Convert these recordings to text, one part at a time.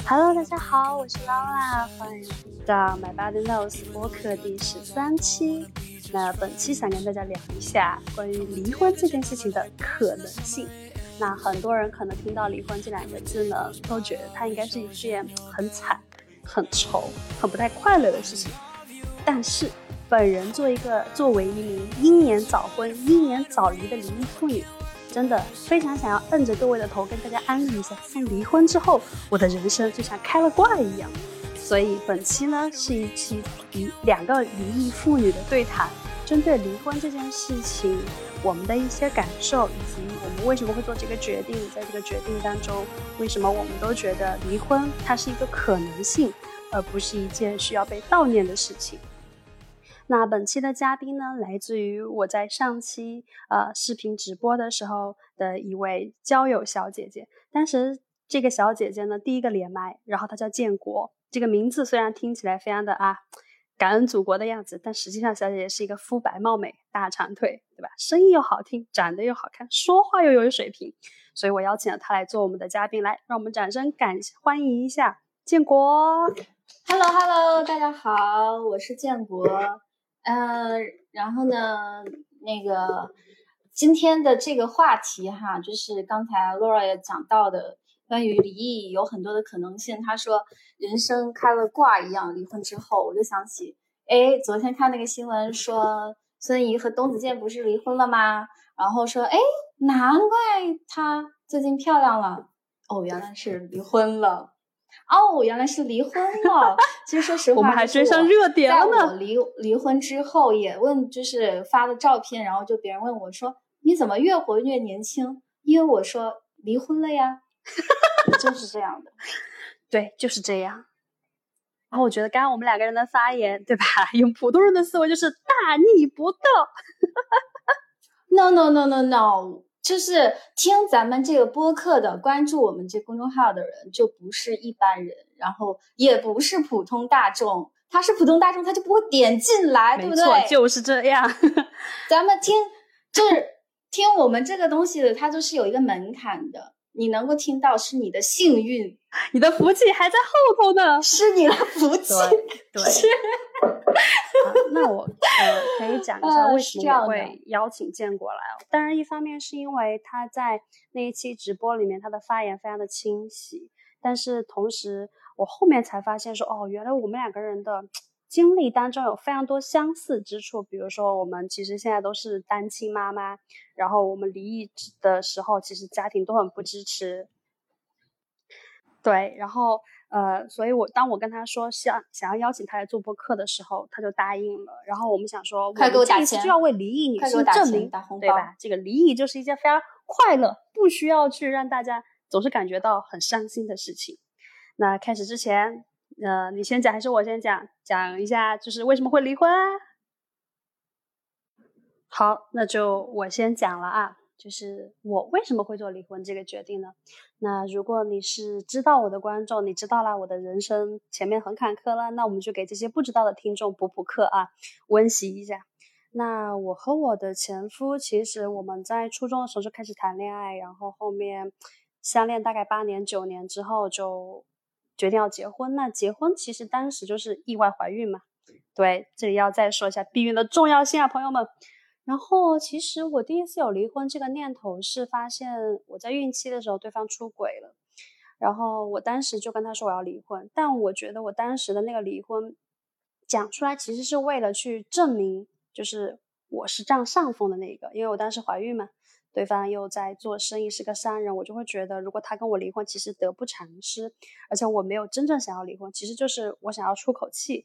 Hello，大家好，我是劳拉，欢迎到 My Body Knows 播客第十三期。那本期想跟大家聊一下关于离婚这件事情的可能性。那很多人可能听到离婚这两个字呢，都觉得它应该是一件很惨、很愁、很不太快乐的事情。但是，本人做一个作为一名英年早婚、英年早离的离异妇女。真的非常想要摁着各位的头跟大家安利一下，从离婚之后，我的人生就像开了挂一样。所以本期呢是一期离两个离异妇女的对谈，针对离婚这件事情，我们的一些感受，以及我们为什么会做这个决定，在这个决定当中，为什么我们都觉得离婚它是一个可能性，而不是一件需要被悼念的事情。那本期的嘉宾呢，来自于我在上期呃视频直播的时候的一位交友小姐姐。当时这个小姐姐呢，第一个连麦，然后她叫建国。这个名字虽然听起来非常的啊感恩祖国的样子，但实际上小姐姐是一个肤白貌美、大长腿，对吧？声音又好听，长得又好看，说话又有水平，所以我邀请了她来做我们的嘉宾。来，让我们掌声感欢迎一下建国。Hello Hello，大家好，我是建国。呃，然后呢，那个今天的这个话题哈，就是刚才 Laura 也讲到的，关于离异有很多的可能性。他说人生开了挂一样，离婚之后，我就想起，哎，昨天看那个新闻说孙怡和董子健不是离婚了吗？然后说，哎，难怪她最近漂亮了，哦，原来是离婚了。哦，原来是离婚了。其实说实话，我们还追上热点了呢。离离婚之后也问，就是发了照片，然后就别人问我说：“你怎么越活越年轻？”因为我说离婚了呀，就是这样的。对，就是这样。然后我觉得刚刚我们两个人的发言，对吧？用普通人的思维就是大逆不道。No no no no no。就是听咱们这个播客的，关注我们这公众号的人，就不是一般人，然后也不是普通大众。他是普通大众，他就不会点进来，对不对？就是这样。咱们听，就是听我们这个东西的，它就是有一个门槛的。你能够听到是你的幸运，你的福气还在后头呢，是你的福气。对，那我呃可以讲一下为什么会邀请建国来。当然，一方面是因为他在那一期直播里面他的发言非常的清晰，但是同时我后面才发现说，哦，原来我们两个人的。经历当中有非常多相似之处，比如说我们其实现在都是单亲妈妈，然后我们离异的时候，其实家庭都很不支持。对，然后呃，所以我当我跟他说想想要邀请他来做播客的时候，他就答应了。然后我们想说，我们这一次就要为离异女性证明，对吧？这个离异就是一件非常快乐，不需要去让大家总是感觉到很伤心的事情。那开始之前。呃，你先讲还是我先讲？讲一下就是为什么会离婚啊？好，那就我先讲了啊。就是我为什么会做离婚这个决定呢？那如果你是知道我的观众，你知道了我的人生前面很坎坷了，那我们就给这些不知道的听众补补课啊，温习一下。那我和我的前夫，其实我们在初中的时候就开始谈恋爱，然后后面相恋大概八年九年之后就。决定要结婚，那结婚其实当时就是意外怀孕嘛。对，这里要再说一下避孕的重要性啊，朋友们。然后其实我第一次有离婚这个念头是发现我在孕期的时候对方出轨了，然后我当时就跟他说我要离婚。但我觉得我当时的那个离婚讲出来其实是为了去证明，就是我是占上风的那个，因为我当时怀孕嘛。对方又在做生意，是个商人，我就会觉得，如果他跟我离婚，其实得不偿失，而且我没有真正想要离婚，其实就是我想要出口气。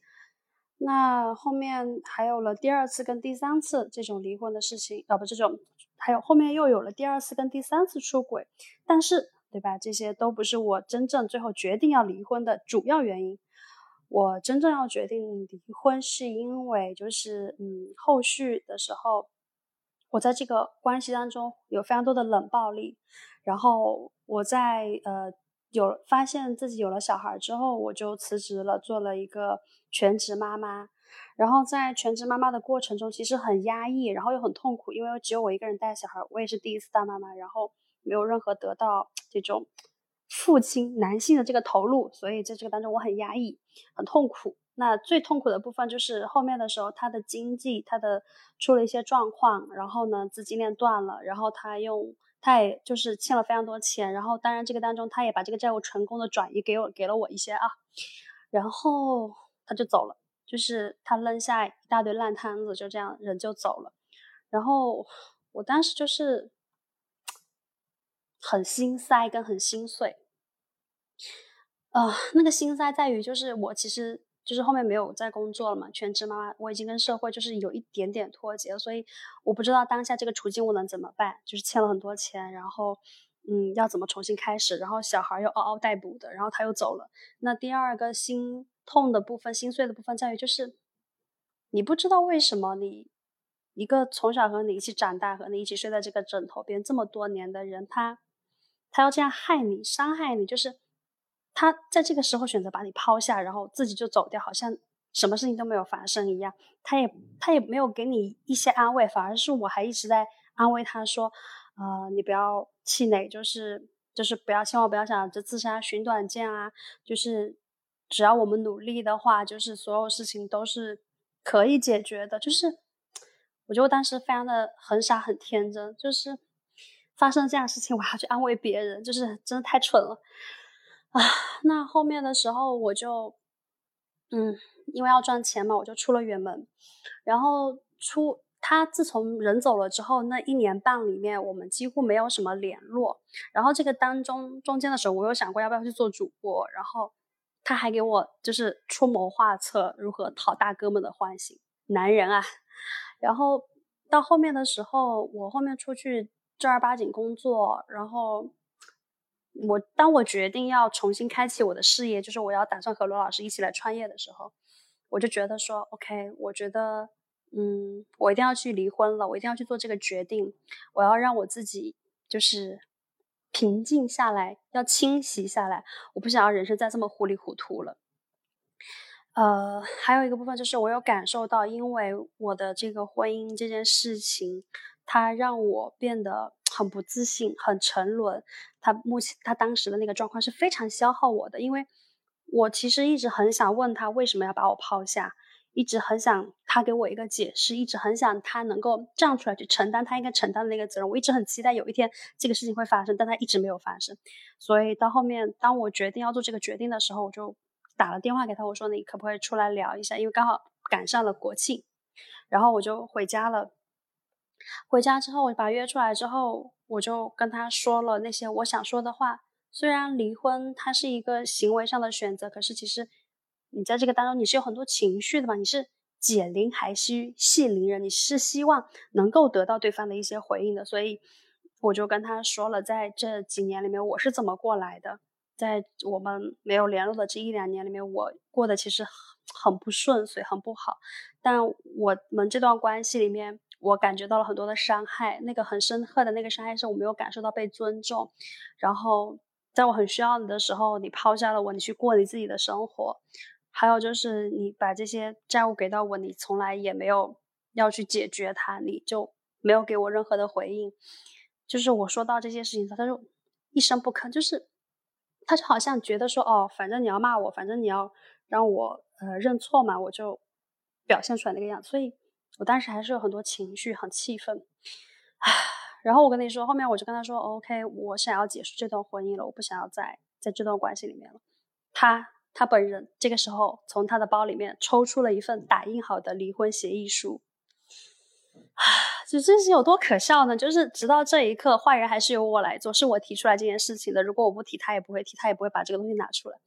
那后面还有了第二次跟第三次这种离婚的事情，啊不，这种还有后面又有了第二次跟第三次出轨，但是对吧？这些都不是我真正最后决定要离婚的主要原因。我真正要决定离婚，是因为就是嗯，后续的时候。我在这个关系当中有非常多的冷暴力，然后我在呃有发现自己有了小孩之后，我就辞职了，做了一个全职妈妈。然后在全职妈妈的过程中，其实很压抑，然后又很痛苦，因为只有我一个人带小孩，我也是第一次当妈妈，然后没有任何得到这种父亲男性的这个投入，所以在这个当中我很压抑，很痛苦。那最痛苦的部分就是后面的时候，他的经济他的出了一些状况，然后呢资金链断了，然后他用他也就是欠了非常多钱，然后当然这个当中他也把这个债务成功的转移给我给了我一些啊，然后他就走了，就是他扔下一大堆烂摊子，就这样人就走了，然后我当时就是很心塞跟很心碎，啊，那个心塞在于就是我其实。就是后面没有在工作了嘛，全职妈妈，我已经跟社会就是有一点点脱节，所以我不知道当下这个处境我能怎么办，就是欠了很多钱，然后嗯要怎么重新开始，然后小孩又嗷嗷待哺的，然后他又走了。那第二个心痛的部分、心碎的部分在于，就是你不知道为什么你一个从小和你一起长大、和你一起睡在这个枕头边这么多年的人，他他要这样害你、伤害你，就是。他在这个时候选择把你抛下，然后自己就走掉，好像什么事情都没有发生一样。他也他也没有给你一些安慰，反而是我还一直在安慰他说：“呃，你不要气馁，就是就是不要千万不要想着自杀寻短见啊，就是只要我们努力的话，就是所有事情都是可以解决的。”就是我觉得我当时非常的很傻很天真，就是发生这样的事情我还要去安慰别人，就是真的太蠢了。啊，那后面的时候我就，嗯，因为要赚钱嘛，我就出了远门。然后出他自从人走了之后，那一年半里面，我们几乎没有什么联络。然后这个当中中间的时候，我有想过要不要去做主播。然后他还给我就是出谋划策，如何讨大哥们的欢心，男人啊。然后到后面的时候，我后面出去正儿八经工作，然后。我当我决定要重新开启我的事业，就是我要打算和罗老师一起来创业的时候，我就觉得说，OK，我觉得，嗯，我一定要去离婚了，我一定要去做这个决定，我要让我自己就是平静下来，要清晰下来，我不想要人生再这么糊里糊涂了。呃，还有一个部分就是我有感受到，因为我的这个婚姻这件事情，它让我变得。很不自信，很沉沦。他目前他当时的那个状况是非常消耗我的，因为我其实一直很想问他为什么要把我抛下，一直很想他给我一个解释，一直很想他能够站出来去承担他应该承担的那个责任。我一直很期待有一天这个事情会发生，但他一直没有发生。所以到后面，当我决定要做这个决定的时候，我就打了电话给他，我说你可不可以出来聊一下？因为刚好赶上了国庆，然后我就回家了。回家之后，我把约出来之后，我就跟他说了那些我想说的话。虽然离婚它是一个行为上的选择，可是其实你在这个当中你是有很多情绪的嘛。你是解铃还须系铃人，你是希望能够得到对方的一些回应的。所以我就跟他说了，在这几年里面我是怎么过来的，在我们没有联络的这一两年里面，我过得其实很很不顺遂，很不好。但我们这段关系里面。我感觉到了很多的伤害，那个很深刻的那个伤害是我没有感受到被尊重，然后在我很需要你的时候，你抛下了我，你去过你自己的生活，还有就是你把这些债务给到我，你从来也没有要去解决它，你就没有给我任何的回应，就是我说到这些事情，他就一声不吭，就是他就好像觉得说，哦，反正你要骂我，反正你要让我呃认错嘛，我就表现出来那个样子，所以。我当时还是有很多情绪，很气愤，啊。然后我跟你说，后面我就跟他说：“OK，我想要结束这段婚姻了，我不想要再在这段关系里面了。”他他本人这个时候从他的包里面抽出了一份打印好的离婚协议书，啊，就这是有多可笑呢？就是直到这一刻，坏人还是由我来做，是我提出来这件事情的。如果我不提，他也不会提，他也不会把这个东西拿出来。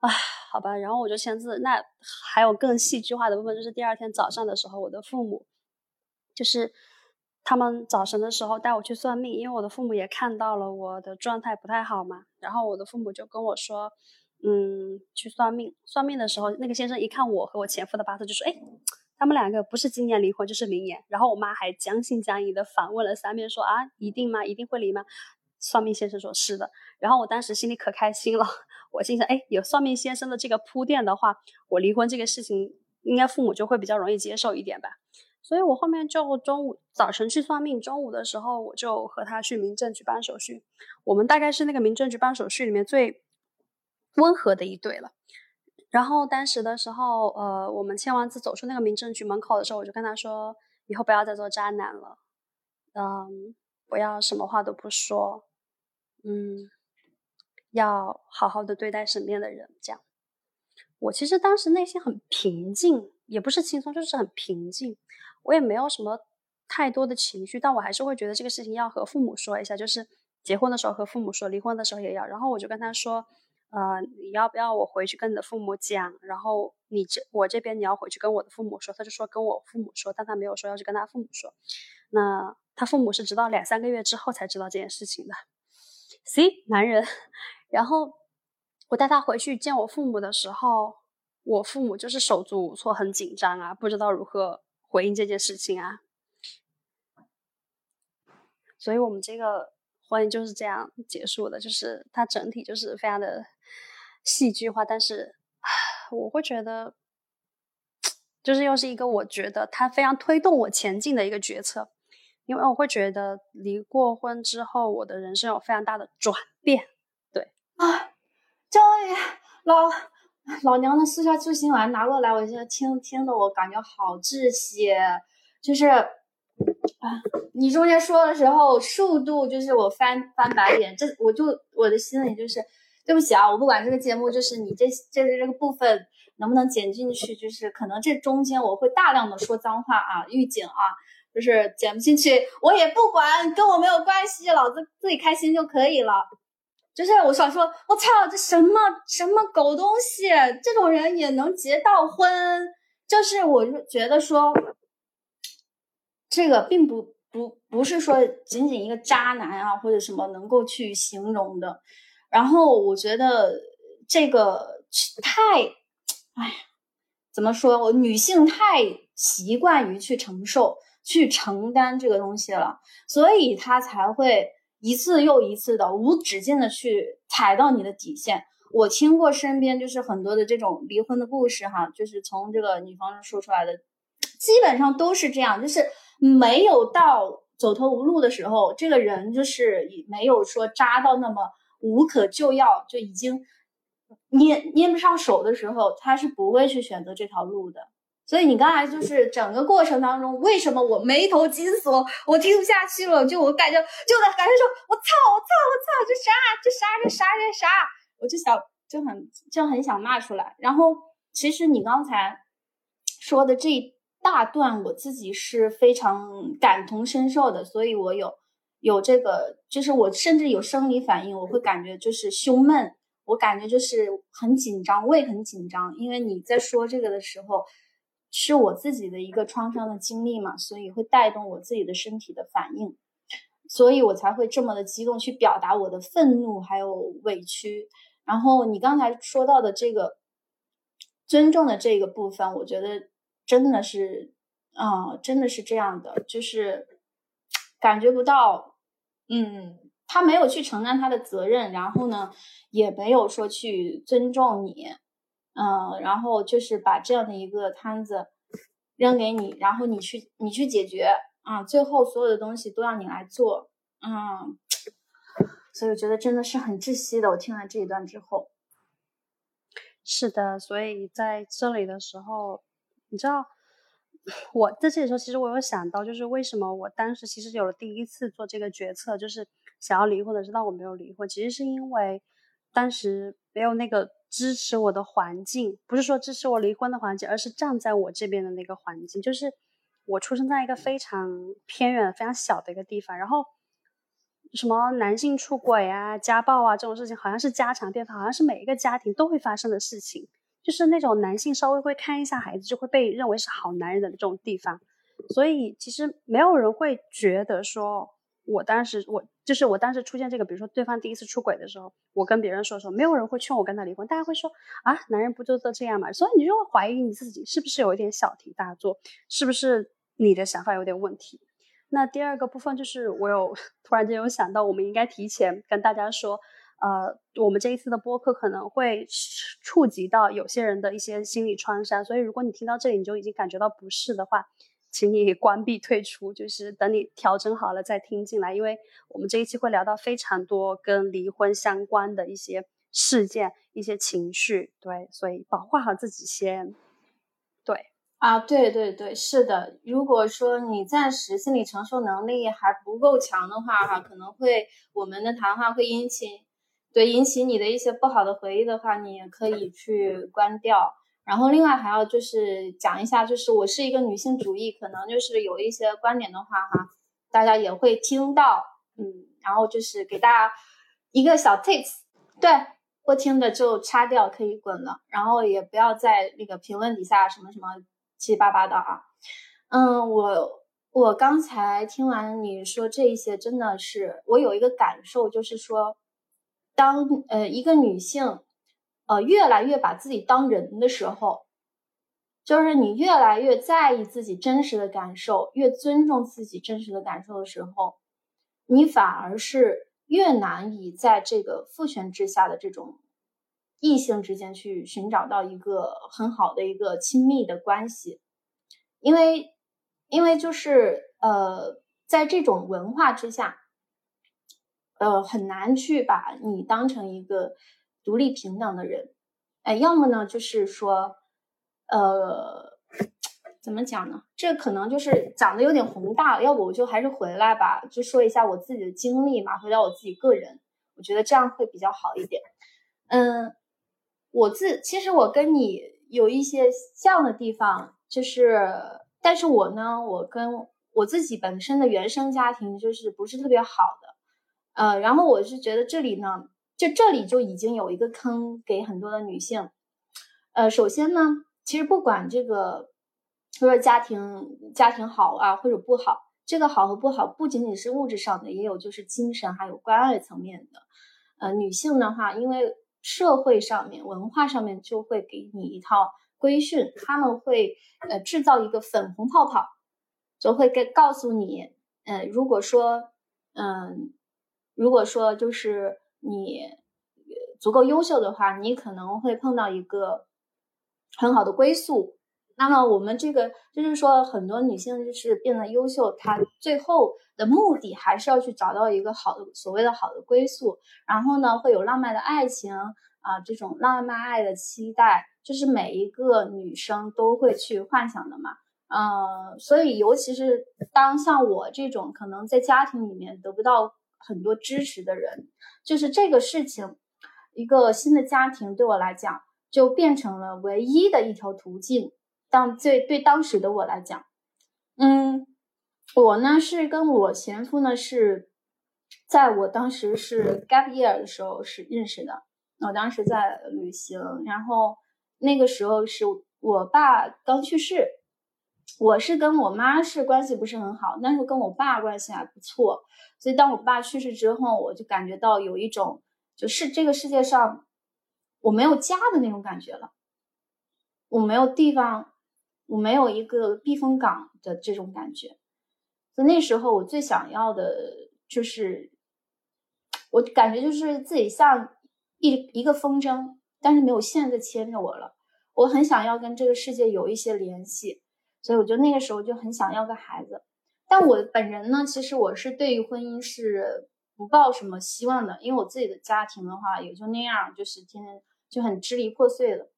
唉，好吧，然后我就签字。那还有更戏剧化的部分，就是第二天早上的时候，我的父母就是他们早晨的时候带我去算命，因为我的父母也看到了我的状态不太好嘛。然后我的父母就跟我说：“嗯，去算命。”算命的时候，那个先生一看我和我前夫的八字，就说：“哎，他们两个不是今年离婚就是明年。”然后我妈还将信将疑的反问了三遍，说：“啊，一定吗？一定会离吗？”算命先生说是的。然后我当时心里可开心了。我心想，哎，有算命先生的这个铺垫的话，我离婚这个事情应该父母就会比较容易接受一点吧。所以我后面就中午早晨去算命，中午的时候我就和他去民政局办手续。我们大概是那个民政局办手续里面最温和的一对了。然后当时的时候，呃，我们签完字走出那个民政局门口的时候，我就跟他说，以后不要再做渣男了，嗯，不要什么话都不说，嗯，要好好的对待身边的人，这样。我其实当时内心很平静，也不是轻松，就是很平静。我也没有什么太多的情绪，但我还是会觉得这个事情要和父母说一下，就是结婚的时候和父母说，离婚的时候也要。然后我就跟他说，呃，你要不要我回去跟你的父母讲？然后你这我这边你要回去跟我的父母说。他就说跟我父母说，但他没有说要去跟他父母说。那他父母是直到两三个月之后才知道这件事情的。C 男人，然后。我带他回去见我父母的时候，我父母就是手足无措，很紧张啊，不知道如何回应这件事情啊。所以我们这个婚姻就是这样结束的，就是它整体就是非常的戏剧化，但是我会觉得，就是又是一个我觉得他非常推动我前进的一个决策，因为我会觉得离过婚之后，我的人生有非常大的转变，对啊。终于，老老娘的四效救心丸拿过来，我现在听听的，我感觉好窒息。就是，啊，你中间说的时候，速度就是我翻翻白眼，这我就我的心里就是，对不起啊，我不管这个节目就是你这这这个部分能不能剪进去，就是可能这中间我会大量的说脏话啊，预警啊，就是剪不进去，我也不管，跟我没有关系，老子自己开心就可以了。就是我想说，我操，这什么什么狗东西，这种人也能结到婚？就是我就觉得说，这个并不不不是说仅仅一个渣男啊或者什么能够去形容的。然后我觉得这个太，哎呀，怎么说？我女性太习惯于去承受、去承担这个东西了，所以他才会。一次又一次的无止境的去踩到你的底线。我听过身边就是很多的这种离婚的故事，哈，就是从这个女方说出来的，基本上都是这样，就是没有到走投无路的时候，这个人就是没有说渣到那么无可救药，就已经捏捏不上手的时候，他是不会去选择这条路的。所以你刚才就是整个过程当中，为什么我眉头紧锁，我听不下去了？就我感觉，就在感觉说，我操，我操，我操，这啥，这啥，这啥，这啥？我就想，就很，就很想骂出来。然后，其实你刚才说的这一大段，我自己是非常感同身受的，所以我有有这个，就是我甚至有生理反应，我会感觉就是胸闷，我感觉就是很紧张，胃很紧张，因为你在说这个的时候。是我自己的一个创伤的经历嘛，所以会带动我自己的身体的反应，所以我才会这么的激动去表达我的愤怒还有委屈。然后你刚才说到的这个尊重的这个部分，我觉得真的是，啊，真的是这样的，就是感觉不到，嗯，他没有去承担他的责任，然后呢，也没有说去尊重你。嗯，然后就是把这样的一个摊子扔给你，然后你去你去解决啊，最后所有的东西都要你来做，嗯，所以我觉得真的是很窒息的。我听完这一段之后，是的，所以在这里的时候，你知道，我在这里的时候，其实我有想到，就是为什么我当时其实有了第一次做这个决策，就是想要离婚的，知道我没有离婚，其实是因为当时没有那个。支持我的环境，不是说支持我离婚的环境，而是站在我这边的那个环境。就是我出生在一个非常偏远、非常小的一个地方，然后什么男性出轨啊、家暴啊这种事情，好像是家常便饭，好像是每一个家庭都会发生的事情。就是那种男性稍微会看一下孩子，就会被认为是好男人的这种地方，所以其实没有人会觉得说。我当时，我就是我当时出现这个，比如说对方第一次出轨的时候，我跟别人说说，没有人会劝我跟他离婚，大家会说啊，男人不就都这样嘛？所以你就会怀疑你自己是不是有一点小题大做，是不是你的想法有点问题？那第二个部分就是我有突然间有想到，我们应该提前跟大家说，呃，我们这一次的播客可能会触及到有些人的一些心理创伤，所以如果你听到这里你就已经感觉到不适的话。请你关闭退出，就是等你调整好了再听进来，因为我们这一期会聊到非常多跟离婚相关的一些事件、一些情绪，对，所以保护好自己先。对啊，对对对，是的。如果说你暂时心理承受能力还不够强的话，哈，可能会我们的谈话会引起。对，引起你的一些不好的回忆的话，你也可以去关掉。然后另外还要就是讲一下，就是我是一个女性主义，可能就是有一些观点的话，哈，大家也会听到，嗯，然后就是给大家一个小 tips，对，不听的就掐掉，可以滚了。然后也不要在那个评论底下什么什么七七八八的啊。嗯，我我刚才听完你说这一些，真的是我有一个感受，就是说。当呃一个女性，呃越来越把自己当人的时候，就是你越来越在意自己真实的感受，越尊重自己真实的感受的时候，你反而是越难以在这个父权之下的这种异性之间去寻找到一个很好的一个亲密的关系，因为因为就是呃在这种文化之下。呃，很难去把你当成一个独立平等的人，哎，要么呢，就是说，呃，怎么讲呢？这可能就是讲的有点宏大，要不我就还是回来吧，就说一下我自己的经历嘛，回到我自己个人，我觉得这样会比较好一点。嗯，我自其实我跟你有一些像的地方，就是，但是我呢，我跟我自己本身的原生家庭就是不是特别好的。呃，然后我是觉得这里呢，就这里就已经有一个坑给很多的女性。呃，首先呢，其实不管这个说家庭家庭好啊或者不好，这个好和不好不仅仅是物质上的，也有就是精神还有关爱层面的。呃，女性的话，因为社会上面文化上面就会给你一套规训，他们会呃制造一个粉红泡泡，就会给告诉你，呃，如果说嗯。如果说就是你足够优秀的话，你可能会碰到一个很好的归宿。那么我们这个就是说，很多女性就是变得优秀，她最后的目的还是要去找到一个好的所谓的好的归宿。然后呢，会有浪漫的爱情啊，这种浪漫爱的期待，就是每一个女生都会去幻想的嘛。嗯，所以尤其是当像我这种可能在家庭里面得不到。很多支持的人，就是这个事情，一个新的家庭对我来讲就变成了唯一的一条途径。当最对当时的我来讲，嗯，我呢是跟我前夫呢是在我当时是 gap year 的时候是认识的。我当时在旅行，然后那个时候是我爸刚去世。我是跟我妈是关系不是很好，但是跟我爸关系还不错。所以当我爸去世之后，我就感觉到有一种就是这个世界上我没有家的那种感觉了，我没有地方，我没有一个避风港的这种感觉。所以那时候我最想要的就是，我感觉就是自己像一一个风筝，但是没有线在牵着我了。我很想要跟这个世界有一些联系。所以我就那个时候就很想要个孩子，但我本人呢，其实我是对于婚姻是不抱什么希望的，因为我自己的家庭的话也就那样，就是天天就很支离破碎的，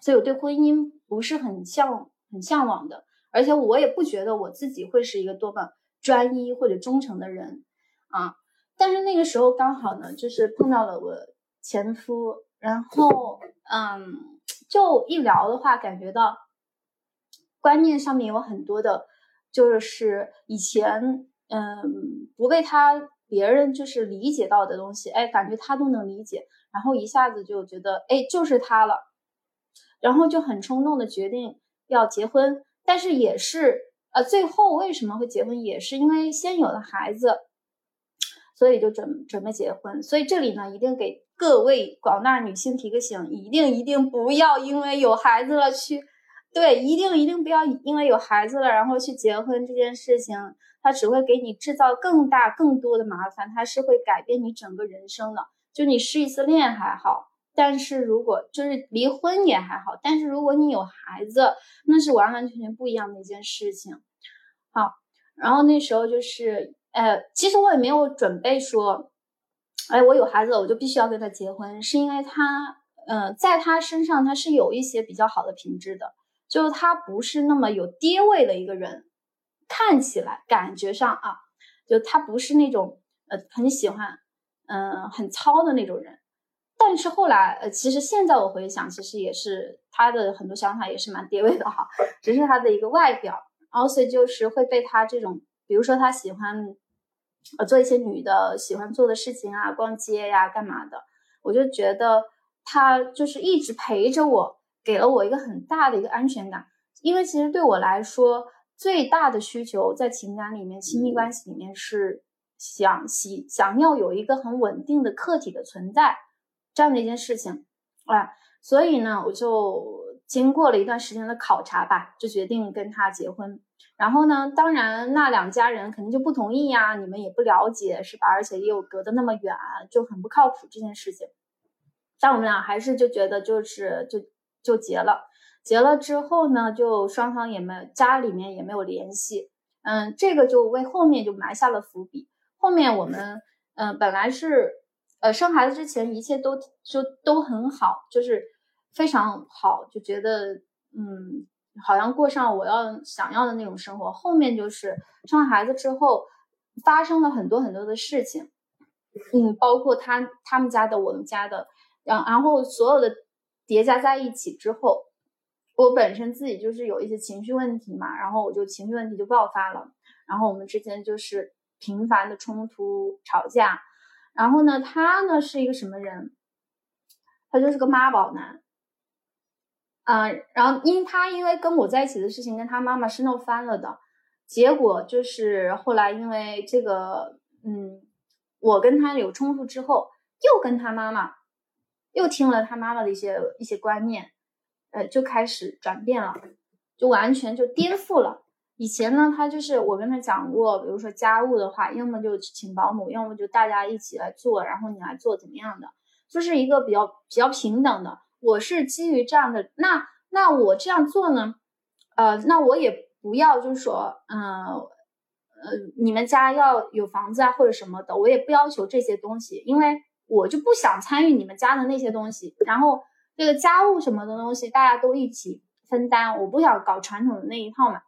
所以我对婚姻不是很向很向往的，而且我也不觉得我自己会是一个多么专一或者忠诚的人啊。但是那个时候刚好呢，就是碰到了我前夫，然后嗯，就一聊的话，感觉到。观念上面有很多的，就是以前嗯不被他别人就是理解到的东西，哎，感觉他都能理解，然后一下子就觉得哎就是他了，然后就很冲动的决定要结婚，但是也是呃最后为什么会结婚，也是因为先有了孩子，所以就准准备结婚，所以这里呢一定给各位广大女性提个醒，一定一定不要因为有孩子了去。对，一定一定不要因为有孩子了，然后去结婚这件事情，它只会给你制造更大更多的麻烦，它是会改变你整个人生的。就你失一次恋还好，但是如果就是离婚也还好，但是如果你有孩子，那是完完全全不一样的一件事情。好，然后那时候就是，呃，其实我也没有准备说，哎，我有孩子了，我就必须要跟他结婚，是因为他，嗯，在他身上他是有一些比较好的品质的，就是他不是那么有爹味的一个人，看起来感觉上啊，就他不是那种，呃，很喜欢，嗯，很糙的那种人。但是后来，呃，其实现在我回想，其实也是他的很多想法也是蛮爹味的哈，只是他的一个外表，然后所以就是会被他这种，比如说他喜欢，呃，做一些女的喜欢做的事情啊，逛街呀，干嘛的，我就觉得他就是一直陪着我，给了我一个很大的一个安全感，因为其实对我来说，最大的需求在情感里面、亲密关系里面是想喜想要有一个很稳定的客体的存在。这样的一件事情，啊，所以呢，我就经过了一段时间的考察吧，就决定跟他结婚。然后呢，当然那两家人肯定就不同意呀，你们也不了解是吧？而且又隔得那么远，就很不靠谱这件事情。但我们俩还是就觉得就是就就结了。结了之后呢，就双方也没家里面也没有联系，嗯，这个就为后面就埋下了伏笔。后面我们嗯本来是。呃，生孩子之前一切都就都很好，就是非常好，就觉得嗯，好像过上我要想要的那种生活。后面就是生孩子之后，发生了很多很多的事情，嗯，包括他他们家的，我们家的，然然后所有的叠加在一起之后，我本身自己就是有一些情绪问题嘛，然后我就情绪问题就爆发了，然后我们之间就是频繁的冲突吵架。然后呢，他呢是一个什么人？他就是个妈宝男，啊，然后因他因为跟我在一起的事情跟他妈妈是闹翻了的，结果就是后来因为这个，嗯，我跟他有冲突之后，又跟他妈妈又听了他妈妈的一些一些观念，呃，就开始转变了，就完全就颠覆了。以前呢，他就是我跟他讲过，比如说家务的话，要么就请保姆，要么就大家一起来做，然后你来做怎么样的，就是一个比较比较平等的。我是基于这样的，那那我这样做呢，呃，那我也不要就是说，嗯呃，你们家要有房子啊或者什么的，我也不要求这些东西，因为我就不想参与你们家的那些东西。然后这个家务什么的东西，大家都一起分担，我不想搞传统的那一套嘛。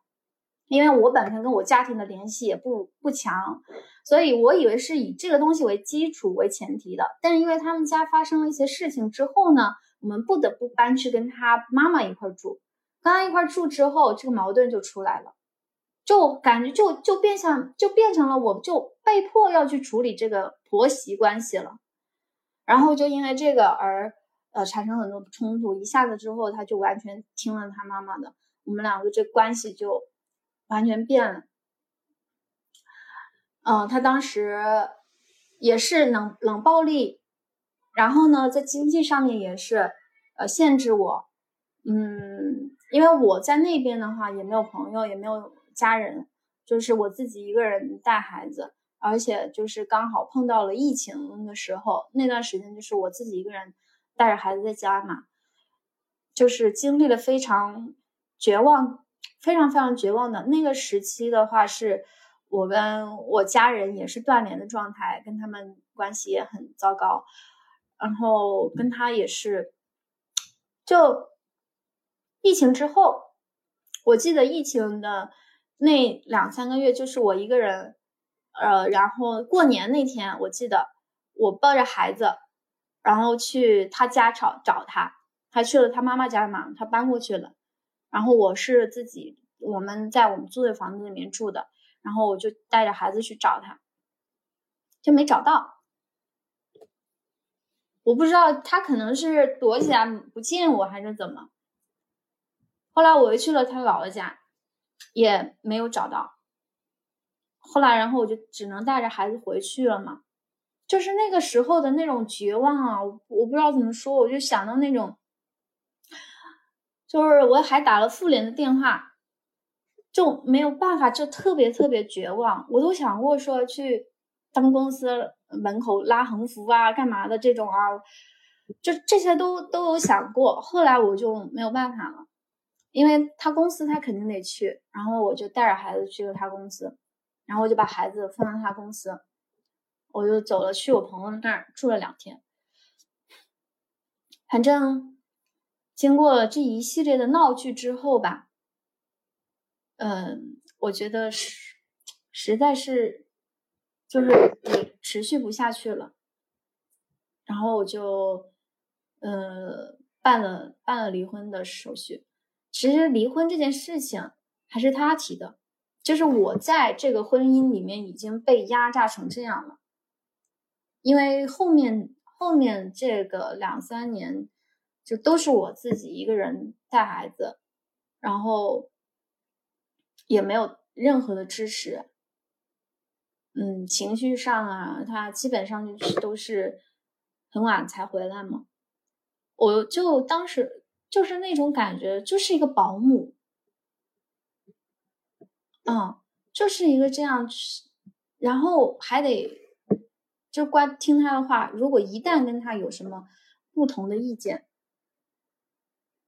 因为我本身跟我家庭的联系也不不强，所以我以为是以这个东西为基础为前提的。但是因为他们家发生了一些事情之后呢，我们不得不搬去跟他妈妈一块住。跟他一块住之后，这个矛盾就出来了，就感觉就就变相就变成了我就被迫要去处理这个婆媳关系了。然后就因为这个而呃产生很多冲突，一下子之后他就完全听了他妈妈的，我们两个这关系就。完全变了，嗯，他当时也是冷冷暴力，然后呢，在经济上面也是呃限制我，嗯，因为我在那边的话也没有朋友，也没有家人，就是我自己一个人带孩子，而且就是刚好碰到了疫情的时候，那段时间就是我自己一个人带着孩子在家嘛，就是经历了非常绝望。非常非常绝望的那个时期的话，是我跟我家人也是断联的状态，跟他们关系也很糟糕，然后跟他也是，就疫情之后，我记得疫情的那两三个月，就是我一个人，呃，然后过年那天，我记得我抱着孩子，然后去他家找找他，他去了他妈妈家嘛，他搬过去了。然后我是自己，我们在我们租的房子里面住的，然后我就带着孩子去找他，就没找到。我不知道他可能是躲起来不见我还是怎么。后来我又去了他姥姥家，也没有找到。后来，然后我就只能带着孩子回去了嘛。就是那个时候的那种绝望啊，我不知道怎么说，我就想到那种。就是我还打了妇联的电话，就没有办法，就特别特别绝望。我都想过说去当公司门口拉横幅啊，干嘛的这种啊，就这些都都有想过。后来我就没有办法了，因为他公司他肯定得去，然后我就带着孩子去了他公司，然后我就把孩子放到他公司，我就走了去我朋友那儿住了两天。反正经过这一系列的闹剧之后吧，嗯，我觉得是实在是就是也持续不下去了，然后我就嗯办了办了离婚的手续。其实离婚这件事情还是他提的，就是我在这个婚姻里面已经被压榨成这样了，因为后面后面这个两三年就都是我自己一个人带孩子，然后也没有任何的支持，嗯，情绪上啊，他基本上就是都是很晚才回来嘛，我就当时。就是那种感觉，就是一个保姆，嗯，就是一个这样，然后还得就关听他的话。如果一旦跟他有什么不同的意见，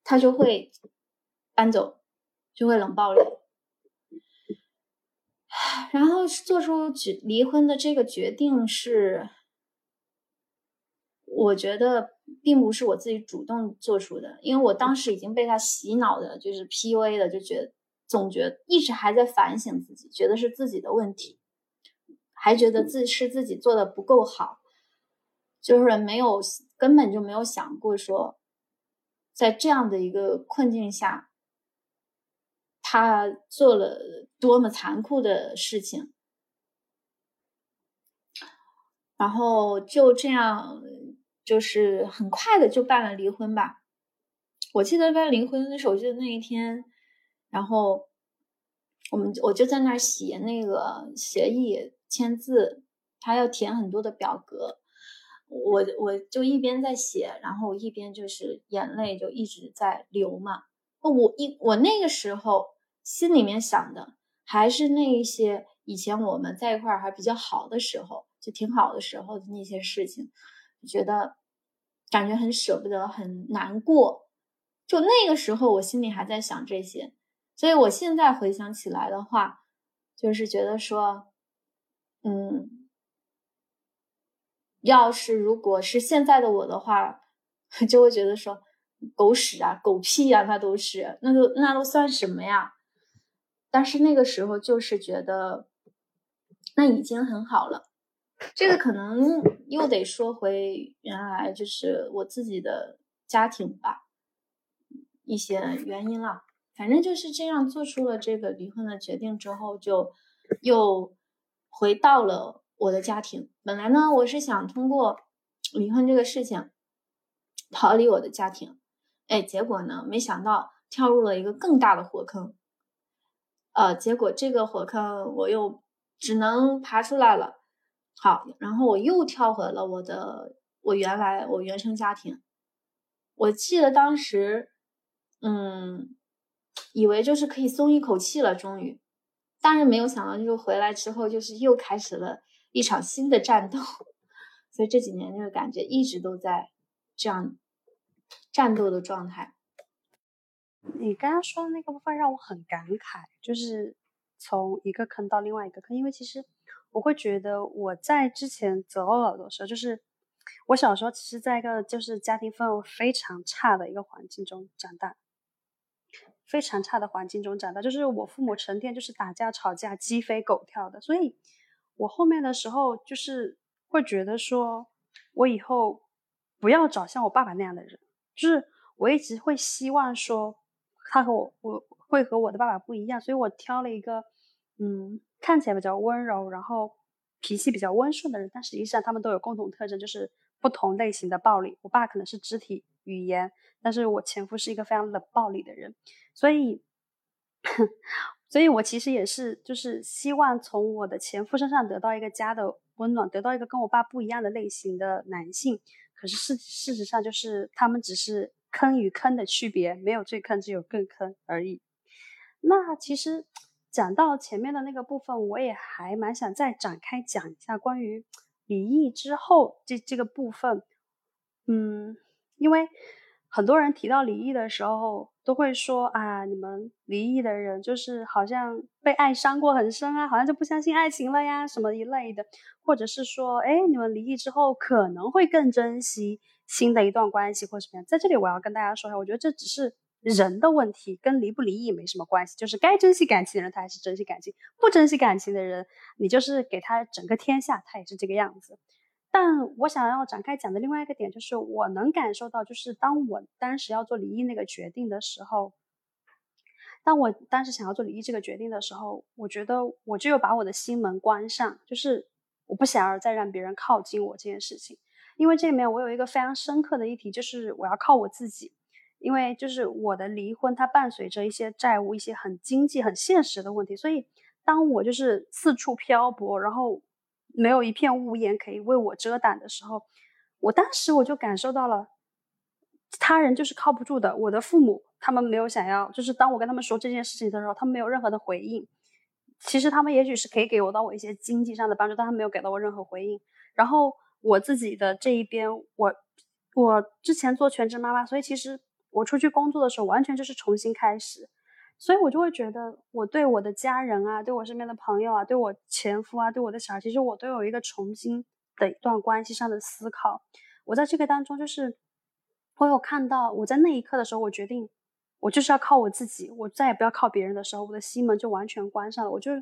他就会搬走，就会冷暴力，然后做出决离婚的这个决定是，我觉得。并不是我自己主动做出的，因为我当时已经被他洗脑的，就是 PUA 的，就觉得总觉得一直还在反省自己，觉得是自己的问题，还觉得自是自己做的不够好，就是没有根本就没有想过说，在这样的一个困境下，他做了多么残酷的事情，然后就这样。就是很快的就办了离婚吧，我记得办离婚手续的那一天，然后我们我就在那儿写那个协议签字，他要填很多的表格，我我就一边在写，然后一边就是眼泪就一直在流嘛。我一我那个时候心里面想的还是那一些以前我们在一块儿还比较好的时候，就挺好的时候的那些事情。觉得感觉很舍不得，很难过。就那个时候，我心里还在想这些，所以我现在回想起来的话，就是觉得说，嗯，要是如果是现在的我的话，就会觉得说，狗屎啊，狗屁呀，那都是，那都那都算什么呀？但是那个时候就是觉得，那已经很好了。这个可能又得说回原来就是我自己的家庭吧，一些原因了。反正就是这样做出了这个离婚的决定之后，就又回到了我的家庭。本来呢，我是想通过离婚这个事情逃离我的家庭，哎，结果呢，没想到跳入了一个更大的火坑。呃，结果这个火坑我又只能爬出来了。好，然后我又跳回了我的我原来我原生家庭。我记得当时，嗯，以为就是可以松一口气了，终于，但是没有想到，就是回来之后，就是又开始了一场新的战斗。所以这几年就是感觉一直都在这样战斗的状态。你刚刚说的那个部分让我很感慨，就是从一个坑到另外一个坑，因为其实。我会觉得我在之前择偶的时候，就是我小时候其实在一个就是家庭氛围非常差的一个环境中长大，非常差的环境中长大，就是我父母成天就是打架吵架鸡飞狗跳的，所以我后面的时候就是会觉得说，我以后不要找像我爸爸那样的人，就是我一直会希望说他和我我会和我的爸爸不一样，所以我挑了一个嗯。看起来比较温柔，然后脾气比较温顺的人，但实际上他们都有共同特征，就是不同类型的暴力。我爸可能是肢体语言，但是我前夫是一个非常冷暴力的人，所以，所以我其实也是，就是希望从我的前夫身上得到一个家的温暖，得到一个跟我爸不一样的类型的男性。可是事事实上就是他们只是坑与坑的区别，没有最坑，只有更坑而已。那其实。讲到前面的那个部分，我也还蛮想再展开讲一下关于离异之后这这个部分。嗯，因为很多人提到离异的时候，都会说啊，你们离异的人就是好像被爱伤过很深啊，好像就不相信爱情了呀，什么一类的，或者是说，哎，你们离异之后可能会更珍惜新的一段关系或什么样。在这里我要跟大家说一下，我觉得这只是人的问题，跟离不离异没什么关系。就是该珍惜感情的人，他还是珍惜感情；不珍惜感情的人，你就是给他整个天下，他也是这个样子。但我想要展开讲的另外一个点，就是我能感受到，就是当我当时要做离异那个决定的时候，当我当时想要做离异这个决定的时候，我觉得我就有把我的心门关上，就是我不想要再让别人靠近我这件事情。因为这里面我有一个非常深刻的议题，就是我要靠我自己。因为就是我的离婚，它伴随着一些债务、一些很经济、很现实的问题，所以当我就是四处漂泊，然后。没有一片屋檐可以为我遮挡的时候，我当时我就感受到了，他人就是靠不住的。我的父母他们没有想要，就是当我跟他们说这件事情的时候，他们没有任何的回应。其实他们也许是可以给我到我一些经济上的帮助，但他没有给到我任何回应。然后我自己的这一边，我我之前做全职妈妈，所以其实我出去工作的时候，完全就是重新开始。所以我就会觉得，我对我的家人啊，对我身边的朋友啊，对我前夫啊，对我的小孩，其实我都有一个重新的一段关系上的思考。我在这个当中，就是我有看到，我在那一刻的时候，我决定，我就是要靠我自己，我再也不要靠别人的时候，我的心门就完全关上了。我就，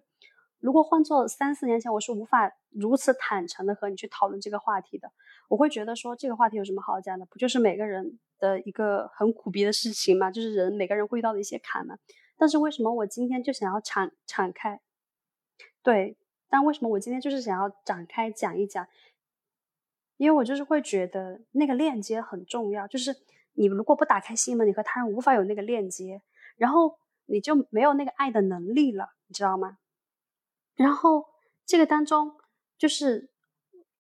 如果换做三四年前，我是无法如此坦诚的和你去讨论这个话题的。我会觉得说，这个话题有什么好讲的？不就是每个人的一个很苦逼的事情嘛？就是人每个人会遇到的一些坎嘛？但是为什么我今天就想要敞敞开？对，但为什么我今天就是想要展开讲一讲？因为我就是会觉得那个链接很重要，就是你如果不打开心门，你和他人无法有那个链接，然后你就没有那个爱的能力了，你知道吗？然后这个当中就是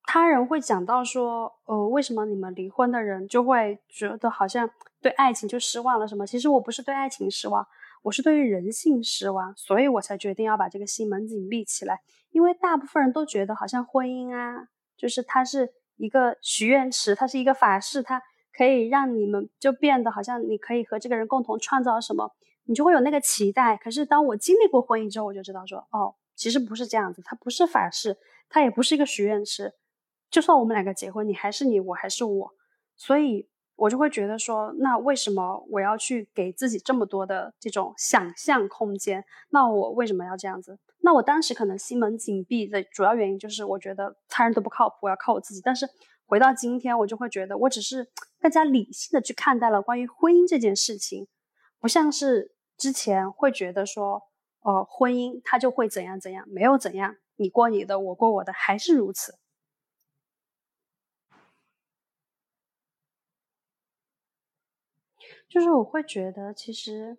他人会讲到说，呃，为什么你们离婚的人就会觉得好像对爱情就失望了什么？其实我不是对爱情失望。我是对于人性失望，所以我才决定要把这个心门紧闭起来。因为大部分人都觉得，好像婚姻啊，就是它是一个许愿池，它是一个法式，它可以让你们就变得好像你可以和这个人共同创造什么，你就会有那个期待。可是当我经历过婚姻之后，我就知道说，哦，其实不是这样子，它不是法式，他也不是一个许愿池。就算我们两个结婚，你还是你，我还是我，所以。我就会觉得说，那为什么我要去给自己这么多的这种想象空间？那我为什么要这样子？那我当时可能心门紧闭的主要原因就是，我觉得他人都不靠谱，我要靠我自己。但是回到今天，我就会觉得，我只是更加理性的去看待了关于婚姻这件事情，不像是之前会觉得说，呃，婚姻它就会怎样怎样，没有怎样，你过你的，我过我的，还是如此。就是我会觉得，其实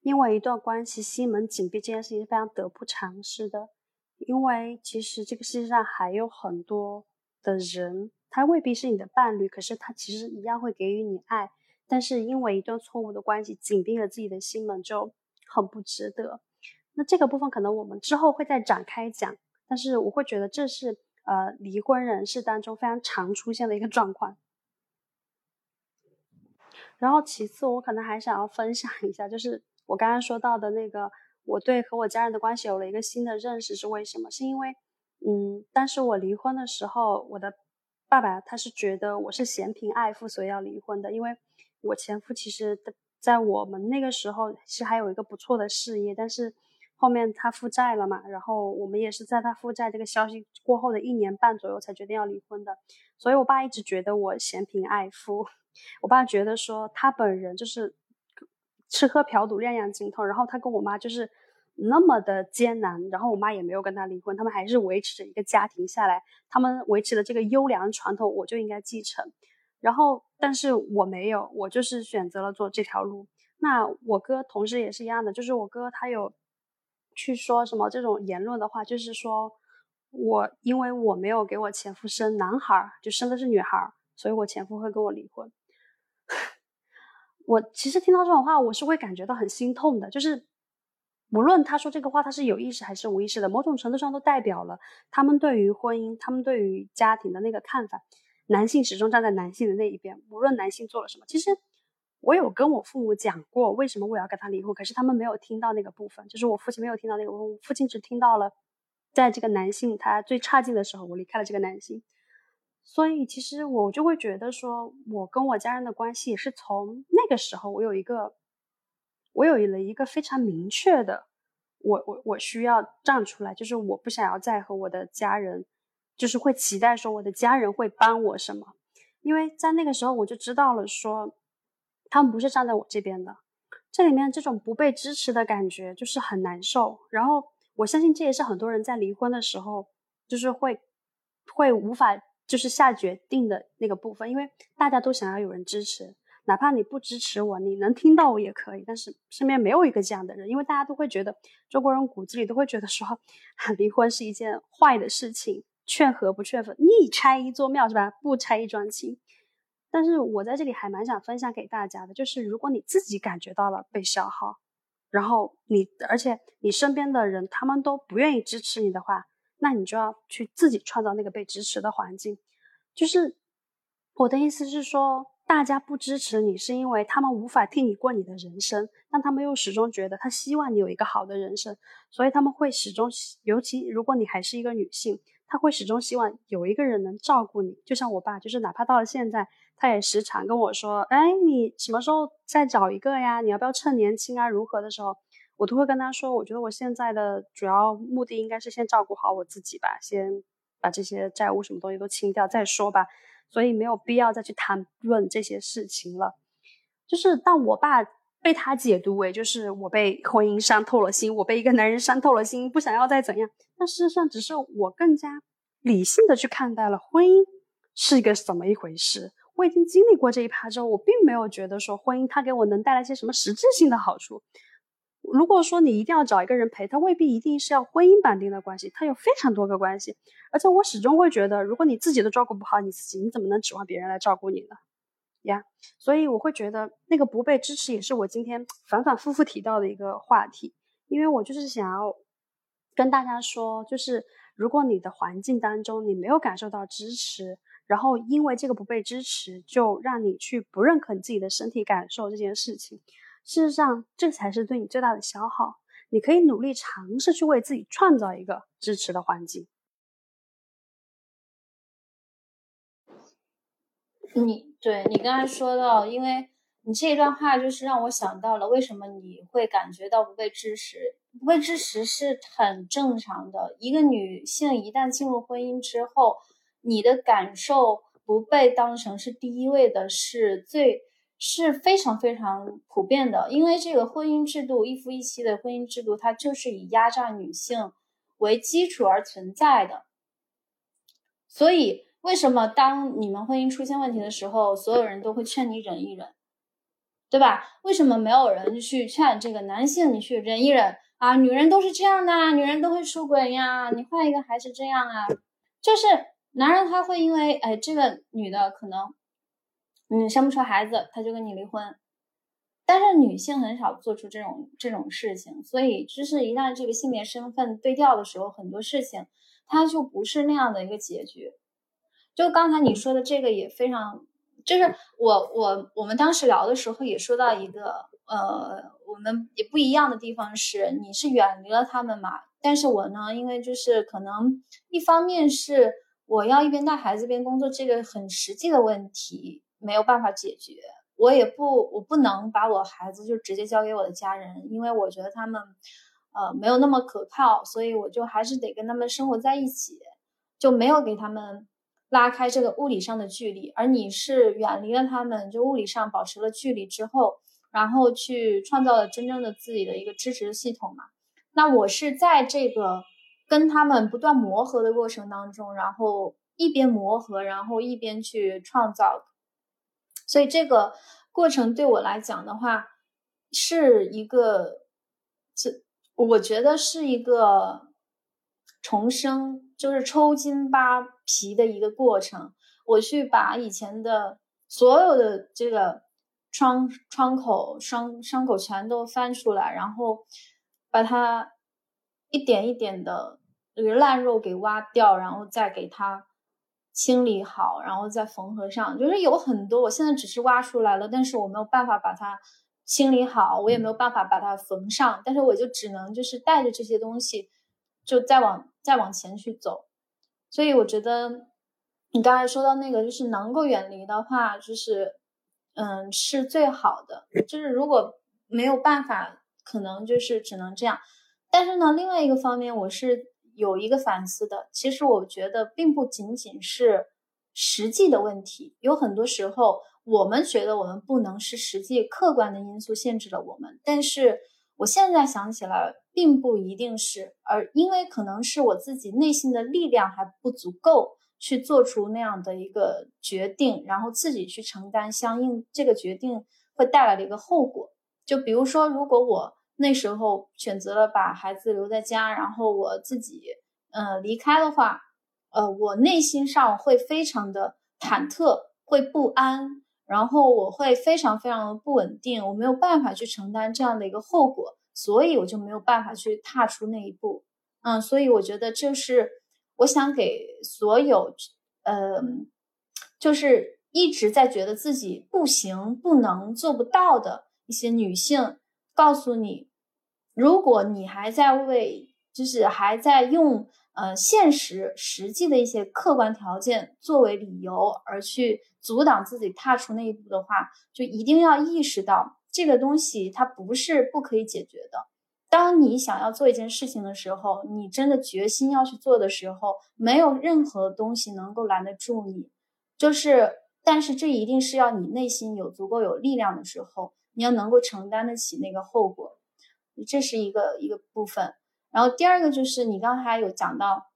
因为一段关系心门紧闭这件事情是非常得不偿失的。因为其实这个世界上还有很多的人，他未必是你的伴侣，可是他其实一样会给予你爱。但是因为一段错误的关系紧闭了自己的心门，就很不值得。那这个部分可能我们之后会再展开讲。但是我会觉得这是呃离婚人士当中非常常出现的一个状况。然后其次，我可能还想要分享一下，就是我刚刚说到的那个，我对和我家人的关系有了一个新的认识，是为什么？是因为，嗯，当时我离婚的时候，我的爸爸他是觉得我是嫌贫爱富，所以要离婚的。因为我前夫其实在我们那个时候其实还有一个不错的事业，但是后面他负债了嘛，然后我们也是在他负债这个消息过后的一年半左右才决定要离婚的。所以我爸一直觉得我嫌贫爱富。我爸觉得说他本人就是吃喝嫖赌样样精通，然后他跟我妈就是那么的艰难，然后我妈也没有跟他离婚，他们还是维持着一个家庭下来，他们维持的这个优良传统，我就应该继承。然后，但是我没有，我就是选择了做这条路。那我哥同时也是一样的，就是我哥他有去说什么这种言论的话，就是说我因为我没有给我前夫生男孩，就生的是女孩，所以我前夫会跟我离婚。我其实听到这种话，我是会感觉到很心痛的。就是无论他说这个话，他是有意识还是无意识的，某种程度上都代表了他们对于婚姻、他们对于家庭的那个看法。男性始终站在男性的那一边，无论男性做了什么。其实我有跟我父母讲过为什么我要跟他离婚，可是他们没有听到那个部分，就是我父亲没有听到那个部分，父亲只听到了，在这个男性他最差劲的时候，我离开了这个男性。所以其实我就会觉得说，我跟我家人的关系也是从那个时候，我有一个，我有了一个非常明确的，我我我需要站出来，就是我不想要再和我的家人，就是会期待说我的家人会帮我什么，因为在那个时候我就知道了说，他们不是站在我这边的，这里面这种不被支持的感觉就是很难受。然后我相信这也是很多人在离婚的时候，就是会会无法。就是下决定的那个部分，因为大家都想要有人支持，哪怕你不支持我，你能听到我也可以。但是身边没有一个这样的人，因为大家都会觉得中国人骨子里都会觉得说，离婚是一件坏的事情，劝和不劝分，你拆一座庙是吧？不拆一桩亲。但是我在这里还蛮想分享给大家的，就是如果你自己感觉到了被消耗，然后你而且你身边的人他们都不愿意支持你的话。那你就要去自己创造那个被支持的环境，就是我的意思是说，大家不支持你，是因为他们无法替你过你的人生，但他们又始终觉得他希望你有一个好的人生，所以他们会始终，尤其如果你还是一个女性，他会始终希望有一个人能照顾你。就像我爸，就是哪怕到了现在，他也时常跟我说：“哎，你什么时候再找一个呀？你要不要趁年轻啊？如何的时候？”我都会跟他说，我觉得我现在的主要目的应该是先照顾好我自己吧，先把这些债务什么东西都清掉再说吧，所以没有必要再去谈论这些事情了。就是当我爸被他解读为就是我被婚姻伤透了心，我被一个男人伤透了心，不想要再怎样，但事实上只是我更加理性的去看待了婚姻是一个怎么一回事。我已经经历过这一趴之后，我并没有觉得说婚姻它给我能带来些什么实质性的好处。如果说你一定要找一个人陪，他未必一定是要婚姻绑定的关系，他有非常多个关系。而且我始终会觉得，如果你自己都照顾不好你自己，你怎么能指望别人来照顾你呢？呀，所以我会觉得那个不被支持也是我今天反反复复提到的一个话题，因为我就是想要跟大家说，就是如果你的环境当中你没有感受到支持，然后因为这个不被支持，就让你去不认可你自己的身体感受这件事情。事实上，这才是对你最大的消耗。你可以努力尝试去为自己创造一个支持的环境。你对你刚才说到，因为你这一段话就是让我想到了为什么你会感觉到不被支持。不被支持是很正常的。一个女性一旦进入婚姻之后，你的感受不被当成是第一位的，是最。是非常非常普遍的，因为这个婚姻制度一夫一妻的婚姻制度，它就是以压榨女性为基础而存在的。所以，为什么当你们婚姻出现问题的时候，所有人都会劝你忍一忍，对吧？为什么没有人去劝这个男性你去忍一忍啊？女人都是这样的，女人都会出轨呀，你换一个还是这样啊？就是男人他会因为哎，这个女的可能。嗯，生不出孩子，他就跟你离婚。但是女性很少做出这种这种事情，所以就是一旦这个性别身份对调的时候，很多事情它就不是那样的一个结局。就刚才你说的这个也非常，就是我我我们当时聊的时候也说到一个，呃，我们也不一样的地方是，你是远离了他们嘛，但是我呢，因为就是可能一方面是我要一边带孩子一边工作，这个很实际的问题。没有办法解决，我也不，我不能把我孩子就直接交给我的家人，因为我觉得他们，呃，没有那么可靠，所以我就还是得跟他们生活在一起，就没有给他们拉开这个物理上的距离。而你是远离了他们，就物理上保持了距离之后，然后去创造了真正的自己的一个支持系统嘛？那我是在这个跟他们不断磨合的过程当中，然后一边磨合，然后一边去创造。所以这个过程对我来讲的话，是一个，这我觉得是一个重生，就是抽筋扒皮的一个过程。我去把以前的所有的这个窗窗口伤伤口全都翻出来，然后把它一点一点的这个烂肉给挖掉，然后再给它。清理好，然后再缝合上。就是有很多，我现在只是挖出来了，但是我没有办法把它清理好，我也没有办法把它缝上。但是我就只能就是带着这些东西，就再往再往前去走。所以我觉得你刚才说到那个，就是能够远离的话，就是嗯是最好的。就是如果没有办法，可能就是只能这样。但是呢，另外一个方面，我是。有一个反思的，其实我觉得并不仅仅是实际的问题，有很多时候我们觉得我们不能是实际客观的因素限制了我们，但是我现在想起来，并不一定是，而因为可能是我自己内心的力量还不足够去做出那样的一个决定，然后自己去承担相应这个决定会带来的一个后果。就比如说，如果我。那时候选择了把孩子留在家，然后我自己，呃，离开的话，呃，我内心上会非常的忐忑，会不安，然后我会非常非常的不稳定，我没有办法去承担这样的一个后果，所以我就没有办法去踏出那一步，嗯，所以我觉得就是我想给所有，呃，就是一直在觉得自己不行、不能、做不到的一些女性。告诉你，如果你还在为，就是还在用呃现实实际的一些客观条件作为理由而去阻挡自己踏出那一步的话，就一定要意识到这个东西它不是不可以解决的。当你想要做一件事情的时候，你真的决心要去做的时候，没有任何东西能够拦得住你。就是，但是这一定是要你内心有足够有力量的时候。你要能够承担得起那个后果，这是一个一个部分。然后第二个就是你刚才有讲到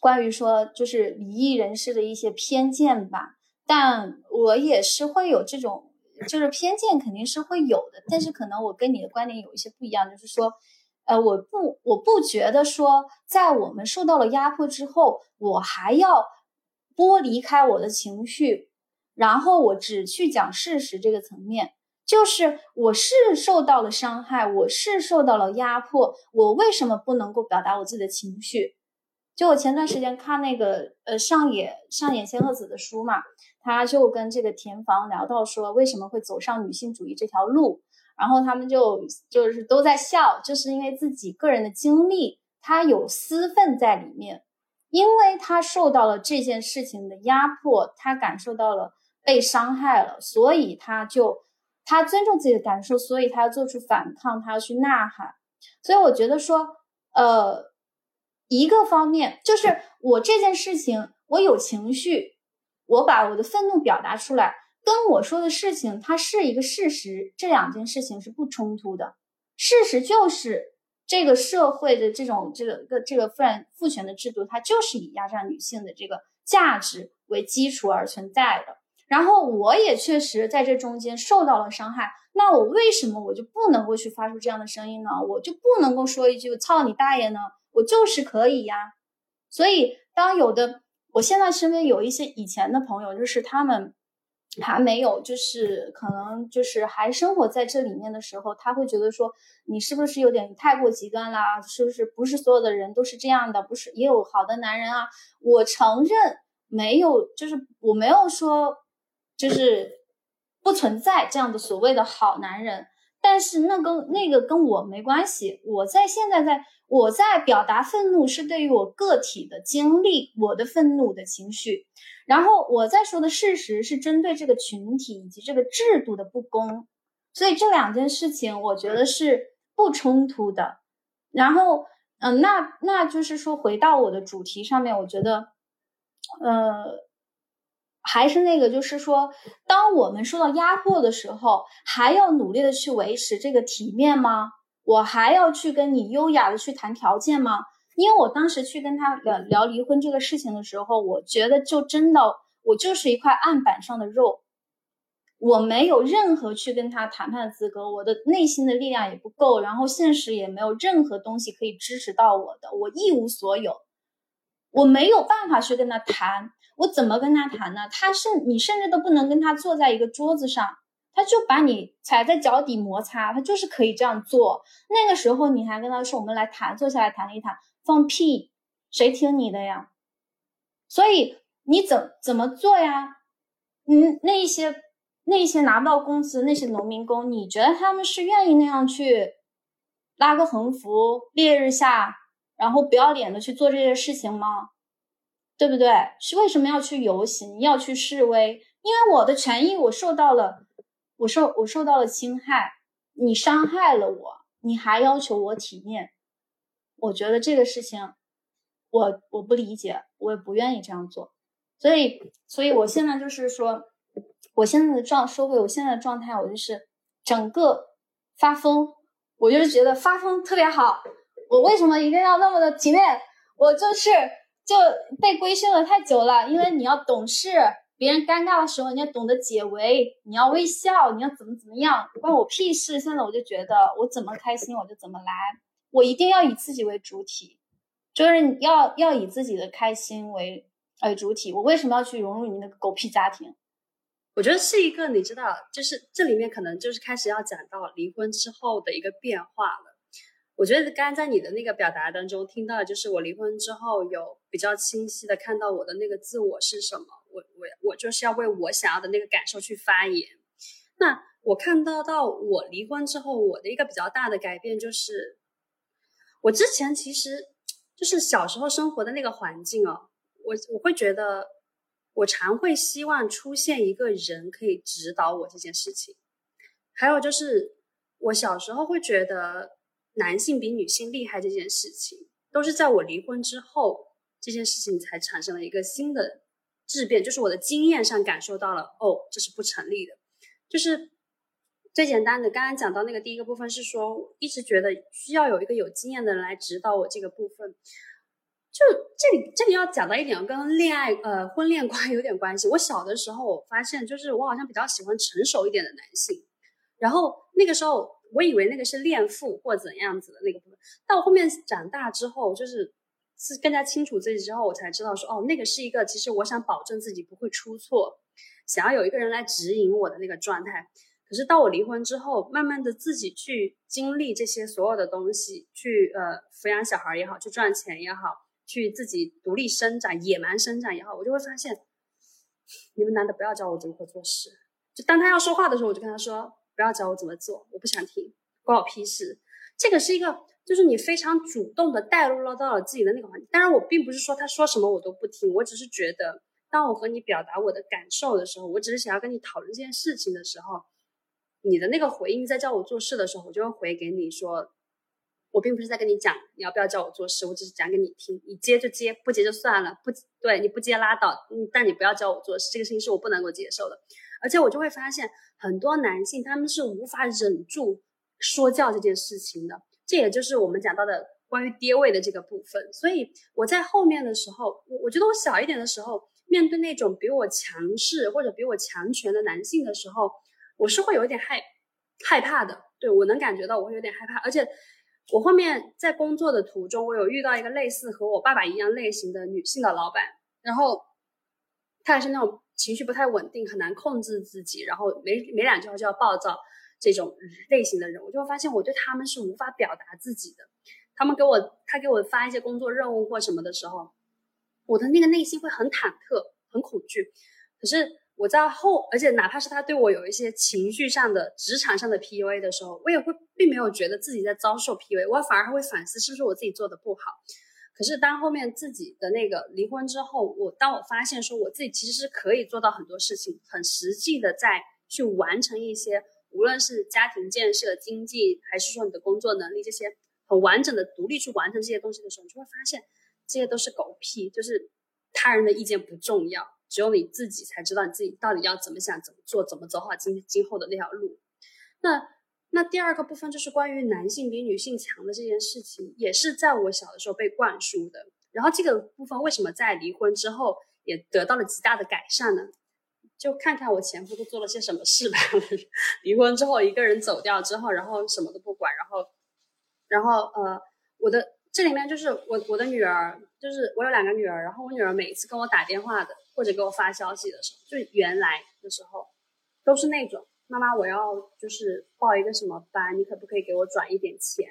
关于说就是离异人士的一些偏见吧，但我也是会有这种就是偏见肯定是会有的，但是可能我跟你的观点有一些不一样，就是说，呃，我不我不觉得说在我们受到了压迫之后，我还要剥离开我的情绪，然后我只去讲事实这个层面。就是我是受到了伤害，我是受到了压迫，我为什么不能够表达我自己的情绪？就我前段时间看那个呃上野上野千鹤子的书嘛，他就跟这个田房聊到说为什么会走上女性主义这条路，然后他们就就是都在笑，就是因为自己个人的经历，他有私愤在里面，因为他受到了这件事情的压迫，他感受到了被伤害了，所以他就。他尊重自己的感受，所以他要做出反抗，他要去呐喊。所以我觉得说，呃，一个方面就是我这件事情，我有情绪，我把我的愤怒表达出来，跟我说的事情它是一个事实，这两件事情是不冲突的。事实就是这个社会的这种这个这个父父权的制度，它就是以压榨女性的这个价值为基础而存在的。然后我也确实在这中间受到了伤害，那我为什么我就不能够去发出这样的声音呢？我就不能够说一句“操你大爷”呢？我就是可以呀。所以当有的我现在身边有一些以前的朋友，就是他们还没有，就是可能就是还生活在这里面的时候，他会觉得说你是不是有点太过极端啦？是不是不是所有的人都是这样的？不是也有好的男人啊？我承认没有，就是我没有说。就是不存在这样的所谓的好男人，但是那跟那个跟我没关系。我在现在在我在表达愤怒，是对于我个体的经历，我的愤怒的情绪。然后我在说的事实是针对这个群体以及这个制度的不公，所以这两件事情我觉得是不冲突的。然后，嗯，那那就是说回到我的主题上面，我觉得，呃。还是那个，就是说，当我们受到压迫的时候，还要努力的去维持这个体面吗？我还要去跟你优雅的去谈条件吗？因为我当时去跟他聊聊离婚这个事情的时候，我觉得就真的我就是一块案板上的肉，我没有任何去跟他谈判的资格，我的内心的力量也不够，然后现实也没有任何东西可以支持到我的，我一无所有，我没有办法去跟他谈。我怎么跟他谈呢？他甚你甚至都不能跟他坐在一个桌子上，他就把你踩在脚底摩擦，他就是可以这样做。那个时候你还跟他说我们来谈，坐下来谈一谈，放屁，谁听你的呀？所以你怎怎么做呀？嗯，那一些那一些拿不到工资那些农民工，你觉得他们是愿意那样去拉个横幅，烈日下，然后不要脸的去做这些事情吗？对不对？是为什么要去游行，要去示威？因为我的权益我受到了，我受我受到了侵害，你伤害了我，你还要求我体面，我觉得这个事情，我我不理解，我也不愿意这样做，所以，所以我现在就是说，我现在的状说回我现在的状态，我就是整个发疯，我就是觉得发疯特别好，我为什么一定要那么的体面？我就是就被规训了太久了，因为你要懂事。别人尴尬的时候，你要懂得解围，你要微笑，你要怎么怎么样，关我屁事。现在我就觉得，我怎么开心我就怎么来，我一定要以自己为主体，就是要要以自己的开心为呃主体。我为什么要去融入你那个狗屁家庭？我觉得是一个，你知道，就是这里面可能就是开始要讲到离婚之后的一个变化了。我觉得刚刚在你的那个表达当中听到，就是我离婚之后有比较清晰的看到我的那个自我是什么。我我我就是要为我想要的那个感受去发言。那我看到到我离婚之后，我的一个比较大的改变就是，我之前其实就是小时候生活的那个环境哦，我我会觉得我常会希望出现一个人可以指导我这件事情。还有就是我小时候会觉得男性比女性厉害这件事情，都是在我离婚之后，这件事情才产生了一个新的。质变就是我的经验上感受到了，哦，这是不成立的。就是最简单的，刚刚讲到那个第一个部分是说，一直觉得需要有一个有经验的人来指导我这个部分。就这里这里要讲到一点，跟恋爱呃婚恋观 有点关系。我小的时候我发现，就是我好像比较喜欢成熟一点的男性，然后那个时候我以为那个是恋父或怎样子的那个部分，到后面长大之后，就是。是更加清楚自己之后，我才知道说，哦，那个是一个其实我想保证自己不会出错，想要有一个人来指引我的那个状态。可是到我离婚之后，慢慢的自己去经历这些所有的东西，去呃抚养小孩也好，去赚钱也好，去自己独立生长、野蛮生长也好，我就会发现，你们男的不要教我如何做事。就当他要说话的时候，我就跟他说，不要教我怎么做，我不想听，关我屁事。这个是一个。就是你非常主动的带入了到了自己的那个环境，当然我并不是说他说什么我都不听，我只是觉得，当我和你表达我的感受的时候，我只是想要跟你讨论这件事情的时候，你的那个回应在叫我做事的时候，我就会回给你说，我并不是在跟你讲你要不要叫我做事，我只是讲给你听，你接就接，不接就算了，不对你不接拉倒，但你不要叫我做事，这个事情是我不能够接受的，而且我就会发现很多男性他们是无法忍住说教这件事情的。这也就是我们讲到的关于爹位的这个部分，所以我在后面的时候，我我觉得我小一点的时候，面对那种比我强势或者比我强权的男性的时候，我是会有一点害害怕的。对我能感觉到我会有点害怕，而且我后面在工作的途中，我有遇到一个类似和我爸爸一样类型的女性的老板，然后她也是那种情绪不太稳定，很难控制自己，然后没没两句话就要暴躁。这种类型的人，我就会发现我对他们是无法表达自己的。他们给我，他给我发一些工作任务或什么的时候，我的那个内心会很忐忑、很恐惧。可是我在后，而且哪怕是他对我有一些情绪上的、职场上的 PUA 的时候，我也会并没有觉得自己在遭受 PUA，我反而还会反思是不是我自己做的不好。可是当后面自己的那个离婚之后，我当我发现说我自己其实是可以做到很多事情，很实际的在去完成一些。无论是家庭建设、经济，还是说你的工作能力，这些很完整的独立去完成这些东西的时候，你就会发现这些都是狗屁，就是他人的意见不重要，只有你自己才知道你自己到底要怎么想、怎么做、怎么走好今今后的那条路。那那第二个部分就是关于男性比女性强的这件事情，也是在我小的时候被灌输的。然后这个部分为什么在离婚之后也得到了极大的改善呢？就看看我前夫都做了些什么事吧。离婚之后，一个人走掉之后，然后什么都不管，然后，然后呃，我的这里面就是我我的女儿，就是我有两个女儿，然后我女儿每一次跟我打电话的或者给我发消息的时候，就原来的时候，都是那种妈妈我要就是报一个什么班，你可不可以给我转一点钱？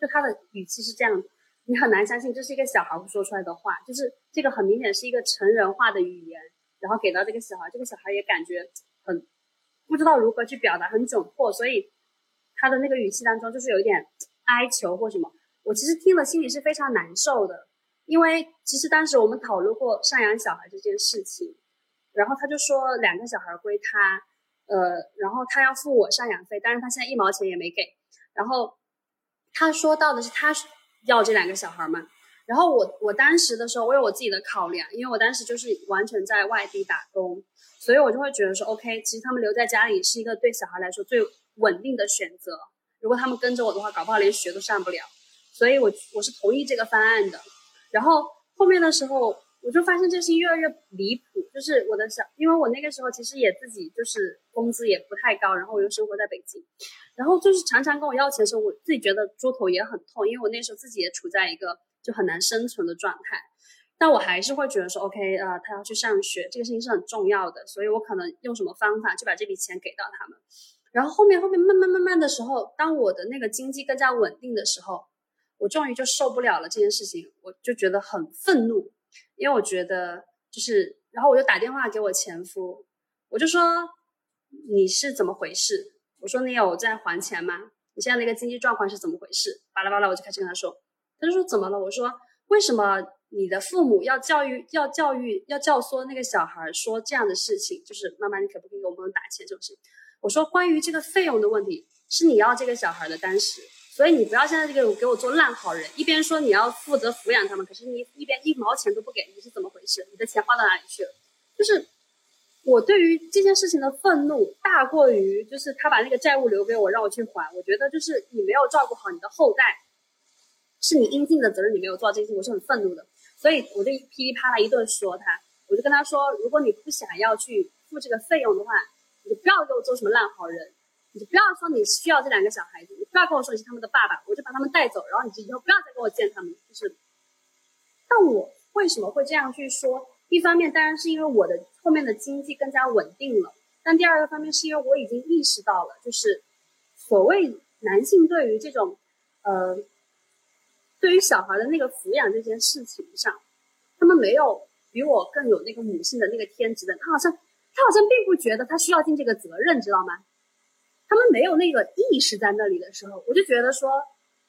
就她的语气是这样，你很难相信这是一个小孩会说出来的话，就是这个很明显是一个成人化的语言，然后给到这个小孩，这个小孩也感觉很不知道如何去表达，很窘迫，所以他的那个语气当中就是有一点哀求或什么。我其实听了心里是非常难受的，因为其实当时我们讨论过赡养小孩这件事情，然后他就说两个小孩归他，呃，然后他要付我赡养费，但是他现在一毛钱也没给，然后他说到的是他。要这两个小孩嘛，然后我我当时的时候，我有我自己的考量，因为我当时就是完全在外地打工，所以我就会觉得说，OK，其实他们留在家里是一个对小孩来说最稳定的选择。如果他们跟着我的话，搞不好连学都上不了，所以我我是同意这个方案的。然后后面的时候，我就发现这事情越来越离谱，就是我的小，因为我那个时候其实也自己就是工资也不太高，然后我又生活在北京。然后就是常常跟我要钱的时候，我自己觉得猪头也很痛，因为我那时候自己也处在一个就很难生存的状态。但我还是会觉得说，OK，呃，他要去上学，这个事情是很重要的，所以我可能用什么方法就把这笔钱给到他们。然后后面后面慢慢慢慢的时候，当我的那个经济更加稳定的时候，我终于就受不了了这件事情，我就觉得很愤怒，因为我觉得就是，然后我就打电话给我前夫，我就说你是怎么回事？我说你有在还钱吗？你现在那个经济状况是怎么回事？巴拉巴拉，我就开始跟他说。他就说怎么了？我说为什么你的父母要教育、要教育、要教唆那个小孩说这样的事情？就是妈妈，你可不可以给我们打钱这种事情？我说关于这个费用的问题，是你要这个小孩的当时，所以你不要现在这个给我做烂好人，一边说你要负责抚养他们，可是你一边一毛钱都不给，你是怎么回事？你的钱花到哪里去了？就是。我对于这件事情的愤怒大过于，就是他把那个债务留给我，让我去还。我觉得就是你没有照顾好你的后代，是你应尽的责任，你没有做到这些，我是很愤怒的。所以我就噼里啪啦一顿说他，我就跟他说，如果你不想要去付这个费用的话，你就不要给我做什么烂好人，你就不要说你需要这两个小孩子，你不要跟我说你是他们的爸爸，我就把他们带走，然后你就以后不要再跟我见他们。就是，但我为什么会这样去说？一方面当然是因为我的后面的经济更加稳定了，但第二个方面是因为我已经意识到了，就是所谓男性对于这种，呃，对于小孩的那个抚养这件事情上，他们没有比我更有那个母性的那个天职的，他好像他好像并不觉得他需要尽这个责任，知道吗？他们没有那个意识在那里的时候，我就觉得说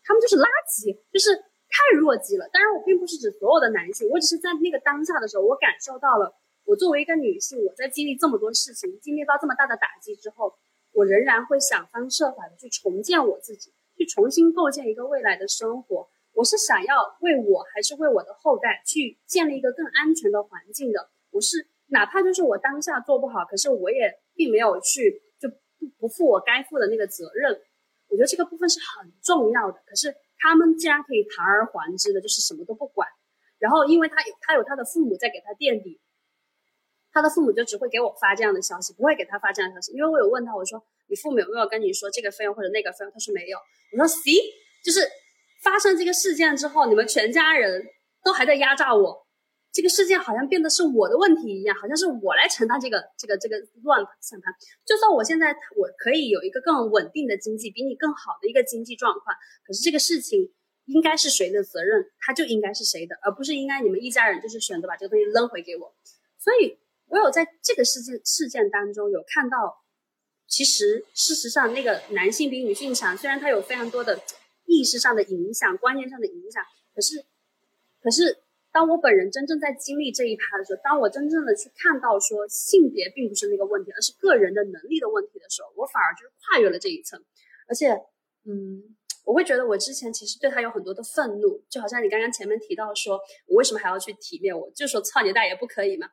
他们就是垃圾，就是。太弱鸡了，当然我并不是指所有的男性，我只是在那个当下的时候，我感受到了，我作为一个女性，我在经历这么多事情，经历到这么大的打击之后，我仍然会想方设法的去重建我自己，去重新构建一个未来的生活。我是想要为我还是为我的后代去建立一个更安全的环境的。我是哪怕就是我当下做不好，可是我也并没有去就不不负我该负的那个责任。我觉得这个部分是很重要的。可是。他们竟然可以堂而皇之的，就是什么都不管，然后因为他有他有他的父母在给他垫底，他的父母就只会给我发这样的消息，不会给他发这样的消息。因为我有问他，我说你父母有没有跟你说这个费用或者那个费用？他说没有。我说 C，就是发生这个事件之后，你们全家人都还在压榨我。这个事件好像变得是我的问题一样，好像是我来承担这个这个这个乱想盘。就算我现在我可以有一个更稳定的经济，比你更好的一个经济状况，可是这个事情应该是谁的责任，它就应该是谁的，而不是应该你们一家人就是选择把这个东西扔回给我。所以，我有在这个事件事件当中有看到，其实事实上那个男性比女性强，虽然他有非常多的意识上的影响、观念上的影响，可是，可是。当我本人真正在经历这一趴的时候，当我真正的去看到说性别并不是那个问题，而是个人的能力的问题的时候，我反而就是跨越了这一层。而且，嗯，我会觉得我之前其实对他有很多的愤怒，就好像你刚刚前面提到说我为什么还要去体面，我就说操你大爷不可以嘛？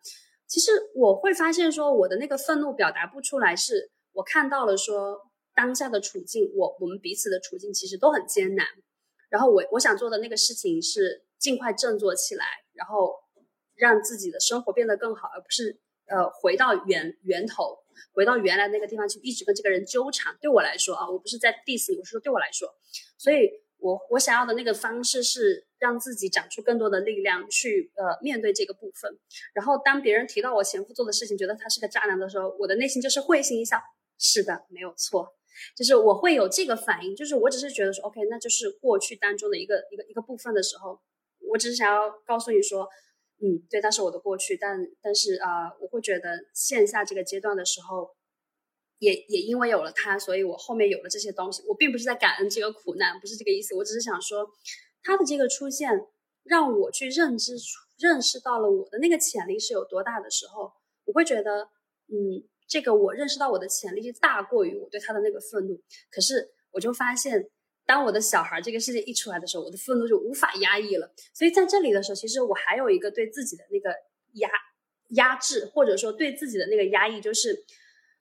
其实我会发现说我的那个愤怒表达不出来，是我看到了说当下的处境，我我们彼此的处境其实都很艰难。然后我我想做的那个事情是。尽快振作起来，然后让自己的生活变得更好，而不是呃回到源源头，回到原来那个地方去一直跟这个人纠缠。对我来说啊，我不是在 diss 你，我是说对我来说，所以我我想要的那个方式是让自己长出更多的力量去呃面对这个部分。然后当别人提到我前夫做的事情，觉得他是个渣男的时候，我的内心就是会心一笑，是的，没有错。就是我会有这个反应，就是我只是觉得说，OK，那就是过去当中的一个一个一个部分的时候，我只是想要告诉你说，嗯，对，那是我的过去，但但是啊，我会觉得线下这个阶段的时候，也也因为有了他，所以我后面有了这些东西，我并不是在感恩这个苦难，不是这个意思，我只是想说，他的这个出现让我去认知出认识到了我的那个潜力是有多大的时候，我会觉得，嗯。这个我认识到我的潜力是大过于我对他的那个愤怒，可是我就发现，当我的小孩这个事情一出来的时候，我的愤怒就无法压抑了。所以在这里的时候，其实我还有一个对自己的那个压压制，或者说对自己的那个压抑，就是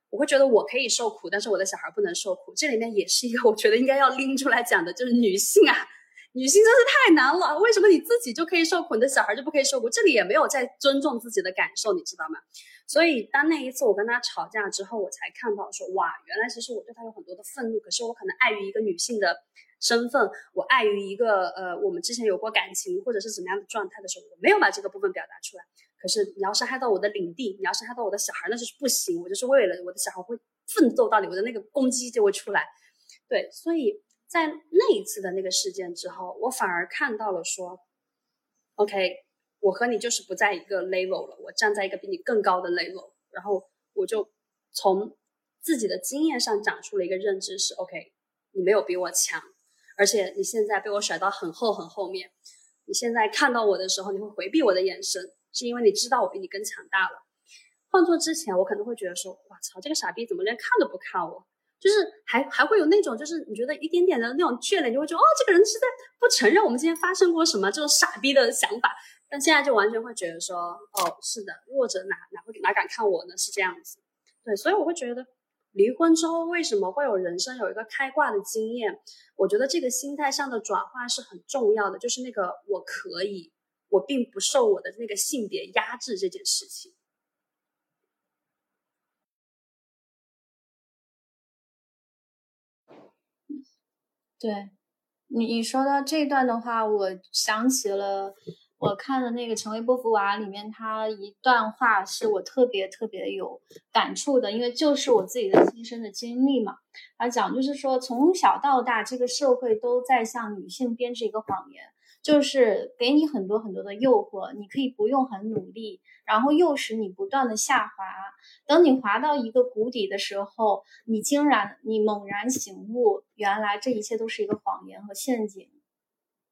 我会觉得我可以受苦，但是我的小孩不能受苦。这里面也是一个我觉得应该要拎出来讲的，就是女性啊。女性真是太难了，为什么你自己就可以受苦，你的小孩就不可以受苦？这里也没有在尊重自己的感受，你知道吗？所以当那一次我跟他吵架之后，我才看到说，哇，原来其实我对他有很多的愤怒，可是我可能碍于一个女性的身份，我碍于一个呃，我们之前有过感情或者是怎么样的状态的时候，我没有把这个部分表达出来。可是你要伤害到我的领地，你要伤害到我的小孩，那就是不行。我就是为了我的小孩会奋斗到底，我的那个攻击就会出来。对，所以。在那一次的那个事件之后，我反而看到了说，OK，我和你就是不在一个 level 了，我站在一个比你更高的 level，然后我就从自己的经验上长出了一个认知是，OK，你没有比我强，而且你现在被我甩到很后很后面，你现在看到我的时候，你会回避我的眼神，是因为你知道我比你更强大了。换做之前，我可能会觉得说，哇操，这个傻逼怎么连看都不看我？就是还还会有那种，就是你觉得一点点的那种眷恋，就会觉得哦，这个人是在不承认我们之间发生过什么这种傻逼的想法。但现在就完全会觉得说，哦，是的，弱者哪哪会哪敢看我呢？是这样子。对，所以我会觉得，离婚之后为什么会有人生有一个开挂的经验？我觉得这个心态上的转化是很重要的，就是那个我可以，我并不受我的那个性别压制这件事情。对，你你说到这段的话，我想起了我看的那个《成为波伏娃》里面，他一段话是我特别特别有感触的，因为就是我自己的亲身的经历嘛。他讲就是说，从小到大，这个社会都在向女性编织一个谎言。就是给你很多很多的诱惑，你可以不用很努力，然后诱使你不断的下滑。等你滑到一个谷底的时候，你竟然你猛然醒悟，原来这一切都是一个谎言和陷阱，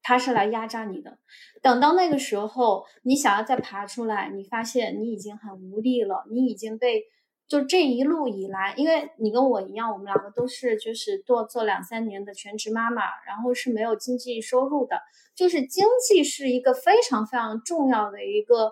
他是来压榨你的。等到那个时候，你想要再爬出来，你发现你已经很无力了，你已经被。就这一路以来，因为你跟我一样，我们两个都是就是做做两三年的全职妈妈，然后是没有经济收入的。就是经济是一个非常非常重要的一个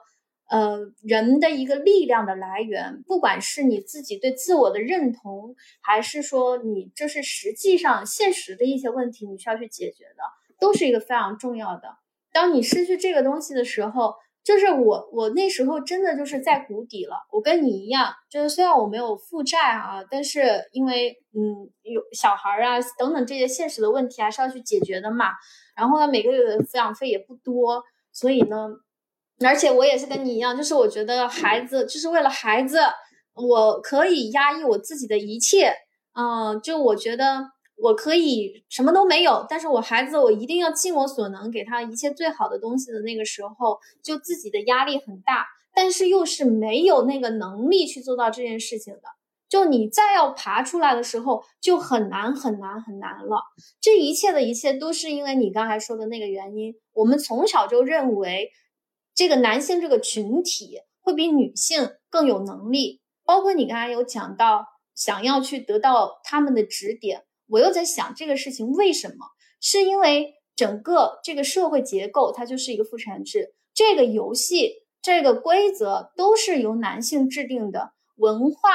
呃人的一个力量的来源，不管是你自己对自我的认同，还是说你这是实际上现实的一些问题，你需要去解决的，都是一个非常重要的。当你失去这个东西的时候。就是我，我那时候真的就是在谷底了。我跟你一样，就是虽然我没有负债啊，但是因为嗯有小孩啊等等这些现实的问题还是要去解决的嘛。然后呢，每个月的抚养费也不多，所以呢，而且我也是跟你一样，就是我觉得孩子就是为了孩子，我可以压抑我自己的一切。嗯，就我觉得。我可以什么都没有，但是我孩子我一定要尽我所能给他一切最好的东西的那个时候，就自己的压力很大，但是又是没有那个能力去做到这件事情的。就你再要爬出来的时候，就很难很难很难了。这一切的一切都是因为你刚才说的那个原因。我们从小就认为，这个男性这个群体会比女性更有能力，包括你刚才有讲到想要去得到他们的指点。我又在想这个事情为什么？是因为整个这个社会结构它就是一个父权制，这个游戏这个规则都是由男性制定的，文化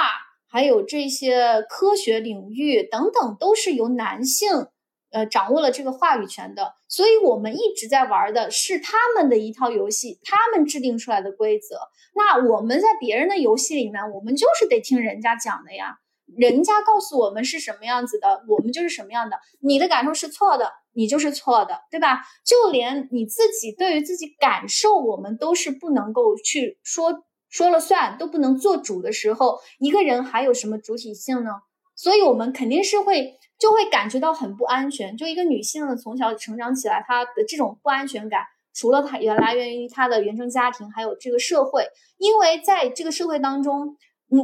还有这些科学领域等等都是由男性呃掌握了这个话语权的，所以我们一直在玩的是他们的一套游戏，他们制定出来的规则。那我们在别人的游戏里面，我们就是得听人家讲的呀。人家告诉我们是什么样子的，我们就是什么样的。你的感受是错的，你就是错的，对吧？就连你自己对于自己感受，我们都是不能够去说说了算，都不能做主的时候，一个人还有什么主体性呢？所以我们肯定是会就会感觉到很不安全。就一个女性的从小成长起来，她的这种不安全感，除了她也来源于她的原生家庭，还有这个社会。因为在这个社会当中，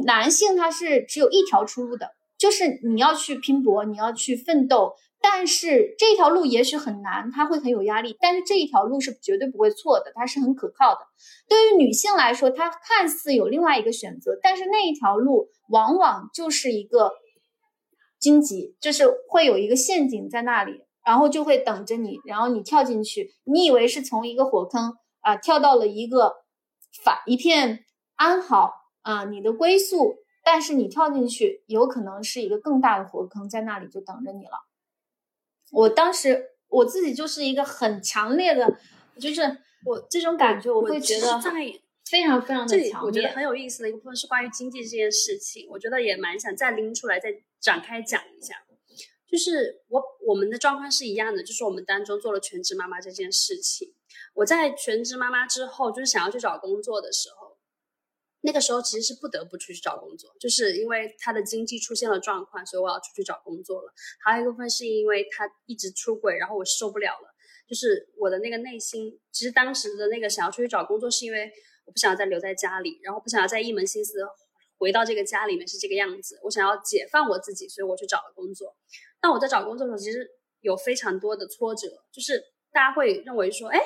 男性他是只有一条出路的，就是你要去拼搏，你要去奋斗。但是这条路也许很难，他会很有压力。但是这一条路是绝对不会错的，它是很可靠的。对于女性来说，她看似有另外一个选择，但是那一条路往往就是一个荆棘，就是会有一个陷阱在那里，然后就会等着你，然后你跳进去，你以为是从一个火坑啊跳到了一个反一片安好啊你的归宿，但是你跳进去，有可能是一个更大的火坑在那里就等着你了。我当时我自己就是一个很强烈的，就是我这种感觉，我会觉得在非常非常的强烈。我觉得很有意思的一个部分是关于经济这件事情，我觉得也蛮想再拎出来再展开讲一下。就是我我们的状况是一样的，就是我们当中做了全职妈妈这件事情。我在全职妈妈之后，就是想要去找工作的时候。那个时候其实是不得不出去找工作，就是因为他的经济出现了状况，所以我要出去找工作了。还有一部分是因为他一直出轨，然后我受不了了。就是我的那个内心，其实当时的那个想要出去找工作，是因为我不想要再留在家里，然后不想要再一门心思回到这个家里面是这个样子。我想要解放我自己，所以我去找了工作。但我在找工作的时候，其实有非常多的挫折，就是大家会认为说，哎，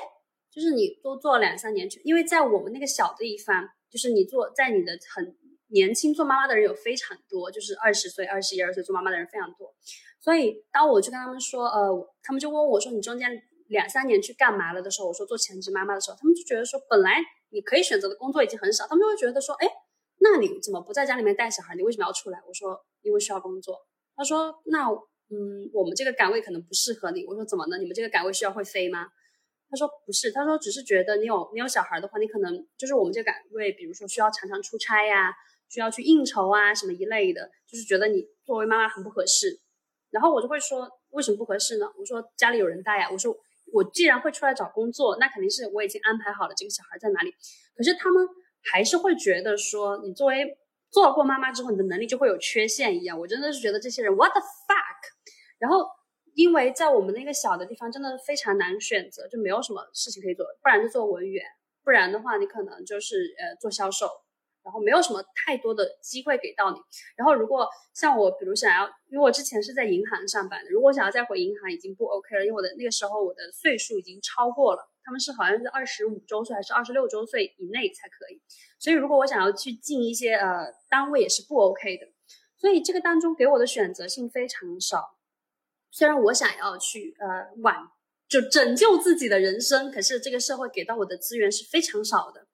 就是你多做两三年，因为在我们那个小的地方。就是你做在你的很年轻做妈妈的人有非常多，就是二十岁、二十一二岁做妈妈的人非常多。所以当我去跟他们说，呃，他们就问我说你中间两三年去干嘛了的时候，我说做全职妈妈的时候，他们就觉得说本来你可以选择的工作已经很少，他们就会觉得说，哎，那你怎么不在家里面带小孩？你为什么要出来？我说因为需要工作。他说那嗯，我们这个岗位可能不适合你。我说怎么呢？你们这个岗位需要会飞吗？他说不是，他说只是觉得你有你有小孩的话，你可能就是我们这个岗位，比如说需要常常出差呀，需要去应酬啊什么一类的，就是觉得你作为妈妈很不合适。然后我就会说为什么不合适呢？我说家里有人带呀。我说我既然会出来找工作，那肯定是我已经安排好了这个小孩在哪里。可是他们还是会觉得说你作为做过妈妈之后，你的能力就会有缺陷一样。我真的是觉得这些人 what the fuck，然后。因为在我们那个小的地方，真的非常难选择，就没有什么事情可以做，不然就做文员，不然的话你可能就是呃做销售，然后没有什么太多的机会给到你。然后如果像我，比如想要，因为我之前是在银行上班的，如果想要再回银行，已经不 OK 了，因为我的那个时候我的岁数已经超过了，他们是好像是二十五周岁还是二十六周岁以内才可以，所以如果我想要去进一些呃单位也是不 OK 的，所以这个当中给我的选择性非常少。虽然我想要去呃挽就拯救自己的人生，可是这个社会给到我的资源是非常少的，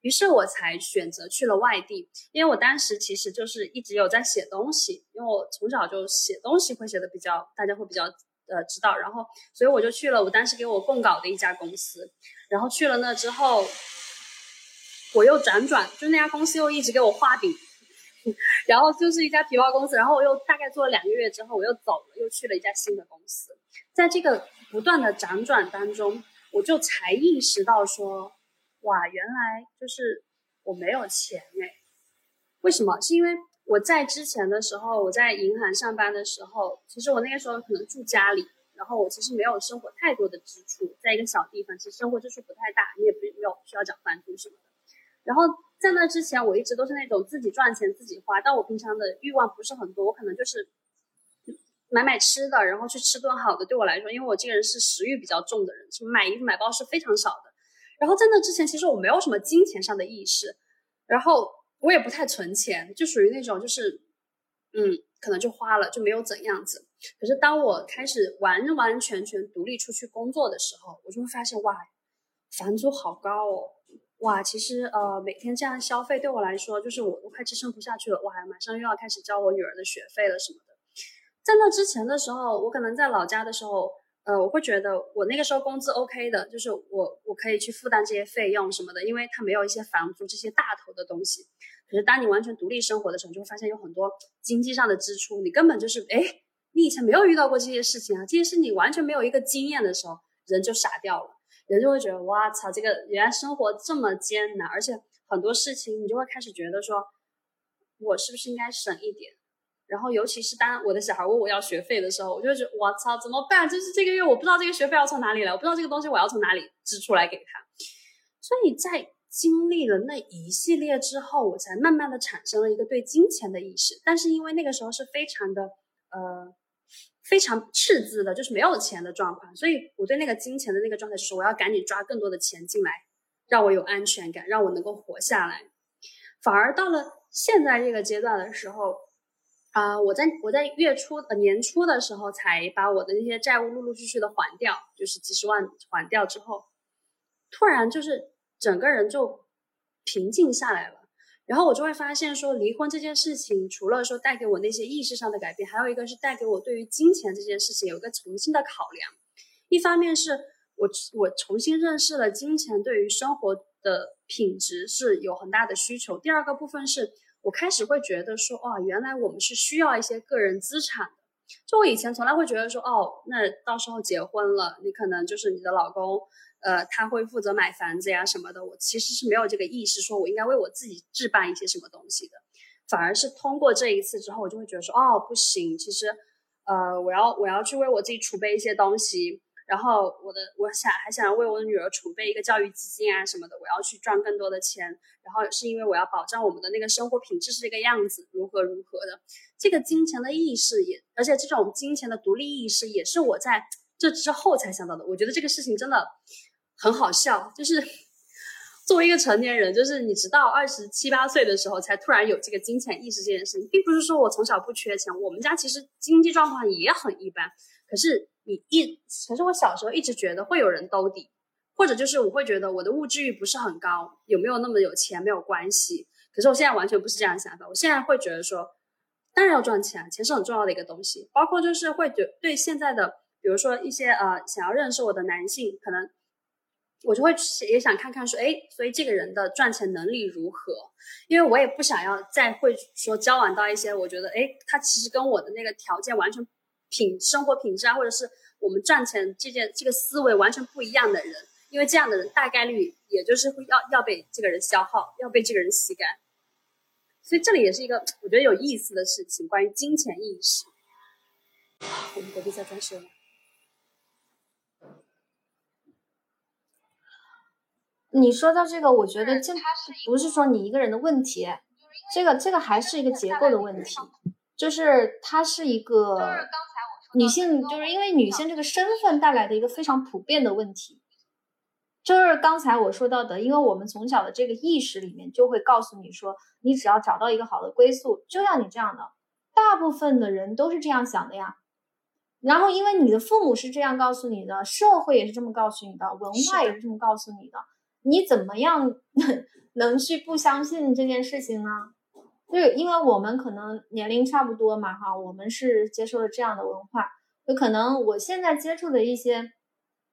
于是我才选择去了外地。因为我当时其实就是一直有在写东西，因为我从小就写东西会写的比较，大家会比较呃知道。然后所以我就去了我当时给我供稿的一家公司，然后去了那之后，我又辗转，就那家公司又一直给我画饼。然后就是一家皮包公司，然后我又大概做了两个月之后，我又走了，又去了一家新的公司。在这个不断的辗转当中，我就才意识到说，哇，原来就是我没有钱哎。为什么？是因为我在之前的时候，我在银行上班的时候，其实我那个时候可能住家里，然后我其实没有生活太多的支出，在一个小地方，其实生活支出不太大，你也不没有需要找房租什么的。然后在那之前，我一直都是那种自己赚钱自己花，但我平常的欲望不是很多，我可能就是买买吃的，然后去吃顿好的。对我来说，因为我这个人是食欲比较重的人，什么买衣服买包是非常少的。然后在那之前，其实我没有什么金钱上的意识，然后我也不太存钱，就属于那种就是，嗯，可能就花了就没有怎样子。可是当我开始完完全全独立出去工作的时候，我就会发现，哇，房租好高哦。哇，其实呃，每天这样消费对我来说，就是我都快支撑不下去了。哇，马上又要开始交我女儿的学费了什么的。在那之前的时候，我可能在老家的时候，呃，我会觉得我那个时候工资 OK 的，就是我我可以去负担这些费用什么的，因为它没有一些房租这些大头的东西。可是当你完全独立生活的时候，你就会发现有很多经济上的支出，你根本就是哎，你以前没有遇到过这些事情啊，这些事你完全没有一个经验的时候，人就傻掉了。人就会觉得哇操，这个原来生活这么艰难，而且很多事情你就会开始觉得说，我是不是应该省一点？然后尤其是当我的小孩问我要学费的时候，我就觉得我操怎么办？就是这个月我不知道这个学费要从哪里来，我不知道这个东西我要从哪里支出来给他。所以在经历了那一系列之后，我才慢慢的产生了一个对金钱的意识。但是因为那个时候是非常的呃非常赤字的，就是没有钱的状况，所以我对那个金钱的那个状态是我要赶紧抓更多的钱进来，让我有安全感，让我能够活下来。反而到了现在这个阶段的时候，啊，我在我在月初呃年初的时候才把我的那些债务陆陆续续的还掉，就是几十万还掉之后，突然就是。整个人就平静下来了，然后我就会发现说，离婚这件事情，除了说带给我那些意识上的改变，还有一个是带给我对于金钱这件事情有一个重新的考量。一方面是我我重新认识了金钱对于生活的品质是有很大的需求。第二个部分是我开始会觉得说，哦，原来我们是需要一些个人资产的。就我以前从来会觉得说，哦，那到时候结婚了，你可能就是你的老公。呃，他会负责买房子呀什么的，我其实是没有这个意识，说我应该为我自己置办一些什么东西的，反而是通过这一次之后，我就会觉得说，哦，不行，其实，呃，我要我要去为我自己储备一些东西，然后我的我想还想要为我的女儿储备一个教育基金啊什么的，我要去赚更多的钱，然后是因为我要保障我们的那个生活品质是这个样子，如何如何的，这个金钱的意识也，而且这种金钱的独立意识也是我在这之后才想到的，我觉得这个事情真的。很好笑，就是 作为一个成年人，就是你直到二十七八岁的时候才突然有这个金钱意识这件事情，并不是说我从小不缺钱，我们家其实经济状况也很一般。可是你一，可是我小时候一直觉得会有人兜底，或者就是我会觉得我的物质欲不是很高，有没有那么有钱没有关系。可是我现在完全不是这样的想法，我现在会觉得说，当然要赚钱，钱是很重要的一个东西。包括就是会觉对现在的，比如说一些呃想要认识我的男性，可能。我就会也想看看说，哎，所以这个人的赚钱能力如何？因为我也不想要再会说交往到一些我觉得，哎，他其实跟我的那个条件完全品生活品质啊，或者是我们赚钱这件这个思维完全不一样的人，因为这样的人大概率也就是会要要被这个人消耗，要被这个人吸干。所以这里也是一个我觉得有意思的事情，关于金钱意识。我们隔壁在装修。你说到这个，我觉得这不是说你一个人的问题，这个这个还是一个结构的问题，就是它是一个女性，就是因为女性这个身份带来的一个非常普遍的问题，就是刚才我说到的，因为我们从小的这个意识里面就会告诉你说，你只要找到一个好的归宿，就像你这样的，大部分的人都是这样想的呀。然后因为你的父母是这样告诉你的，社会也是这么告诉你的，文化也是这么告诉你的。你怎么样 能去不相信这件事情呢？就是因为我们可能年龄差不多嘛，哈，我们是接受了这样的文化，就可能我现在接触的一些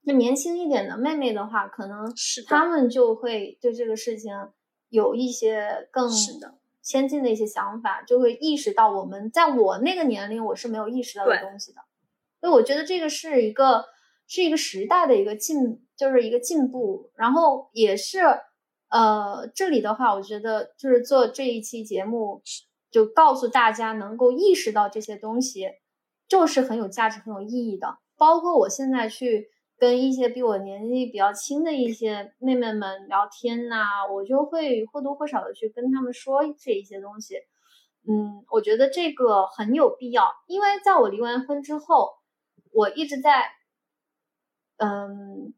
那年轻一点的妹妹的话，可能是他们就会对这个事情有一些更先进的一些想法，就会意识到我们在我那个年龄我是没有意识到的东西的，所以我觉得这个是一个是一个时代的一个进。就是一个进步，然后也是，呃，这里的话，我觉得就是做这一期节目，就告诉大家能够意识到这些东西，就是很有价值、很有意义的。包括我现在去跟一些比我年纪比较轻的一些妹妹们聊天呐，我就会或多或少的去跟他们说这一些东西。嗯，我觉得这个很有必要，因为在我离完婚之后，我一直在，嗯。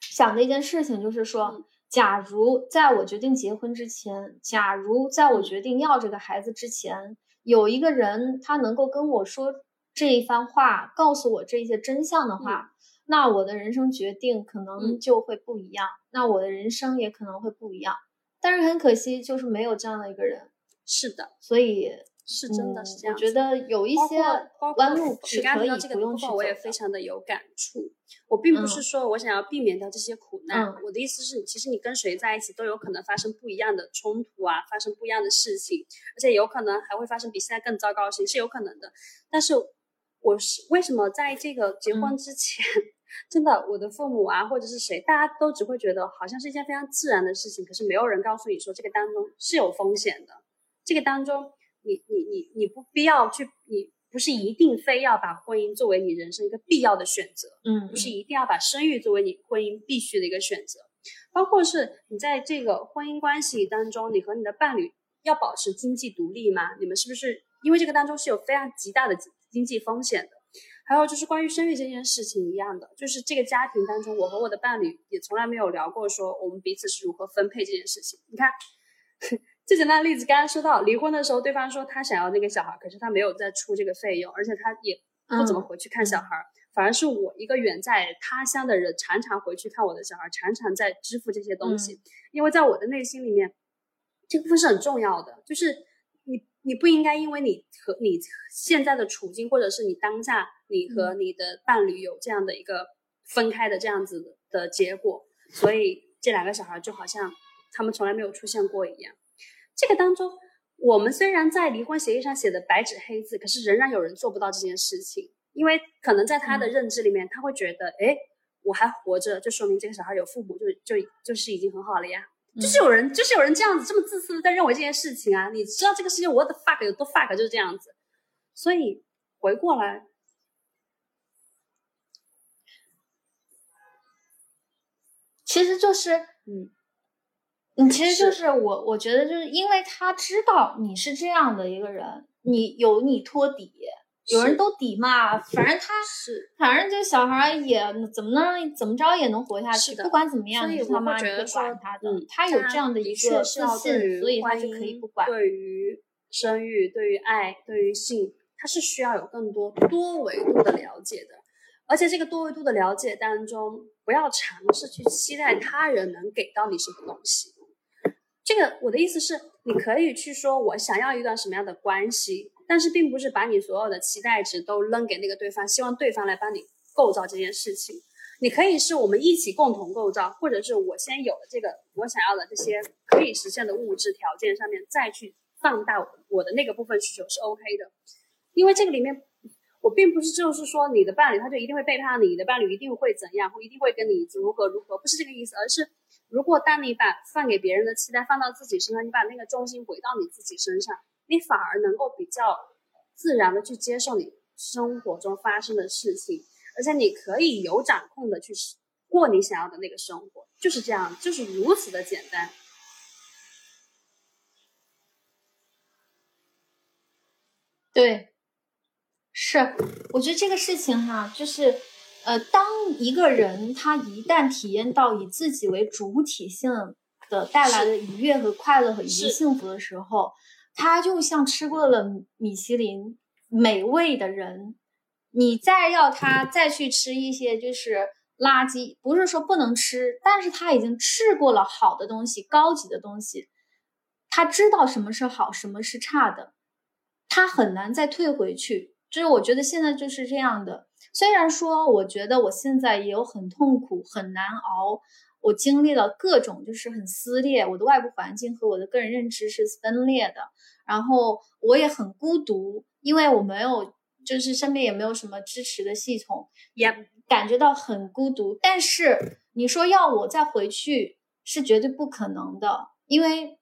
想的一件事情就是说，假如在我决定结婚之前，假如在我决定要这个孩子之前，有一个人他能够跟我说这一番话，告诉我这些真相的话，那我的人生决定可能就会不一样，那我的人生也可能会不一样。但是很可惜，就是没有这样的一个人。是的，所以。是真的是这样，我觉得有一些弯路是可以不用去我也非常的有感触。我并不是说我想要避免掉这些苦难，我的意思是，其实你跟谁在一起都有可能发生不一样的冲突啊，发生不一样的事情，而且有可能还会发生比现在更糟糕的事情，是有可能的。但是我是为什么在这个结婚之前，真的我的父母啊，或者是谁，大家都只会觉得好像是一件非常自然的事情，可是没有人告诉你说这个当中是有风险的，这个当中。你你你你不必要去，你不是一定非要把婚姻作为你人生一个必要的选择，嗯，不是一定要把生育作为你婚姻必须的一个选择，包括是你在这个婚姻关系当中，你和你的伴侣要保持经济独立吗？你们是不是因为这个当中是有非常极大的经济风险的？还有就是关于生育这件事情一样的，就是这个家庭当中，我和我的伴侣也从来没有聊过说我们彼此是如何分配这件事情。你看，最简单的例子，刚刚说到离婚的时候，对方说他想要那个小孩，可是他没有再出这个费用，而且他也不怎么回去看小孩，反而是我一个远在他乡的人，常常回去看我的小孩，常常在支付这些东西，因为在我的内心里面，这部分是很重要的，就是。你你不应该因为你和你现在的处境，或者是你当下你和你的伴侣有这样的一个分开的这样子的结果，所以这两个小孩就好像他们从来没有出现过一样。这个当中，我们虽然在离婚协议上写的白纸黑字，可是仍然有人做不到这件事情，因为可能在他的认知里面，他会觉得，哎，我还活着，就说明这个小孩有父母，就就就是已经很好了呀。就是有人，就是有人这样子这么自私的在认为这件事情啊！你知道这个世界 what the fuck 有多 fuck 就是这样子，所以回过来，其实就是嗯，你其实就是我，我觉得就是因为他知道你是这样的一个人，你有你托底。有人都底嘛，反正他是，反正这小孩也怎么能怎么着也能活下去，不管怎么样，你他妈觉不管他的，他有这样的一个自信，所以他就可以不管。对于生育、对于爱、对于性，他是需要有更多多维度的了解的，而且这个多维度的了解当中，不要尝试去期待他人能给到你什么东西。这个我的意思是，你可以去说我想要一段什么样的关系。但是并不是把你所有的期待值都扔给那个对方，希望对方来帮你构造这件事情。你可以是我们一起共同构造，或者是我先有了这个我想要的这些可以实现的物质条件上面，再去放大我的那个部分需求是 OK 的。因为这个里面，我并不是就是说你的伴侣他就一定会背叛你，你的伴侣一定会怎样，或一定会跟你如何如何，不是这个意思，而是如果当你把放给别人的期待放到自己身上，你把那个重心回到你自己身上。你反而能够比较自然的去接受你生活中发生的事情，而且你可以有掌控的去过你想要的那个生活，就是这样，就是如此的简单。对，是，我觉得这个事情哈，就是，呃，当一个人他一旦体验到以自己为主体性的带来的愉悦和快乐和以及幸福的时候。他就像吃过了米其林美味的人，你再要他再去吃一些就是垃圾，不是说不能吃，但是他已经吃过了好的东西、高级的东西，他知道什么是好，什么是差的，他很难再退回去。就是我觉得现在就是这样的，虽然说我觉得我现在也有很痛苦、很难熬。我经历了各种，就是很撕裂，我的外部环境和我的个人认知是分裂的，然后我也很孤独，因为我没有，就是身边也没有什么支持的系统，也感觉到很孤独。但是你说要我再回去，是绝对不可能的，因为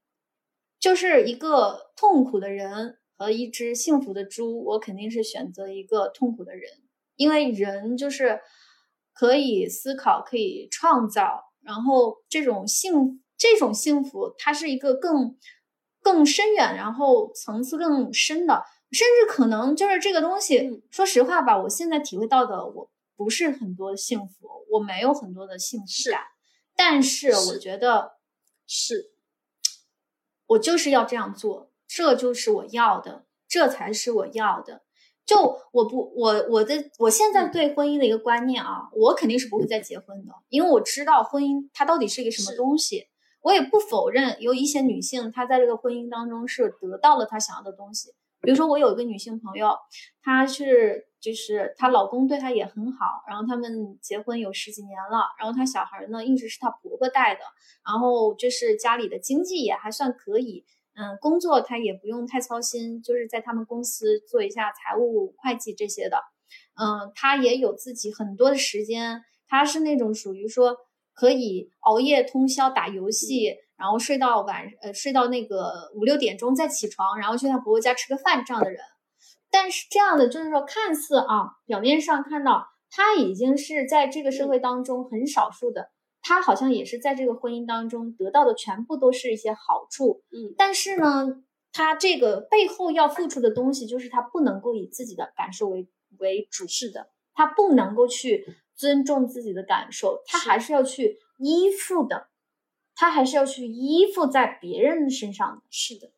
就是一个痛苦的人和一只幸福的猪，我肯定是选择一个痛苦的人，因为人就是可以思考，可以创造。然后这种幸这种幸福，它是一个更更深远，然后层次更深的，甚至可能就是这个东西。说实话吧，我现在体会到的，我不是很多幸福，我没有很多的幸福感。但是我觉得是，我就是要这样做，这就是我要的，这才是我要的。就我不我我的我现在对婚姻的一个观念啊，我肯定是不会再结婚的，因为我知道婚姻它到底是一个什么东西。我也不否认有一些女性她在这个婚姻当中是得到了她想要的东西。比如说我有一个女性朋友，她是就是她老公对她也很好，然后他们结婚有十几年了，然后她小孩呢一直是她婆婆带的，然后就是家里的经济也还算可以。嗯，工作他也不用太操心，就是在他们公司做一下财务会计这些的。嗯，他也有自己很多的时间，他是那种属于说可以熬夜通宵打游戏，然后睡到晚呃睡到那个五六点钟再起床，然后去他婆婆家吃个饭这样的人。但是这样的就是说，看似啊表面上看到他已经是在这个社会当中很少数的，他好像也是在这个婚姻当中得到的全部都是一些好处，嗯，但是呢，他这个背后要付出的东西就是他不能够以自己的感受为为主，是的，他不能够去尊重自己的感受，他还是要去依附的，他还是要去依附在别人身上的，是的，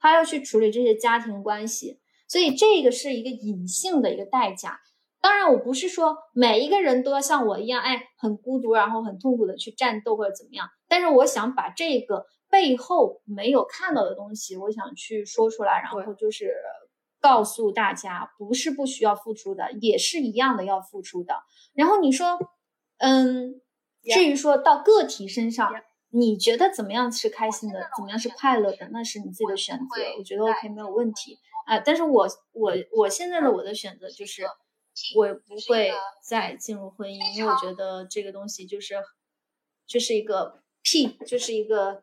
他要去处理这些家庭关系，所以这个是一个隐性的一个代价。当然，我不是说每一个人都要像我一样，哎，很孤独，然后很痛苦的去战斗或者怎么样。但是我想把这个背后没有看到的东西，我想去说出来，然后就是告诉大家，不是不需要付出的，也是一样的要付出的。然后你说，嗯，至于说到个体身上，你觉得怎么样是开心的，怎么样是快乐的，那是你自己的选择，我觉得 OK 没有问题啊。但是我我我现在的我的选择就是。我不会再进入婚姻，因为我觉得这个东西就是，就是一个屁，就是一个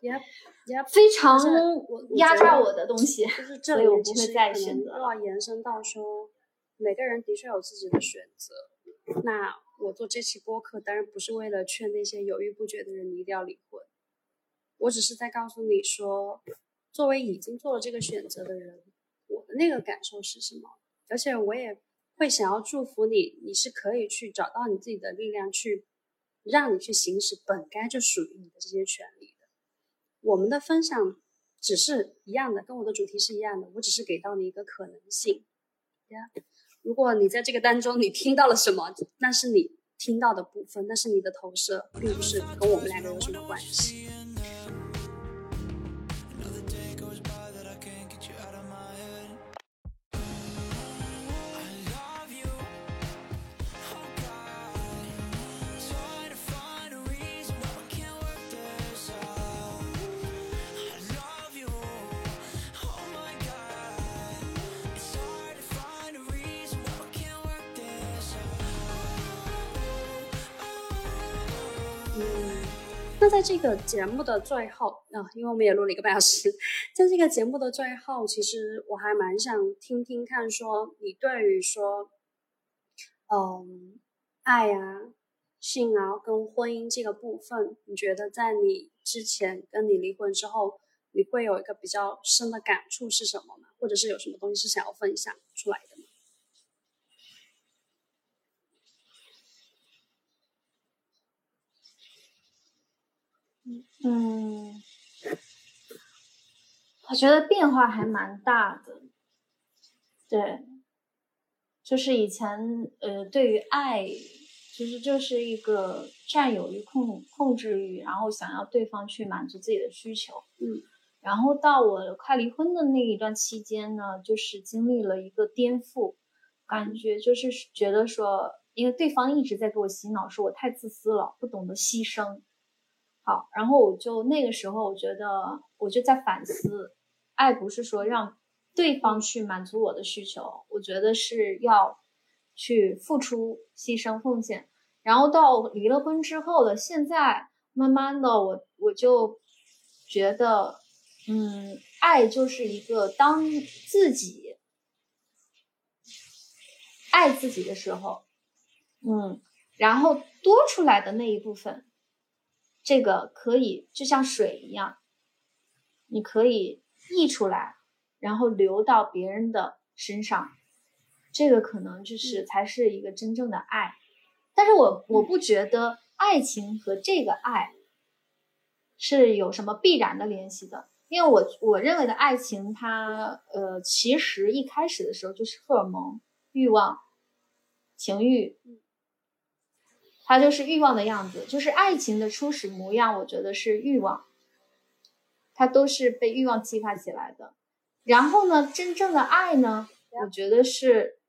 非常压榨我的东西，就是这里我不会再选择。要延伸到说，每个人的确有自己的选择。那我做这期播客，当然不是为了劝那些犹豫不决的人你一定要离婚，我只是在告诉你说，作为已经做了这个选择的人，我的那个感受是什么，而且我也。会想要祝福你，你是可以去找到你自己的力量，去让你去行使本该就属于你的这些权利的。我们的分享只是一样的，跟我的主题是一样的，我只是给到你一个可能性。呀，如果你在这个当中你听到了什么，那是你听到的部分，那是你的投射，并不是跟我们两个有什么关系。在这个节目的最后啊，因为我们也录了一个半小时，在这个节目的最后，其实我还蛮想听听看，说你对于说，嗯，爱啊、性啊跟婚姻这个部分，你觉得在你之前跟你离婚之后，你会有一个比较深的感触是什么吗？或者是有什么东西是想要分享出来的吗？嗯，我觉得变化还蛮大的。对，就是以前呃，对于爱，其实就是一个占有欲、控控制欲，然后想要对方去满足自己的需求。嗯，然后到我快离婚的那一段期间呢，就是经历了一个颠覆，感觉就是觉得说，因为对方一直在给我洗脑，说我太自私了，不懂得牺牲。然后我就那个时候，我觉得我就在反思，爱不是说让对方去满足我的需求，我觉得是要去付出、牺牲、奉献。然后到离了婚之后的现在，慢慢的，我我就觉得，嗯，爱就是一个当自己爱自己的时候，嗯，然后多出来的那一部分。这个可以就像水一样，你可以溢出来，然后流到别人的身上，这个可能就是才是一个真正的爱。但是我我不觉得爱情和这个爱是有什么必然的联系的，因为我我认为的爱情，它呃其实一开始的时候就是荷尔蒙、欲望、情欲。它就是欲望的样子，就是爱情的初始模样。我觉得是欲望，它都是被欲望激发起来的。然后呢，真正的爱呢，我觉得是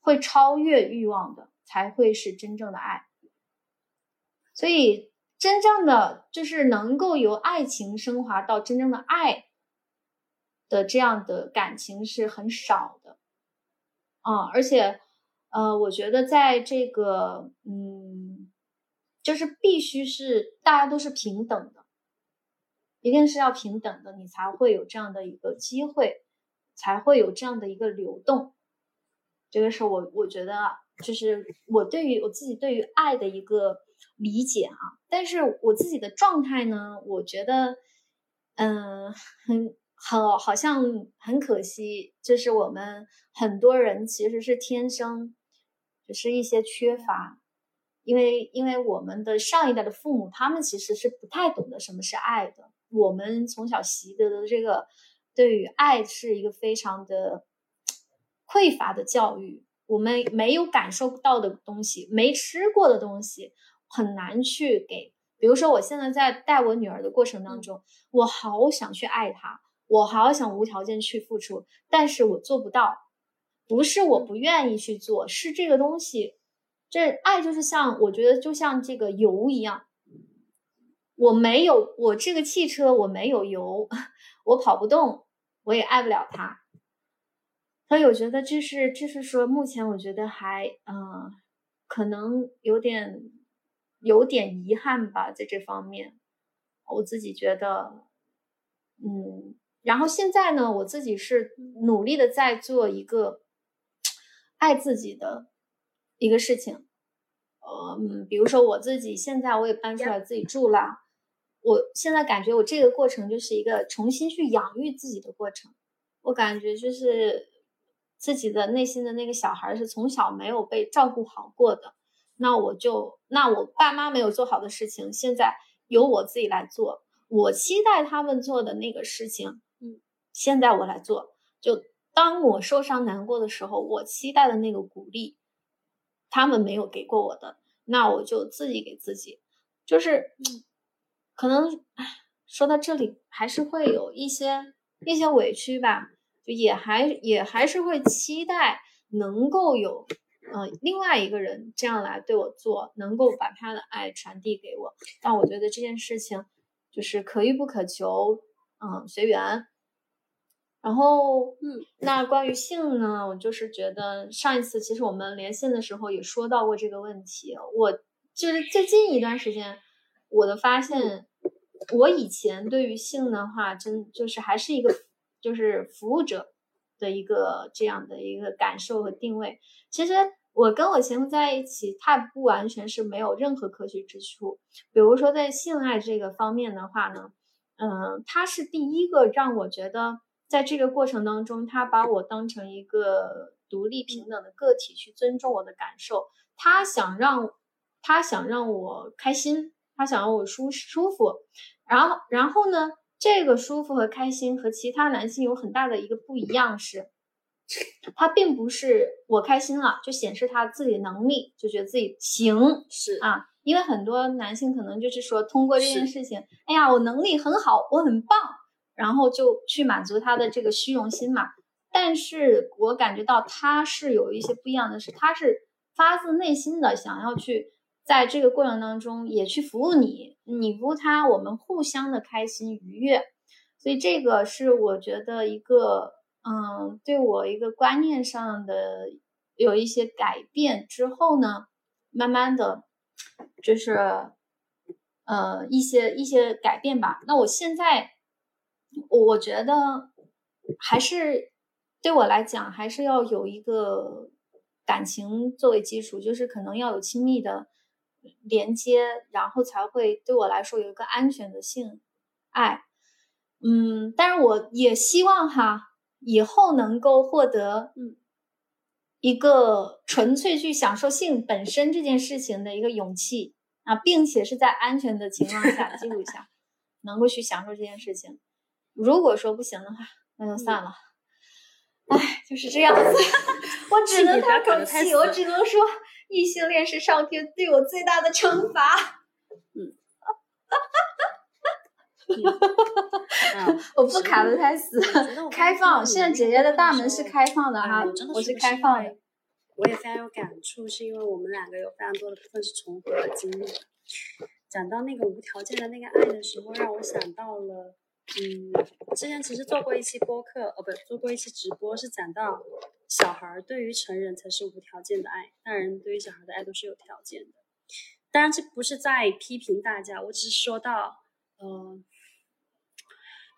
会超越欲望的，才会是真正的爱。所以，真正的就是能够由爱情升华到真正的爱的这样的感情是很少的。啊，而且，呃，我觉得在这个，嗯。就是必须是大家都是平等的，一定是要平等的，你才会有这样的一个机会，才会有这样的一个流动。这个是我我觉得，就是我对于我自己对于爱的一个理解啊。但是我自己的状态呢，我觉得，嗯，很很好像很可惜，就是我们很多人其实是天生只是一些缺乏。因为，因为我们的上一代的父母，他们其实是不太懂得什么是爱的。我们从小习得的这个，对于爱是一个非常的匮乏的教育。我们没有感受到的东西，没吃过的东西，很难去给。比如说，我现在在带我女儿的过程当中，我好想去爱她，我好想无条件去付出，但是我做不到。不是我不愿意去做，是这个东西。这爱就是像，我觉得就像这个油一样，我没有我这个汽车，我没有油，我跑不动，我也爱不了它。所以我觉得这是，这是说目前我觉得还，嗯，可能有点有点遗憾吧，在这方面，我自己觉得，嗯，然后现在呢，我自己是努力的在做一个 爱自己的。一个事情，呃，嗯，比如说我自己现在我也搬出来自己住了，我现在感觉我这个过程就是一个重新去养育自己的过程。我感觉就是自己的内心的那个小孩是从小没有被照顾好过的，那我就那我爸妈没有做好的事情，现在由我自己来做。我期待他们做的那个事情，嗯，现在我来做。就当我受伤难过的时候，我期待的那个鼓励。他们没有给过我的，那我就自己给自己，就是，可能，说到这里还是会有一些一些委屈吧，就也还也还是会期待能够有，呃，另外一个人这样来对我做，能够把他的爱传递给我。但我觉得这件事情就是可遇不可求，嗯，随缘。然后，嗯，那关于性呢，我就是觉得上一次其实我们连线的时候也说到过这个问题。我就是最近一段时间，我的发现，我以前对于性的话，真就是还是一个就是服务者的一个这样的一个感受和定位。其实我跟我前夫在一起，他不完全是没有任何可取之处。比如说在性爱这个方面的话呢，嗯，他是第一个让我觉得。在这个过程当中，他把我当成一个独立平等的个体，去尊重我的感受。他想让，他想让我开心，他想让我舒舒服。然后，然后呢，这个舒服和开心和其他男性有很大的一个不一样是，他并不是我开心了就显示他自己能力，就觉得自己行是啊。因为很多男性可能就是说通过这件事情，哎呀，我能力很好，我很棒。然后就去满足他的这个虚荣心嘛，但是我感觉到他是有一些不一样的是，他是发自内心的想要去在这个过程当中也去服务你，你服务他，我们互相的开心愉悦，所以这个是我觉得一个嗯，对我一个观念上的有一些改变之后呢，慢慢的就是呃一些一些改变吧。那我现在。我觉得还是对我来讲，还是要有一个感情作为基础，就是可能要有亲密的连接，然后才会对我来说有一个安全的性爱。嗯，但是我也希望哈，以后能够获得嗯一个纯粹去享受性本身这件事情的一个勇气啊，并且是在安全的情况下记录下，能够去享受这件事情。如果说不行的话，那就算了。唉，就是这样子，我只能叹口气，我只能说，异性恋是上天对我最大的惩罚。嗯，我不卡的太死，开放。现在姐姐的大门是开放的哈，我是开放的。我也非常有感触，是因为我们两个有非常多的部分是重合的经历。讲到那个无条件的那个爱的时候，让我想到了。嗯，之前其实做过一期播客，哦，不，做过一期直播，是讲到小孩对于成人才是无条件的爱，大人对于小孩的爱都是有条件的。当然，这不是在批评大家，我只是说到，呃，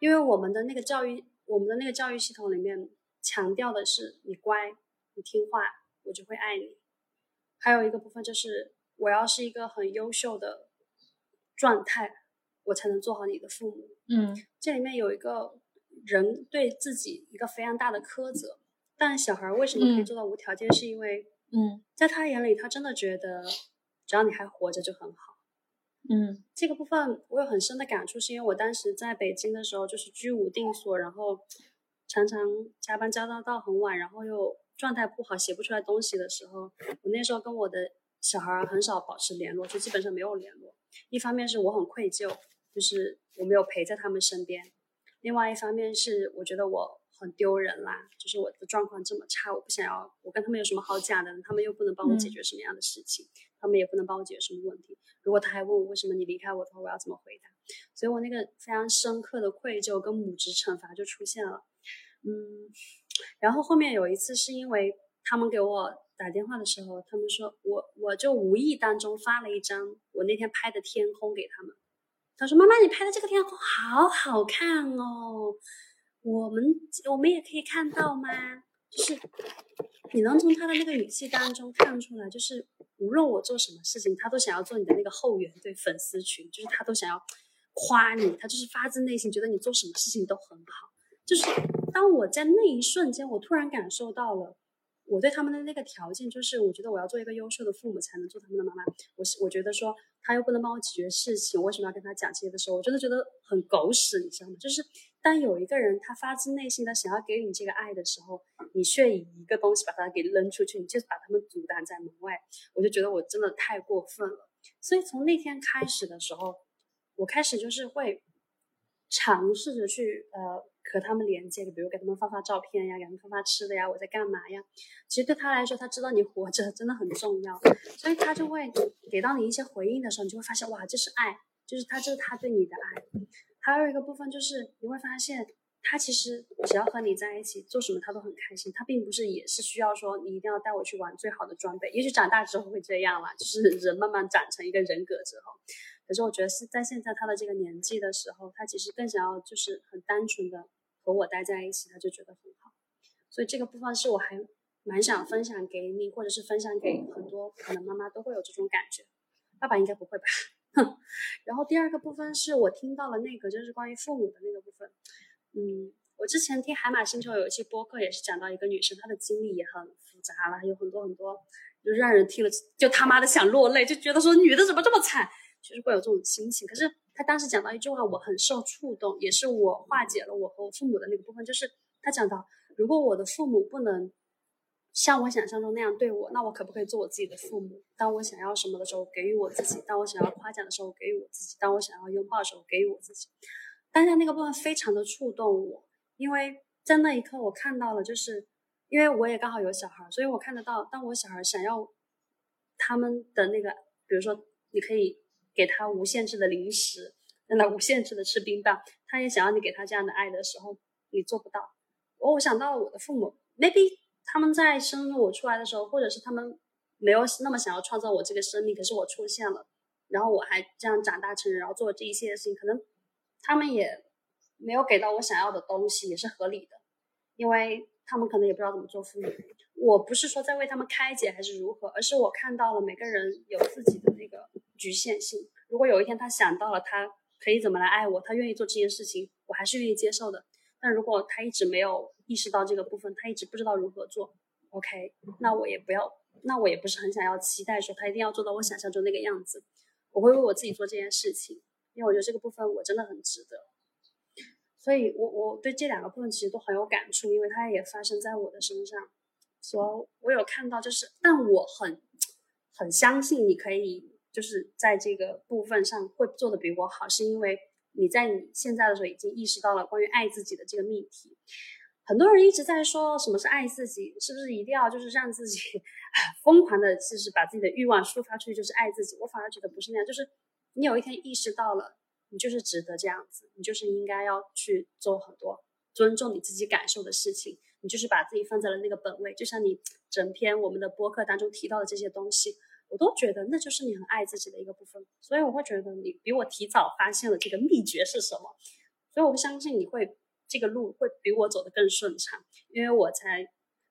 因为我们的那个教育，我们的那个教育系统里面强调的是你乖，你听话，我就会爱你。还有一个部分就是我要是一个很优秀的状态，我才能做好你的父母。嗯，这里面有一个人对自己一个非常大的苛责，但小孩为什么可以做到无条件？是因为，嗯，在他眼里，他真的觉得只要你还活着就很好。嗯，这个部分我有很深的感触，是因为我当时在北京的时候，就是居无定所，然后常常加班加到到很晚，然后又状态不好，写不出来东西的时候，我那时候跟我的小孩很少保持联络，就基本上没有联络。一方面是我很愧疚，就是我没有陪在他们身边；另外一方面是我觉得我很丢人啦，就是我的状况这么差，我不想要，我跟他们有什么好讲的？他们又不能帮我解决什么样的事情，他们也不能帮我解决什么问题。如果他还问我为什么你离开我的话，我要怎么回答？所以我那个非常深刻的愧疚跟母职惩罚就出现了。嗯，然后后面有一次是因为他们给我打电话的时候，他们说我我就无意当中发了一张我那天拍的天空给他们。他说：“妈妈，你拍的这个天空好好看哦，我们我们也可以看到吗？就是你能从他的那个语气当中看出来，就是无论我做什么事情，他都想要做你的那个后援对粉丝群，就是他都想要夸你，他就是发自内心觉得你做什么事情都很好。就是当我在那一瞬间，我突然感受到了。”我对他们的那个条件就是，我觉得我要做一个优秀的父母才能做他们的妈妈。我是我觉得说他又不能帮我解决事情，为什么要跟他讲这些的时候，我真的觉得很狗屎，你知道吗？就是当有一个人他发自内心的想要给你这个爱的时候，你却以一个东西把他给扔出去，你就把他们阻挡在门外，我就觉得我真的太过分了。所以从那天开始的时候，我开始就是会尝试着去呃。和他们连接，比如给他们发发照片呀，给他们发发吃的呀，我在干嘛呀？其实对他来说，他知道你活着真的很重要，所以他就会给到你一些回应的时候，你就会发现哇，这是爱，就是他这是他对你的爱。还有一个部分就是你会发现，他其实只要和你在一起，做什么他都很开心，他并不是也是需要说你一定要带我去玩最好的装备。也许长大之后会这样啦，就是人慢慢长成一个人格之后。可是我觉得是在现在他的这个年纪的时候，他其实更想要就是很单纯的。和我待在一起，他就觉得很好，所以这个部分是我还蛮想分享给你，或者是分享给很多可能妈妈都会有这种感觉，爸爸应该不会吧？哼 然后第二个部分是我听到了那个就是关于父母的那个部分，嗯，我之前听海马星球有一期播客也是讲到一个女生，她的经历也很复杂了，有很多很多，就让人听了就他妈的想落泪，就觉得说女的怎么这么惨，就是会有这种心情，可是。他当时讲到一句话，我很受触动，也是我化解了我和我父母的那个部分。就是他讲到，如果我的父母不能像我想象中那样对我，那我可不可以做我自己的父母？当我想要什么的时候，给予我自己；当我想要夸奖的时候，给予我自己；当我想要拥抱的时候，给予我自己。当下那个部分非常的触动我，因为在那一刻我看到了，就是因为我也刚好有小孩，所以我看得到，当我小孩想要他们的那个，比如说你可以。给他无限制的零食，让他无限制的吃冰棒，他也想要你给他这样的爱的时候，你做不到。我我想到了我的父母，maybe 他们在生我出来的时候，或者是他们没有那么想要创造我这个生命，可是我出现了，然后我还这样长大成人，然后做这一切的事情，可能他们也没有给到我想要的东西，也是合理的，因为他们可能也不知道怎么做父母。我不是说在为他们开解还是如何，而是我看到了每个人有自己的那个。局限性。如果有一天他想到了他可以怎么来爱我，他愿意做这件事情，我还是愿意接受的。但如果他一直没有意识到这个部分，他一直不知道如何做，OK，那我也不要，那我也不是很想要期待说他一定要做到我想象中那个样子。我会为我自己做这件事情，因为我觉得这个部分我真的很值得。所以，我我对这两个部分其实都很有感触，因为它也发生在我的身上。所以，我有看到，就是，但我很很相信你可以。就是在这个部分上会做的比我好，是因为你在你现在的时候已经意识到了关于爱自己的这个命题。很多人一直在说什么是爱自己，是不是一定要就是让自己 疯狂的，就是把自己的欲望抒发出去就是爱自己？我反而觉得不是那样，就是你有一天意识到了，你就是值得这样子，你就是应该要去做很多尊重你自己感受的事情，你就是把自己放在了那个本位，就像你整篇我们的播客当中提到的这些东西。我都觉得那就是你很爱自己的一个部分，所以我会觉得你比我提早发现了这个秘诀是什么。所以我相信你会这个路会比我走得更顺畅，因为我才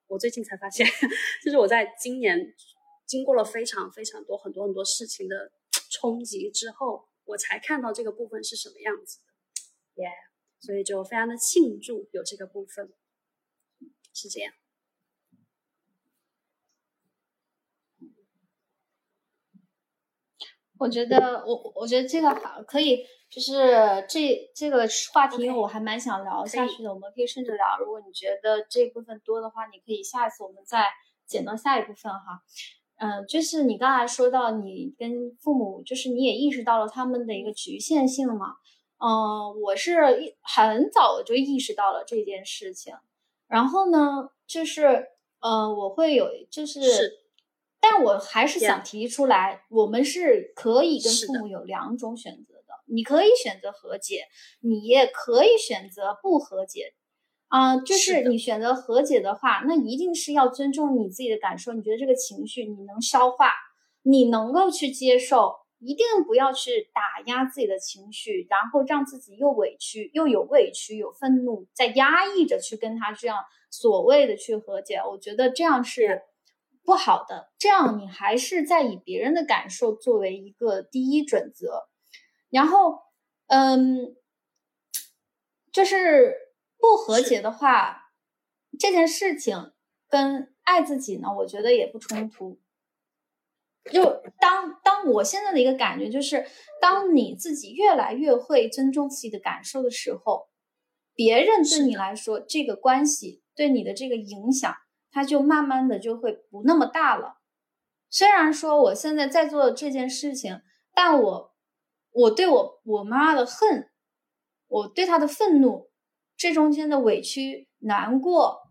我最近才发现，就是我在今年经过了非常非常多很多很多事情的冲击之后，我才看到这个部分是什么样子的，耶，所以就非常的庆祝有这个部分，是这样。我觉得我我觉得这个好可以，就是这这个话题我还蛮想聊下去的。我们可以顺着聊。如果你觉得这部分多的话，你可以下一次我们再剪到下一部分哈。嗯，就是你刚才说到你跟父母，就是你也意识到了他们的一个局限性嘛。嗯，我是很早就意识到了这件事情。然后呢，就是呃，我会有就是。但我还是想提出来，我们是可以跟父母有两种选择的。你可以选择和解，你也可以选择不和解。啊，就是你选择和解的话，那一定是要尊重你自己的感受。你觉得这个情绪你能消化，你能够去接受，一定不要去打压自己的情绪，然后让自己又委屈又有委屈有愤怒，在压抑着去跟他这样所谓的去和解。我觉得这样是。不好的，这样你还是在以别人的感受作为一个第一准则，然后，嗯，就是不和解的话，这件事情跟爱自己呢，我觉得也不冲突。就当当我现在的一个感觉就是，当你自己越来越会尊重自己的感受的时候，别人对你来说这个关系对你的这个影响。它就慢慢的就会不那么大了。虽然说我现在在做这件事情，但我我对我我妈的恨，我对她的愤怒，这中间的委屈、难过，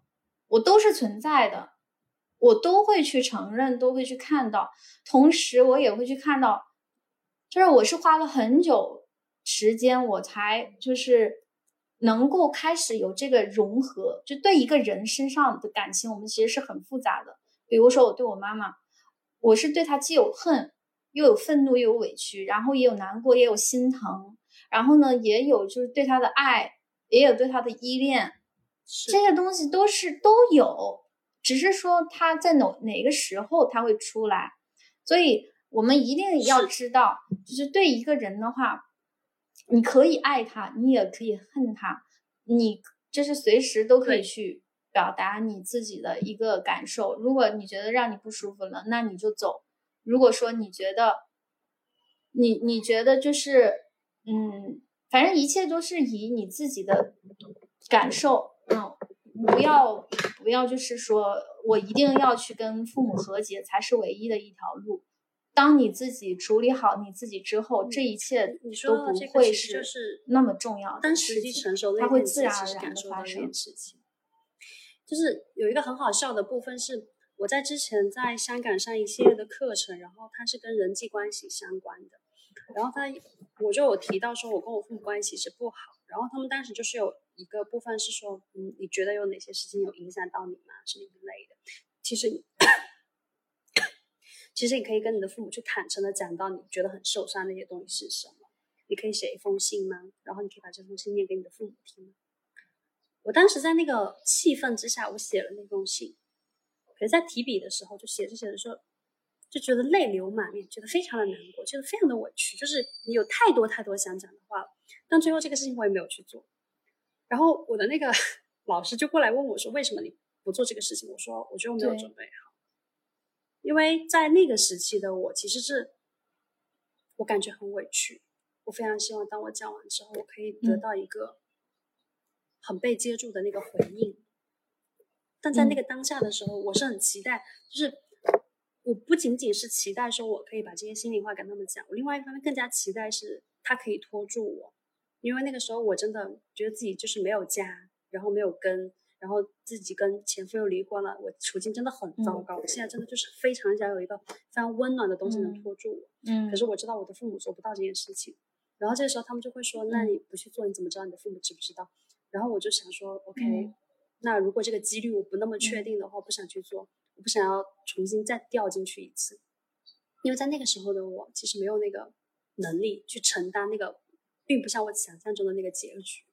我都是存在的，我都会去承认，都会去看到。同时，我也会去看到，就是我是花了很久时间，我才就是。能够开始有这个融合，就对一个人身上的感情，我们其实是很复杂的。比如说，我对我妈妈，我是对她既有恨，又有愤怒，又有委屈，然后也有难过，也有心疼，然后呢，也有就是对她的爱，也有对她的依恋，这些东西都是都有，只是说她在哪哪个时候她会出来。所以我们一定要知道，就是对一个人的话。你可以爱他，你也可以恨他，你就是随时都可以去表达你自己的一个感受。如果你觉得让你不舒服了，那你就走。如果说你觉得，你你觉得就是，嗯，反正一切都是以你自己的感受，嗯，不要不要就是说我一定要去跟父母和解才是唯一的一条路。当你自己处理好你自己之后，这一切都不会是那么重要。当时机成熟，它会自然而然的发生事情。就是有一个很好笑的部分是，我在之前在香港上一系列的课程，然后它是跟人际关系相关的，然后他我就有提到说，我跟我父母关系是不好，然后他们当时就是有一个部分是说，嗯，你觉得有哪些事情有影响到你吗？什么一类的？其实。其实你可以跟你的父母去坦诚的讲到你觉得很受伤那些东西是什么，你可以写一封信吗？然后你可以把这封信念给你的父母听。我当时在那个气愤之下，我写了那封信，可是在提笔的时候，就写着写着说，就觉得泪流满面，觉得非常的难过，觉得非常的委屈，就是你有太多太多想讲的话了，但最后这个事情我也没有去做。然后我的那个 老师就过来问我说，为什么你不做这个事情？我说，我觉得我没有准备好。因为在那个时期的我，其实是我感觉很委屈。我非常希望，当我讲完之后，我可以得到一个很被接住的那个回应。但在那个当下的时候，我是很期待，就是我不仅仅是期待说我可以把这些心里话跟他们讲，我另外一方面更加期待是他可以拖住我，因为那个时候我真的觉得自己就是没有家，然后没有根。然后自己跟前夫又离婚了，我处境真的很糟糕。我现在真的就是非常想有一个非常温暖的东西能拖住我。嗯。可是我知道我的父母做不到这件事情。然后这个时候他们就会说：“那你不去做，你怎么知道你的父母知不知道？”然后我就想说：“OK，那如果这个几率我不那么确定的话，不想去做，我不想要重新再掉进去一次。因为在那个时候的我，其实没有那个能力去承担那个，并不像我想象中的那个结局。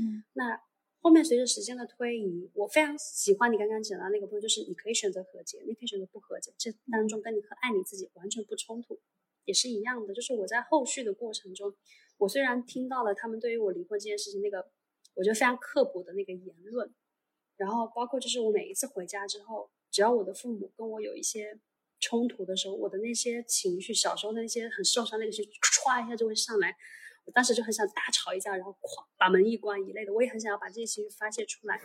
嗯，那后面随着时间的推移，我非常喜欢你刚刚讲到那个部分，就是你可以选择和解，你可以选择不和解，这当中跟你和爱你自己完全不冲突，也是一样的。就是我在后续的过程中，我虽然听到了他们对于我离婚这件事情那个，我觉得非常刻薄的那个言论，然后包括就是我每一次回家之后，只要我的父母跟我有一些冲突的时候，我的那些情绪，小时候那些很受伤那个情绪，唰一下就会上来。我当时就很想大吵一架，然后哐把门一关一类的，我也很想要把这些情绪发泄出来。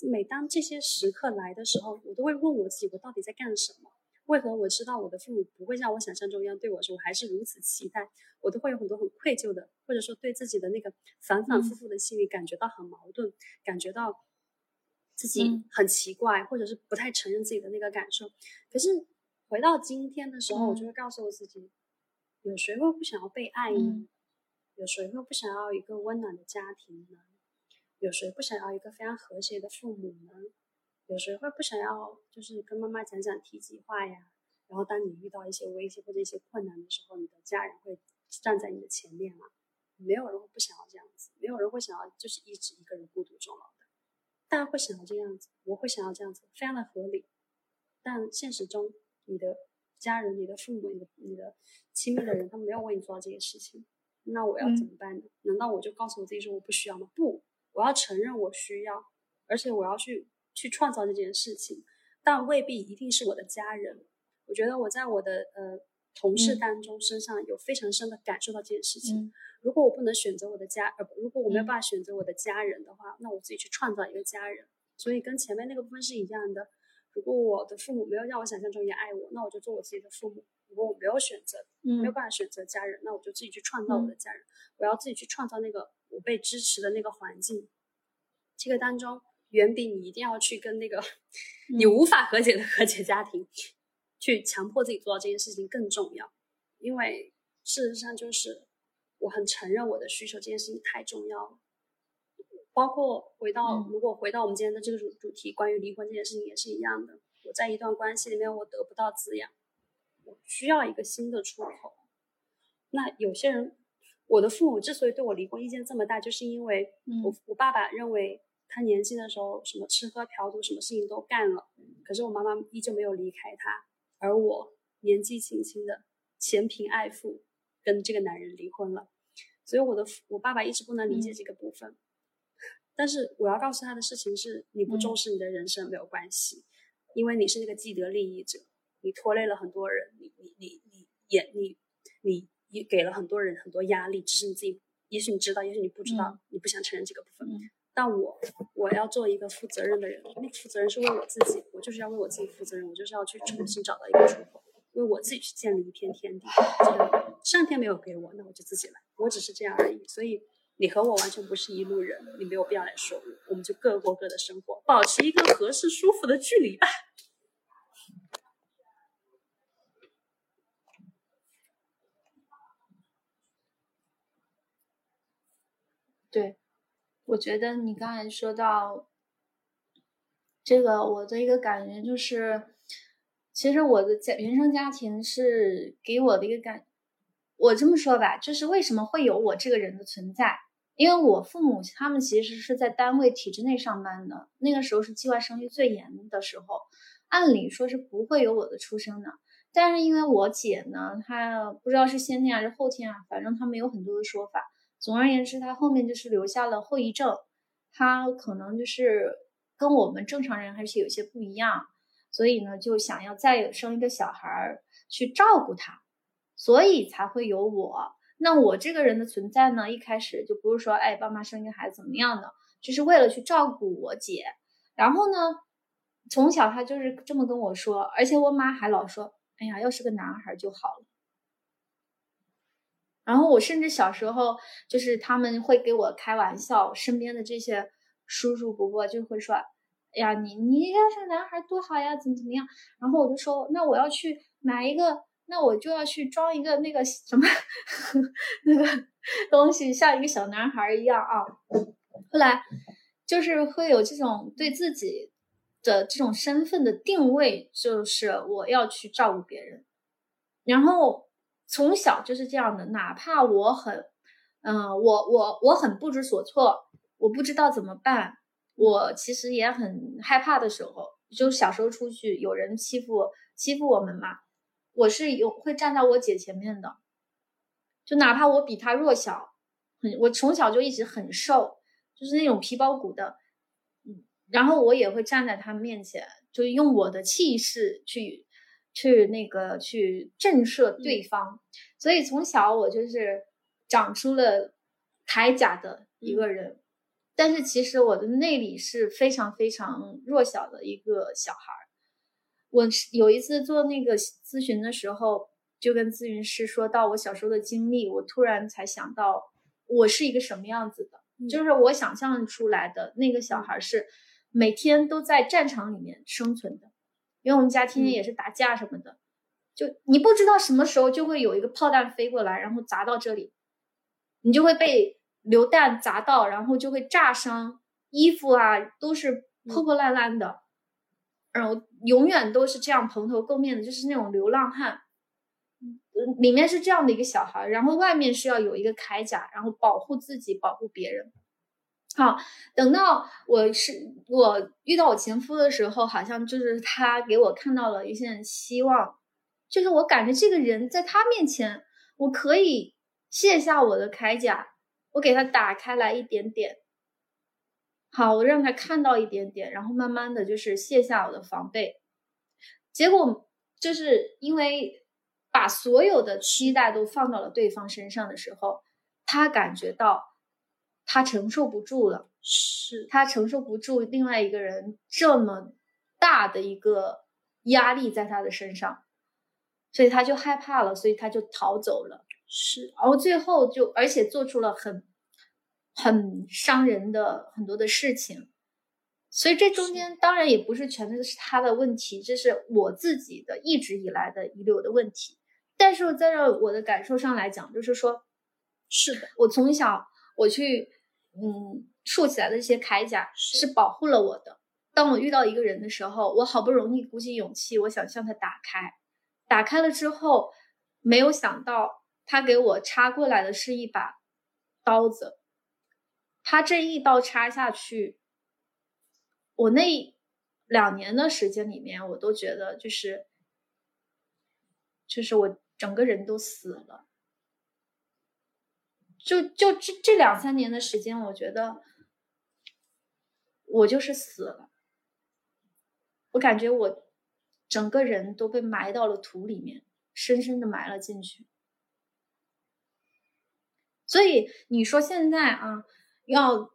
每当这些时刻来的时候，我都会问我自己：我到底在干什么？为何我知道我的父母不会像我想象中一样对我说，我还是如此期待？我都会有很多很愧疚的，或者说对自己的那个反反复复的心理感觉到很矛盾，感觉到自己很奇怪，或者是不太承认自己的那个感受。可是回到今天的时候，我就会告诉我自己：有谁会不想要被爱呢？有谁会不想要一个温暖的家庭呢？有谁不想要一个非常和谐的父母呢？有谁会不想要就是跟妈妈讲讲体己话呀？然后当你遇到一些危机或者一些困难的时候，你的家人会站在你的前面吗？没有人会不想要这样子，没有人会想要就是一直一个人孤独终老的。大家会想要这样子，我会想要这样子，非常的合理。但现实中，你的家人、你的父母、你的你的亲密的人，他没有为你做到这些事情。那我要怎么办呢？难道我就告诉我自己说我不需要吗？不，我要承认我需要，而且我要去去创造这件事情，但未必一定是我的家人。我觉得我在我的呃同事当中身上有非常深的感受到这件事情。如果我不能选择我的家，呃，如果我没有办法选择我的家人的话，那我自己去创造一个家人。所以跟前面那个部分是一样的。如果我的父母没有让我想象中也爱我，那我就做我自己的父母。如果我没有选择，没有办法选择家人，那我就自己去创造我的家人。我要自己去创造那个我被支持的那个环境。这个当中远比你一定要去跟那个你无法和解的和解家庭去强迫自己做到这件事情更重要。因为事实上就是我很承认我的需求这件事情太重要了。包括回到如果回到我们今天的这个主主题，关于离婚这件事情也是一样的。我在一段关系里面我得不到滋养。需要一个新的出口。那有些人，我的父母之所以对我离婚意见这么大，就是因为我我爸爸认为他年轻的时候什么吃喝嫖赌，什么事情都干了，可是我妈妈依旧没有离开他，而我年纪轻轻的嫌贫爱富，跟这个男人离婚了。所以我的我爸爸一直不能理解这个部分。但是我要告诉他的事情是：你不重视你的人生没有关系，因为你是那个既得利益者。你拖累了很多人，你你你你也你你也给了很多人很多压力，只是你自己，也许你知道，也许你不知道，你不想承认这个部分。但我我要做一个负责任的人，那负责任是为我自己，我就是要为我自己负责任，我就是要去重新找到一个出口，为我自己去建立一片天地。这个上天没有给我，那我就自己来，我只是这样而已。所以你和我完全不是一路人，你没有必要来说我，我们就各过各的生活，保持一个合适舒服的距离吧。对，我觉得你刚才说到这个，我的一个感觉就是，其实我的家原生家庭是给我的一个感，我这么说吧，就是为什么会有我这个人的存在？因为我父母他们其实是在单位体制内上班的，那个时候是计划生育最严的时候，按理说是不会有我的出生的。但是因为我姐呢，她不知道是先天还是后天啊，反正他们有很多的说法。总而言之，他后面就是留下了后遗症，他可能就是跟我们正常人还是有些不一样，所以呢，就想要再生一个小孩儿去照顾他，所以才会有我。那我这个人的存在呢，一开始就不是说，哎，爸妈生一个孩子怎么样的，就是为了去照顾我姐。然后呢，从小他就是这么跟我说，而且我妈还老说，哎呀，要是个男孩就好了。然后我甚至小时候就是他们会给我开玩笑，身边的这些叔叔伯伯就会说：“哎呀，你你要是男孩多好呀，怎么怎么样？”然后我就说：“那我要去买一个，那我就要去装一个那个什么 那个东西，像一个小男孩一样啊。”后来就是会有这种对自己的这种身份的定位，就是我要去照顾别人，然后。从小就是这样的，哪怕我很，嗯，我我我很不知所措，我不知道怎么办，我其实也很害怕的时候，就小时候出去有人欺负欺负我们嘛，我是有会站在我姐前面的，就哪怕我比她弱小，很我从小就一直很瘦，就是那种皮包骨的，嗯，然后我也会站在他们面前，就用我的气势去去那个去震慑对方，所以从小我就是长出了铠甲的一个人，但是其实我的内里是非常非常弱小的一个小孩儿。我有一次做那个咨询的时候，就跟咨询师说到我小时候的经历，我突然才想到我是一个什么样子的，就是我想象出来的那个小孩是每天都在战场里面生存的，因为我们家天天也是打架什么的，就你不知道什么时候就会有一个炮弹飞过来，然后砸到这里，你就会被流弹砸到，然后就会炸伤，衣服啊都是破破烂烂的。然后永远都是这样蓬头垢面的，就是那种流浪汉。嗯，里面是这样的一个小孩，然后外面是要有一个铠甲，然后保护自己，保护别人。好，等到我是我遇到我前夫的时候，好像就是他给我看到了一线希望，就是我感觉这个人在他面前，我可以卸下我的铠甲，我给他打开来一点点。好，我让他看到一点点，然后慢慢的就是卸下我的防备，结果就是因为把所有的期待都放到了对方身上的时候，他感觉到他承受不住了，是。他承受不住另外一个人这么大的一个压力在他的身上，所以他就害怕了，所以他就逃走了，是，然后最后就而且做出了很。很伤人的很多的事情，所以这中间当然也不是全都是他的问题，这是我自己的一直以来的遗留的问题。但是在这我的感受上来讲，就是说，是的，我从小我去嗯竖起来的这些铠甲是保护了我的。当我遇到一个人的时候，我好不容易鼓起勇气，我想向他打开，打开了之后，没有想到他给我插过来的是一把刀子。他这一刀插下去，我那两年的时间里面，我都觉得就是，就是我整个人都死了。就就这这两三年的时间，我觉得我就是死了。我感觉我整个人都被埋到了土里面，深深的埋了进去。所以你说现在啊？要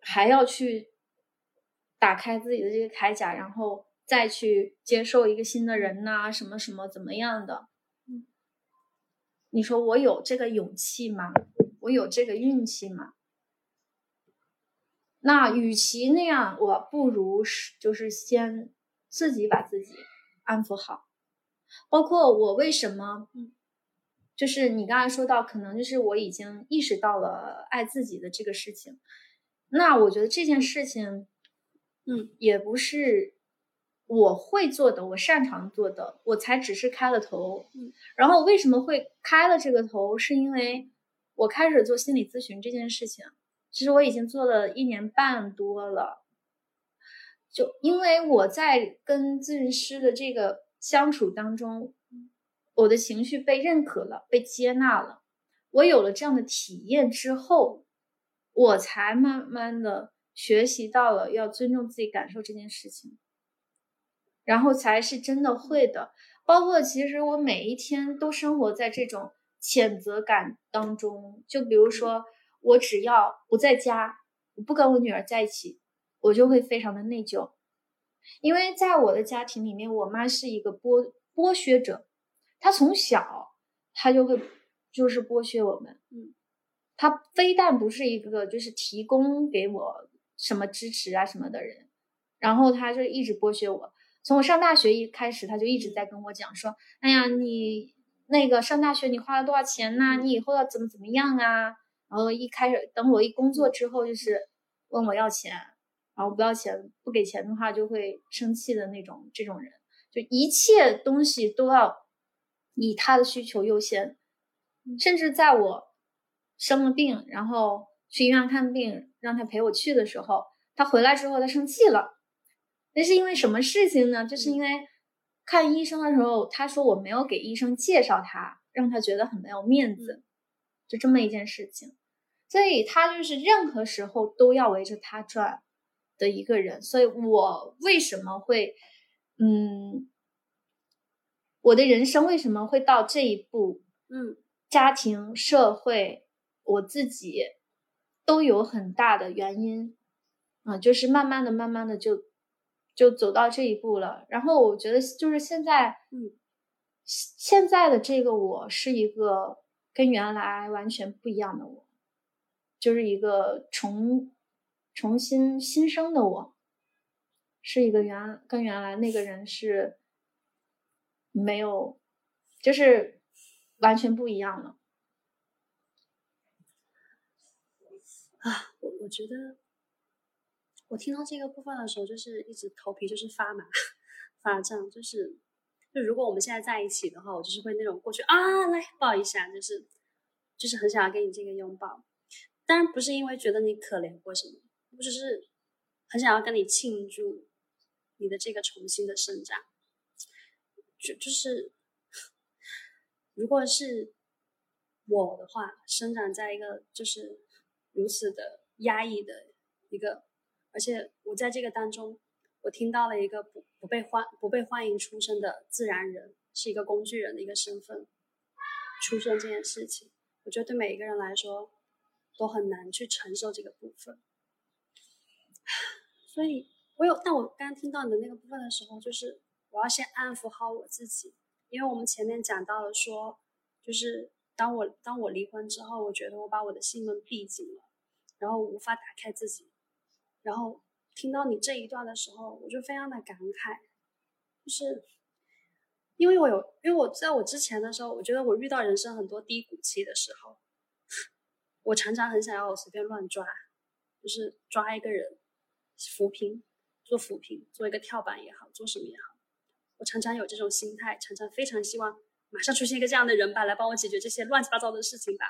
还要去打开自己的这个铠甲，然后再去接受一个新的人呐，什么什么怎么样的？你说我有这个勇气吗？我有这个运气吗？那与其那样，我不如是就是先自己把自己安抚好。包括我为什么？就是你刚才说到，可能就是我已经意识到了爱自己的这个事情，那我觉得这件事情，嗯，也不是我会做的，我擅长做的，我才只是开了头。嗯，然后为什么会开了这个头，是因为我开始做心理咨询这件事情，其实我已经做了一年半多了，就因为我在跟咨询师的这个相处当中。我的情绪被认可了，被接纳了。我有了这样的体验之后，我才慢慢的学习到了要尊重自己感受这件事情，然后才是真的会的。包括其实我每一天都生活在这种谴责感当中。就比如说，我只要不在家，我不跟我女儿在一起，我就会非常的内疚，因为在我的家庭里面，我妈是一个剥剥削者。她从小，她就会就是剥削我们，嗯，她非但不是一个就是提供给我什么支持啊什么的人，然后她就一直剥削我。从我上大学一开始，他就一直在跟我讲说：“哎呀，你那个上大学你花了多少钱呐？你以后要怎么怎么样啊？”然后一开始等我一工作之后，就是问我要钱，然后不要钱不给钱的话就会生气的那种这种人，就一切东西都要。以他的需求优先，甚至在我生了病，然后去医院看病，让他陪我去的时候，他回来之后他生气了。那是因为什么事情呢？就是因为看医生的时候，他说我没有给医生介绍他，让他觉得很没有面子，就这么一件事情。所以他就是任何时候都要围着他转的一个人。所以我为什么会，嗯，我的人生为什么会到这一步？嗯，家庭、社会，我自己都有很大的原因，啊，就是慢慢的、慢慢的就就走到这一步了。然后我觉得，就是现在，嗯，现在的这个我是一个跟原来完全不一样的我，就是一个重重新新生的我，是一个原跟原来那个人是没有，就是。完全不一样了啊！我我觉得，我听到这个部分的时候，就是一直头皮就是发麻、发胀，就是就如果我们现在在一起的话，我就是会那种过去啊来抱一下，就是就是很想要给你这个拥抱。当然不是因为觉得你可怜或什么，我只是很想要跟你庆祝你的这个重新的生长，就就是。如果是我的话，生长在一个就是如此的压抑的一个，而且我在这个当中，我听到了一个不不被欢不被欢迎出生的自然人，是一个工具人的一个身份出生这件事情，我觉得对每一个人来说都很难去承受这个部分。所以，我有，但我刚刚听到你的那个部分的时候，就是我要先安抚好我自己。因为我们前面讲到了说，就是当我当我离婚之后，我觉得我把我的心门闭紧了，然后无法打开自己。然后听到你这一段的时候，我就非常的感慨，就是因为我有，因为我在我之前的时候，我觉得我遇到人生很多低谷期的时候，我常常很想要随便乱抓，就是抓一个人扶贫，做扶贫，做一个跳板也好，做什么也好。我常常有这种心态，常常非常希望马上出现一个这样的人吧，来帮我解决这些乱七八糟的事情吧。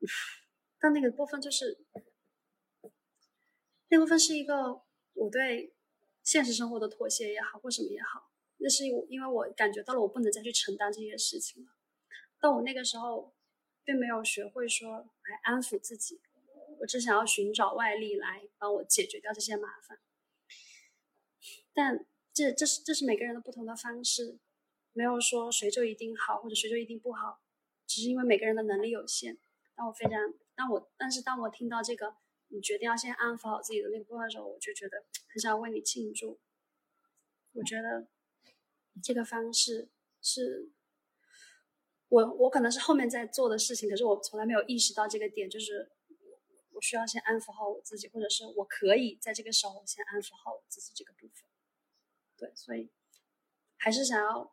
但那个部分就是，那部分是一个我对现实生活的妥协也好，或什么也好，那是因为我感觉到了我不能再去承担这些事情了。但我那个时候并没有学会说来安抚自己，我只想要寻找外力来帮我解决掉这些麻烦，但。这这是这是每个人的不同的方式，没有说谁就一定好或者谁就一定不好，只是因为每个人的能力有限。但我非常，当我但是当我听到这个，你决定要先安抚好自己的那个部分的时候，我就觉得很想为你庆祝。我觉得这个方式是我我可能是后面在做的事情，可是我从来没有意识到这个点，就是我我需要先安抚好我自己，或者是我可以在这个时候先安抚好我自己这个部分。对，所以还是想要，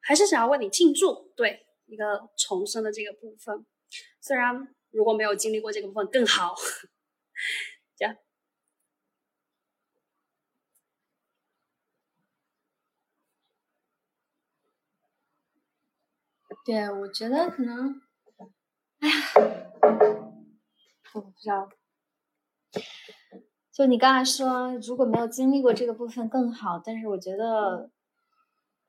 还是想要为你庆祝，对一个重生的这个部分。虽然如果没有经历过这个部分更好，这样。对，我觉得可能，哎呀，我不知道。就你刚才说，如果没有经历过这个部分更好，但是我觉得，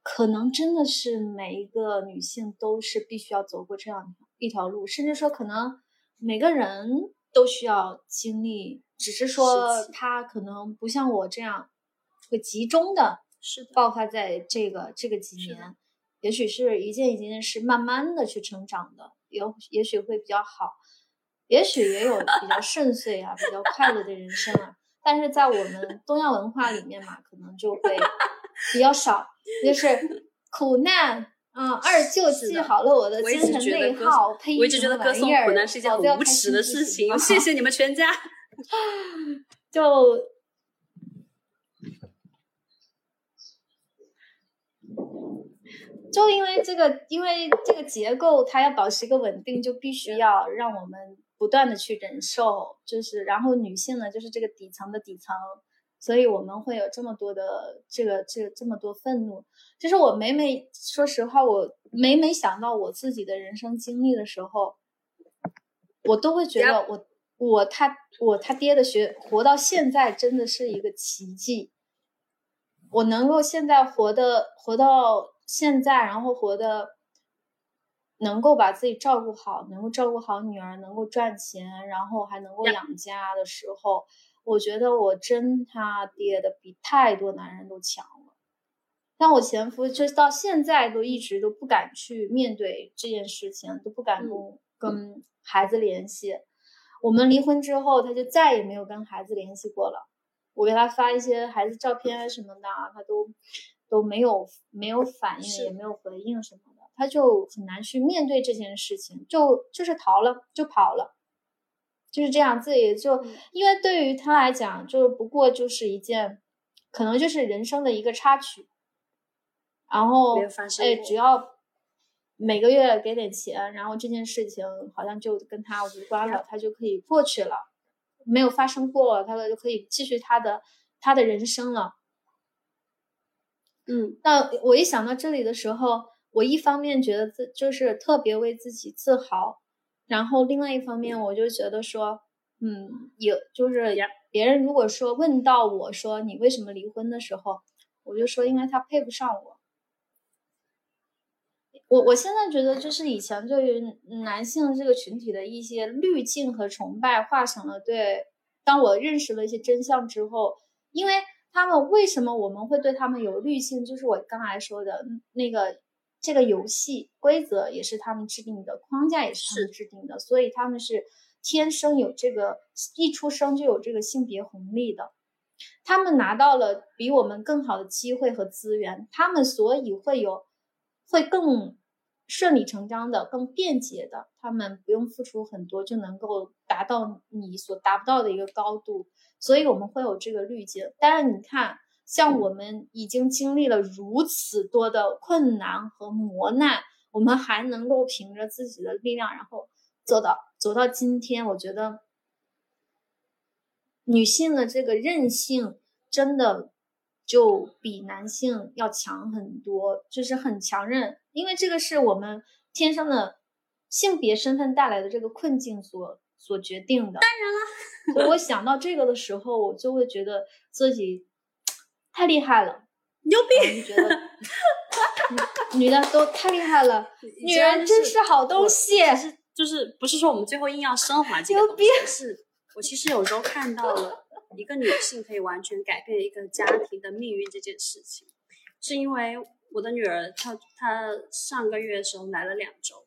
可能真的是每一个女性都是必须要走过这样一条路，甚至说可能每个人都需要经历，只是说他可能不像我这样会集中的爆发在这个这个几年，也许是一件一件事慢慢的去成长的，有也许会比较好。也许也有比较顺遂啊，比较快乐的人生啊，但是在我们东亚文化里面嘛，可能就会比较少，就是苦难啊，二舅记好了我的精神内耗，呸，我一直觉得歌颂苦难是一件很无耻的事情，谢谢你们全家，就就因为这个，因为这个结构它要保持一个稳定，就必须要让我们。不断的去忍受，就是然后女性呢，就是这个底层的底层，所以我们会有这么多的这个这这么多愤怒。就是我每每说实话，我每每想到我自己的人生经历的时候，我都会觉得我我他我他爹的学活到现在真的是一个奇迹。我能够现在活的活到现在，然后活的能够把自己照顾好，能够照顾好女儿，能够赚钱，然后还能够养家的时候，我觉得我真他爹的比太多男人都强了。但我前夫就到现在都一直都不敢去面对这件事情，都不敢跟跟孩子联系。我们离婚之后，他就再也没有跟孩子联系过了。我给他发一些孩子照片什么的，他都都没有没有反应，也没有回应什么的，他就很难去面对这件事情，就就是逃了，就跑了，就是这样，自己就因为对于他来讲，就不过就是一件，可能就是人生的一个插曲，然后哎，只要每个月给点钱，然后这件事情好像就跟他无关了，他就可以过去了。没有发生过，他就可以继续他的他的人生了。嗯，那我一想到这里的时候，我一方面觉得自就是特别为自己自豪，然后另外一方面我就觉得说，嗯，有就是别人如果说问到我说你为什么离婚的时候，我就说因为他配不上我。我我现在觉得，就是以前对于男性这个群体的一些滤镜和崇拜，化成了对。当我认识了一些真相之后，因为他们为什么我们会对他们有滤镜，就是我刚才说的那个这个游戏规则也是他们制定的，框架也是他们制定的，所以他们是天生有这个，一出生就有这个性别红利的。他们拿到了比我们更好的机会和资源，他们所以会有会更。顺理成章的、更便捷的，他们不用付出很多就能够达到你所达不到的一个高度，所以我们会有这个滤镜。但是你看，像我们已经经历了如此多的困难和磨难，我们还能够凭着自己的力量，然后走到走到今天，我觉得女性的这个韧性真的。就比男性要强很多，就是很强韧，因为这个是我们天生的性别身份带来的这个困境所所决定的。当然了，所以我想到这个的时候，我就会觉得自己太厉害了，牛逼！觉得 女的都太厉害了，女人真是好东西。就是不是说我们最后硬要升华这个东西，是我其实有时候看到了。一个女性可以完全改变一个家庭的命运这件事情，是因为我的女儿她她上个月的时候来了两周，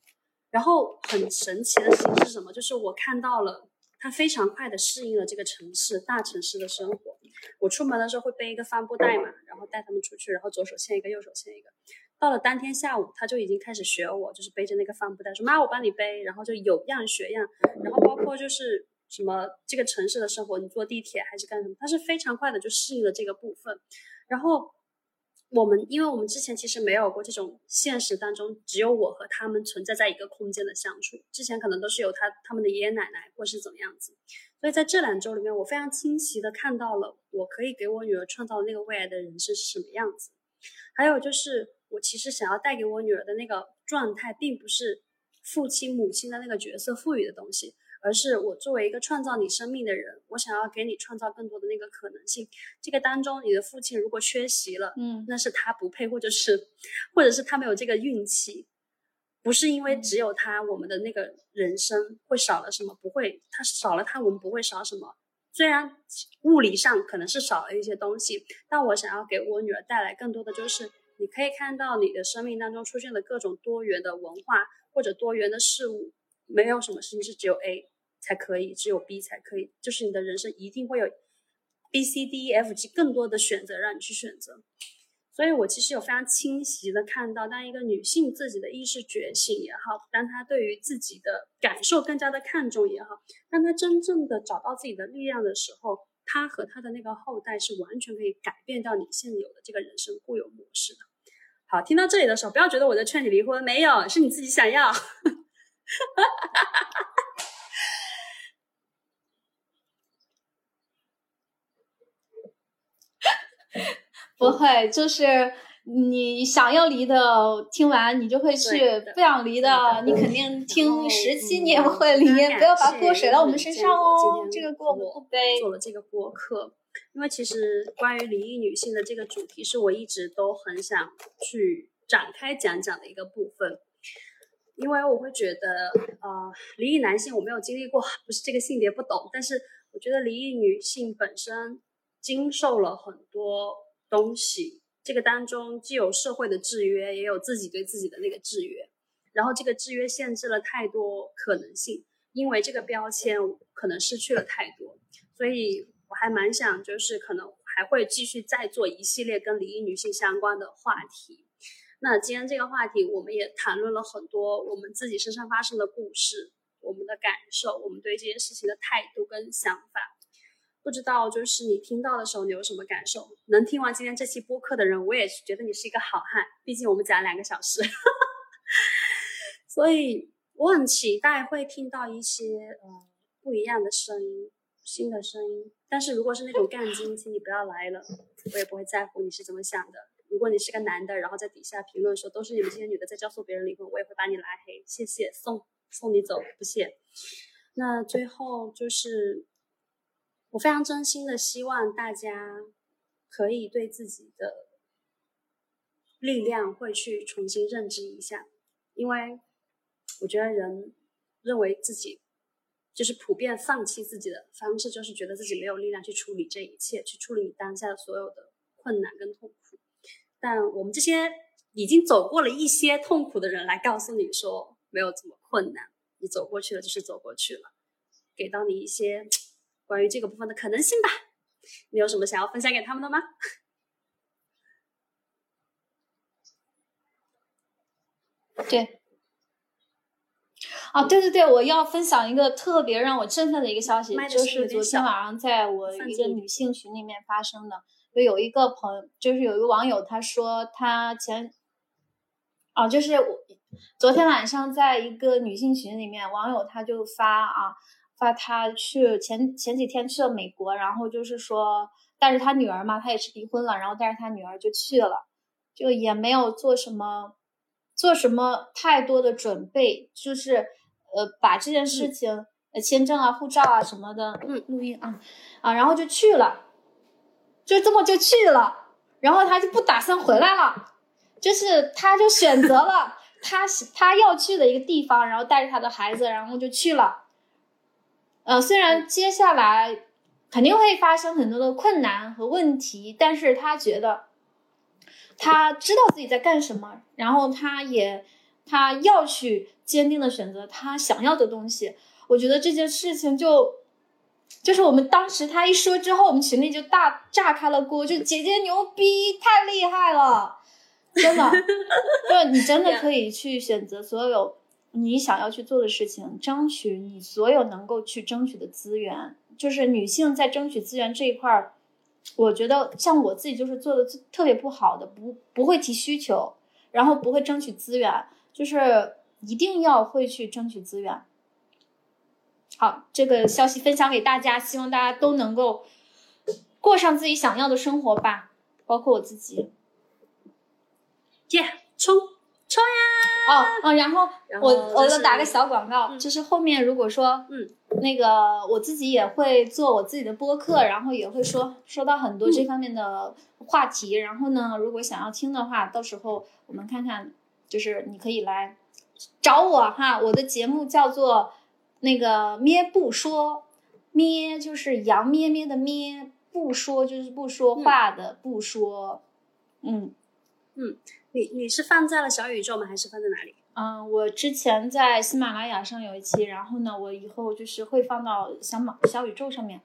然后很神奇的事情是什么？就是我看到了他非常快的适应了这个城市大城市的生活。我出门的时候会背一个帆布袋嘛，然后带他们出去，然后左手牵一个，右手牵一个。到了当天下午，他就已经开始学我，就是背着那个帆布袋，说妈我帮你背，然后就有样学样，然后包括就是。什么这个城市的生活，你坐地铁还是干什么？他是非常快的就适应了这个部分。然后我们，因为我们之前其实没有过这种现实当中只有我和他们存在在一个空间的相处，之前可能都是有他他们的爷爷奶奶或是怎么样子。所以在这两周里面，我非常清晰的看到了我可以给我女儿创造的那个未来的人生是什么样子。还有就是我其实想要带给我女儿的那个状态，并不是父亲母亲的那个角色赋予的东西。而是我作为一个创造你生命的人，我想要给你创造更多的那个可能性。这个当中，你的父亲如果缺席了，嗯，那是他不配，或者是，或者是他没有这个运气，不是因为只有他，我们的那个人生会少了什么？不会，他少了他，我们不会少什么。虽然物理上可能是少了一些东西，但我想要给我女儿带来更多的就是，你可以看到你的生命当中出现的各种多元的文化或者多元的事物，没有什么事情是只有 A。才可以，只有 B 才可以，就是你的人生一定会有 B、C、D、E、F、G 更多的选择让你去选择。所以我其实有非常清晰的看到，当一个女性自己的意识觉醒也好，当她对于自己的感受更加的看重也好，当她真正的找到自己的力量的时候，她和她的那个后代是完全可以改变掉你现有的这个人生固有模式的。好，听到这里的时候，不要觉得我在劝你离婚，没有，是你自己想要。哈哈哈哈哈不会，就是你想要离的听完你就会去，不想离的你肯定听十期你也不会离。不要把锅甩到我们身上哦，这个锅我们不背。做了这个播客，因为其实关于离异女性的这个主题是我一直都很想去展开讲讲的一个部分。因为我会觉得，呃，离异男性我没有经历过，不是这个性别不懂，但是我觉得离异女性本身经受了很多东西，这个当中既有社会的制约，也有自己对自己的那个制约，然后这个制约限制了太多可能性，因为这个标签可能失去了太多，所以我还蛮想，就是可能还会继续再做一系列跟离异女性相关的话题。那今天这个话题，我们也谈论了很多我们自己身上发生的故事，我们的感受，我们对这件事情的态度跟想法。不知道就是你听到的时候，你有什么感受？能听完今天这期播客的人，我也觉得你是一个好汉。毕竟我们讲两个小时，所以我很期待会听到一些呃不一样的声音，新的声音。但是如果是那种杠精，请你不要来了，我也不会在乎你是怎么想的。如果你是个男的，然后在底下评论说都是你们这些女的在教唆别人离婚，我也会把你拉黑。谢谢，送送你走，不谢。那最后就是，我非常真心的希望大家可以对自己的力量会去重新认知一下，因为我觉得人认为自己就是普遍放弃自己的方式，就是觉得自己没有力量去处理这一切，去处理你当下的所有的困难跟痛苦。但我们这些已经走过了一些痛苦的人来告诉你说，没有这么困难，你走过去了就是走过去了，给到你一些关于这个部分的可能性吧。你有什么想要分享给他们的吗？对，啊，对对对，我要分享一个特别让我振奋的一个消息，就是昨天晚上在我一个女性群里面发生的。就有一个朋友，就是有一个网友，他说他前，哦，就是我昨天晚上在一个女性群里面，网友他就发啊，发他去前前几天去了美国，然后就是说带着他女儿嘛，他也是离婚了，然后带着他女儿就去了，就也没有做什么做什么太多的准备，就是呃把这件事情呃签证啊、护照啊什么的，嗯，录音啊啊，然后就去了。就这么就去了，然后他就不打算回来了，就是他就选择了他他要去的一个地方，然后带着他的孩子，然后就去了。呃，虽然接下来肯定会发生很多的困难和问题，但是他觉得他知道自己在干什么，然后他也他要去坚定的选择他想要的东西。我觉得这件事情就。就是我们当时他一说之后，我们群里就大炸开了锅，就姐姐牛逼，太厉害了，真的，就你真的可以去选择所有你想要去做的事情，争取你所有能够去争取的资源。就是女性在争取资源这一块儿，我觉得像我自己就是做的特别不好的，不不会提需求，然后不会争取资源，就是一定要会去争取资源。好，这个消息分享给大家，希望大家都能够过上自己想要的生活吧，包括我自己。耶，冲冲呀！哦哦，然后我我就打个小广告，就是后面如果说嗯。那个我自己也会做我自己的播客，然后也会说说到很多这方面的话题，然后呢，如果想要听的话，到时候我们看看，就是你可以来找我哈，我的节目叫做。那个咩不说，咩就是羊咩咩的咩，不说就是不说话的不说，嗯。嗯，你你是放在了小宇宙吗？还是放在哪里？嗯，我之前在喜马拉雅上有一期，然后呢，我以后就是会放到小马小宇宙上面。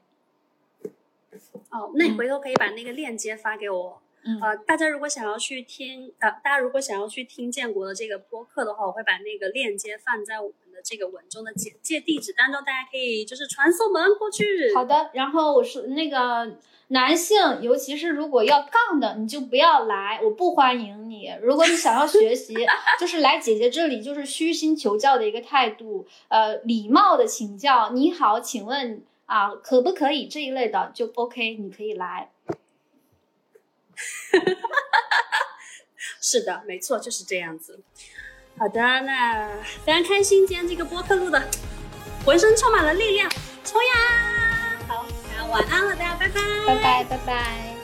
哦，那你回头可以把那个链接发给我。嗯，呃，大家如果想要去听，呃，大家如果想要去听建国的这个播客的话，我会把那个链接放在我。这个文中的简介地址当中，大家可以就是传送门过去。好的，然后我是那个男性，尤其是如果要杠的，你就不要来，我不欢迎你。如果你想要学习，就是来姐姐这里，就是虚心求教的一个态度，呃，礼貌的请教，你好，请问啊，可不可以这一类的就 OK，你可以来。是的，没错，就是这样子。好的，那非常开心，今天这个播客录的，浑身充满了力量，冲呀！好，那晚安了，大家拜拜，拜拜，拜拜。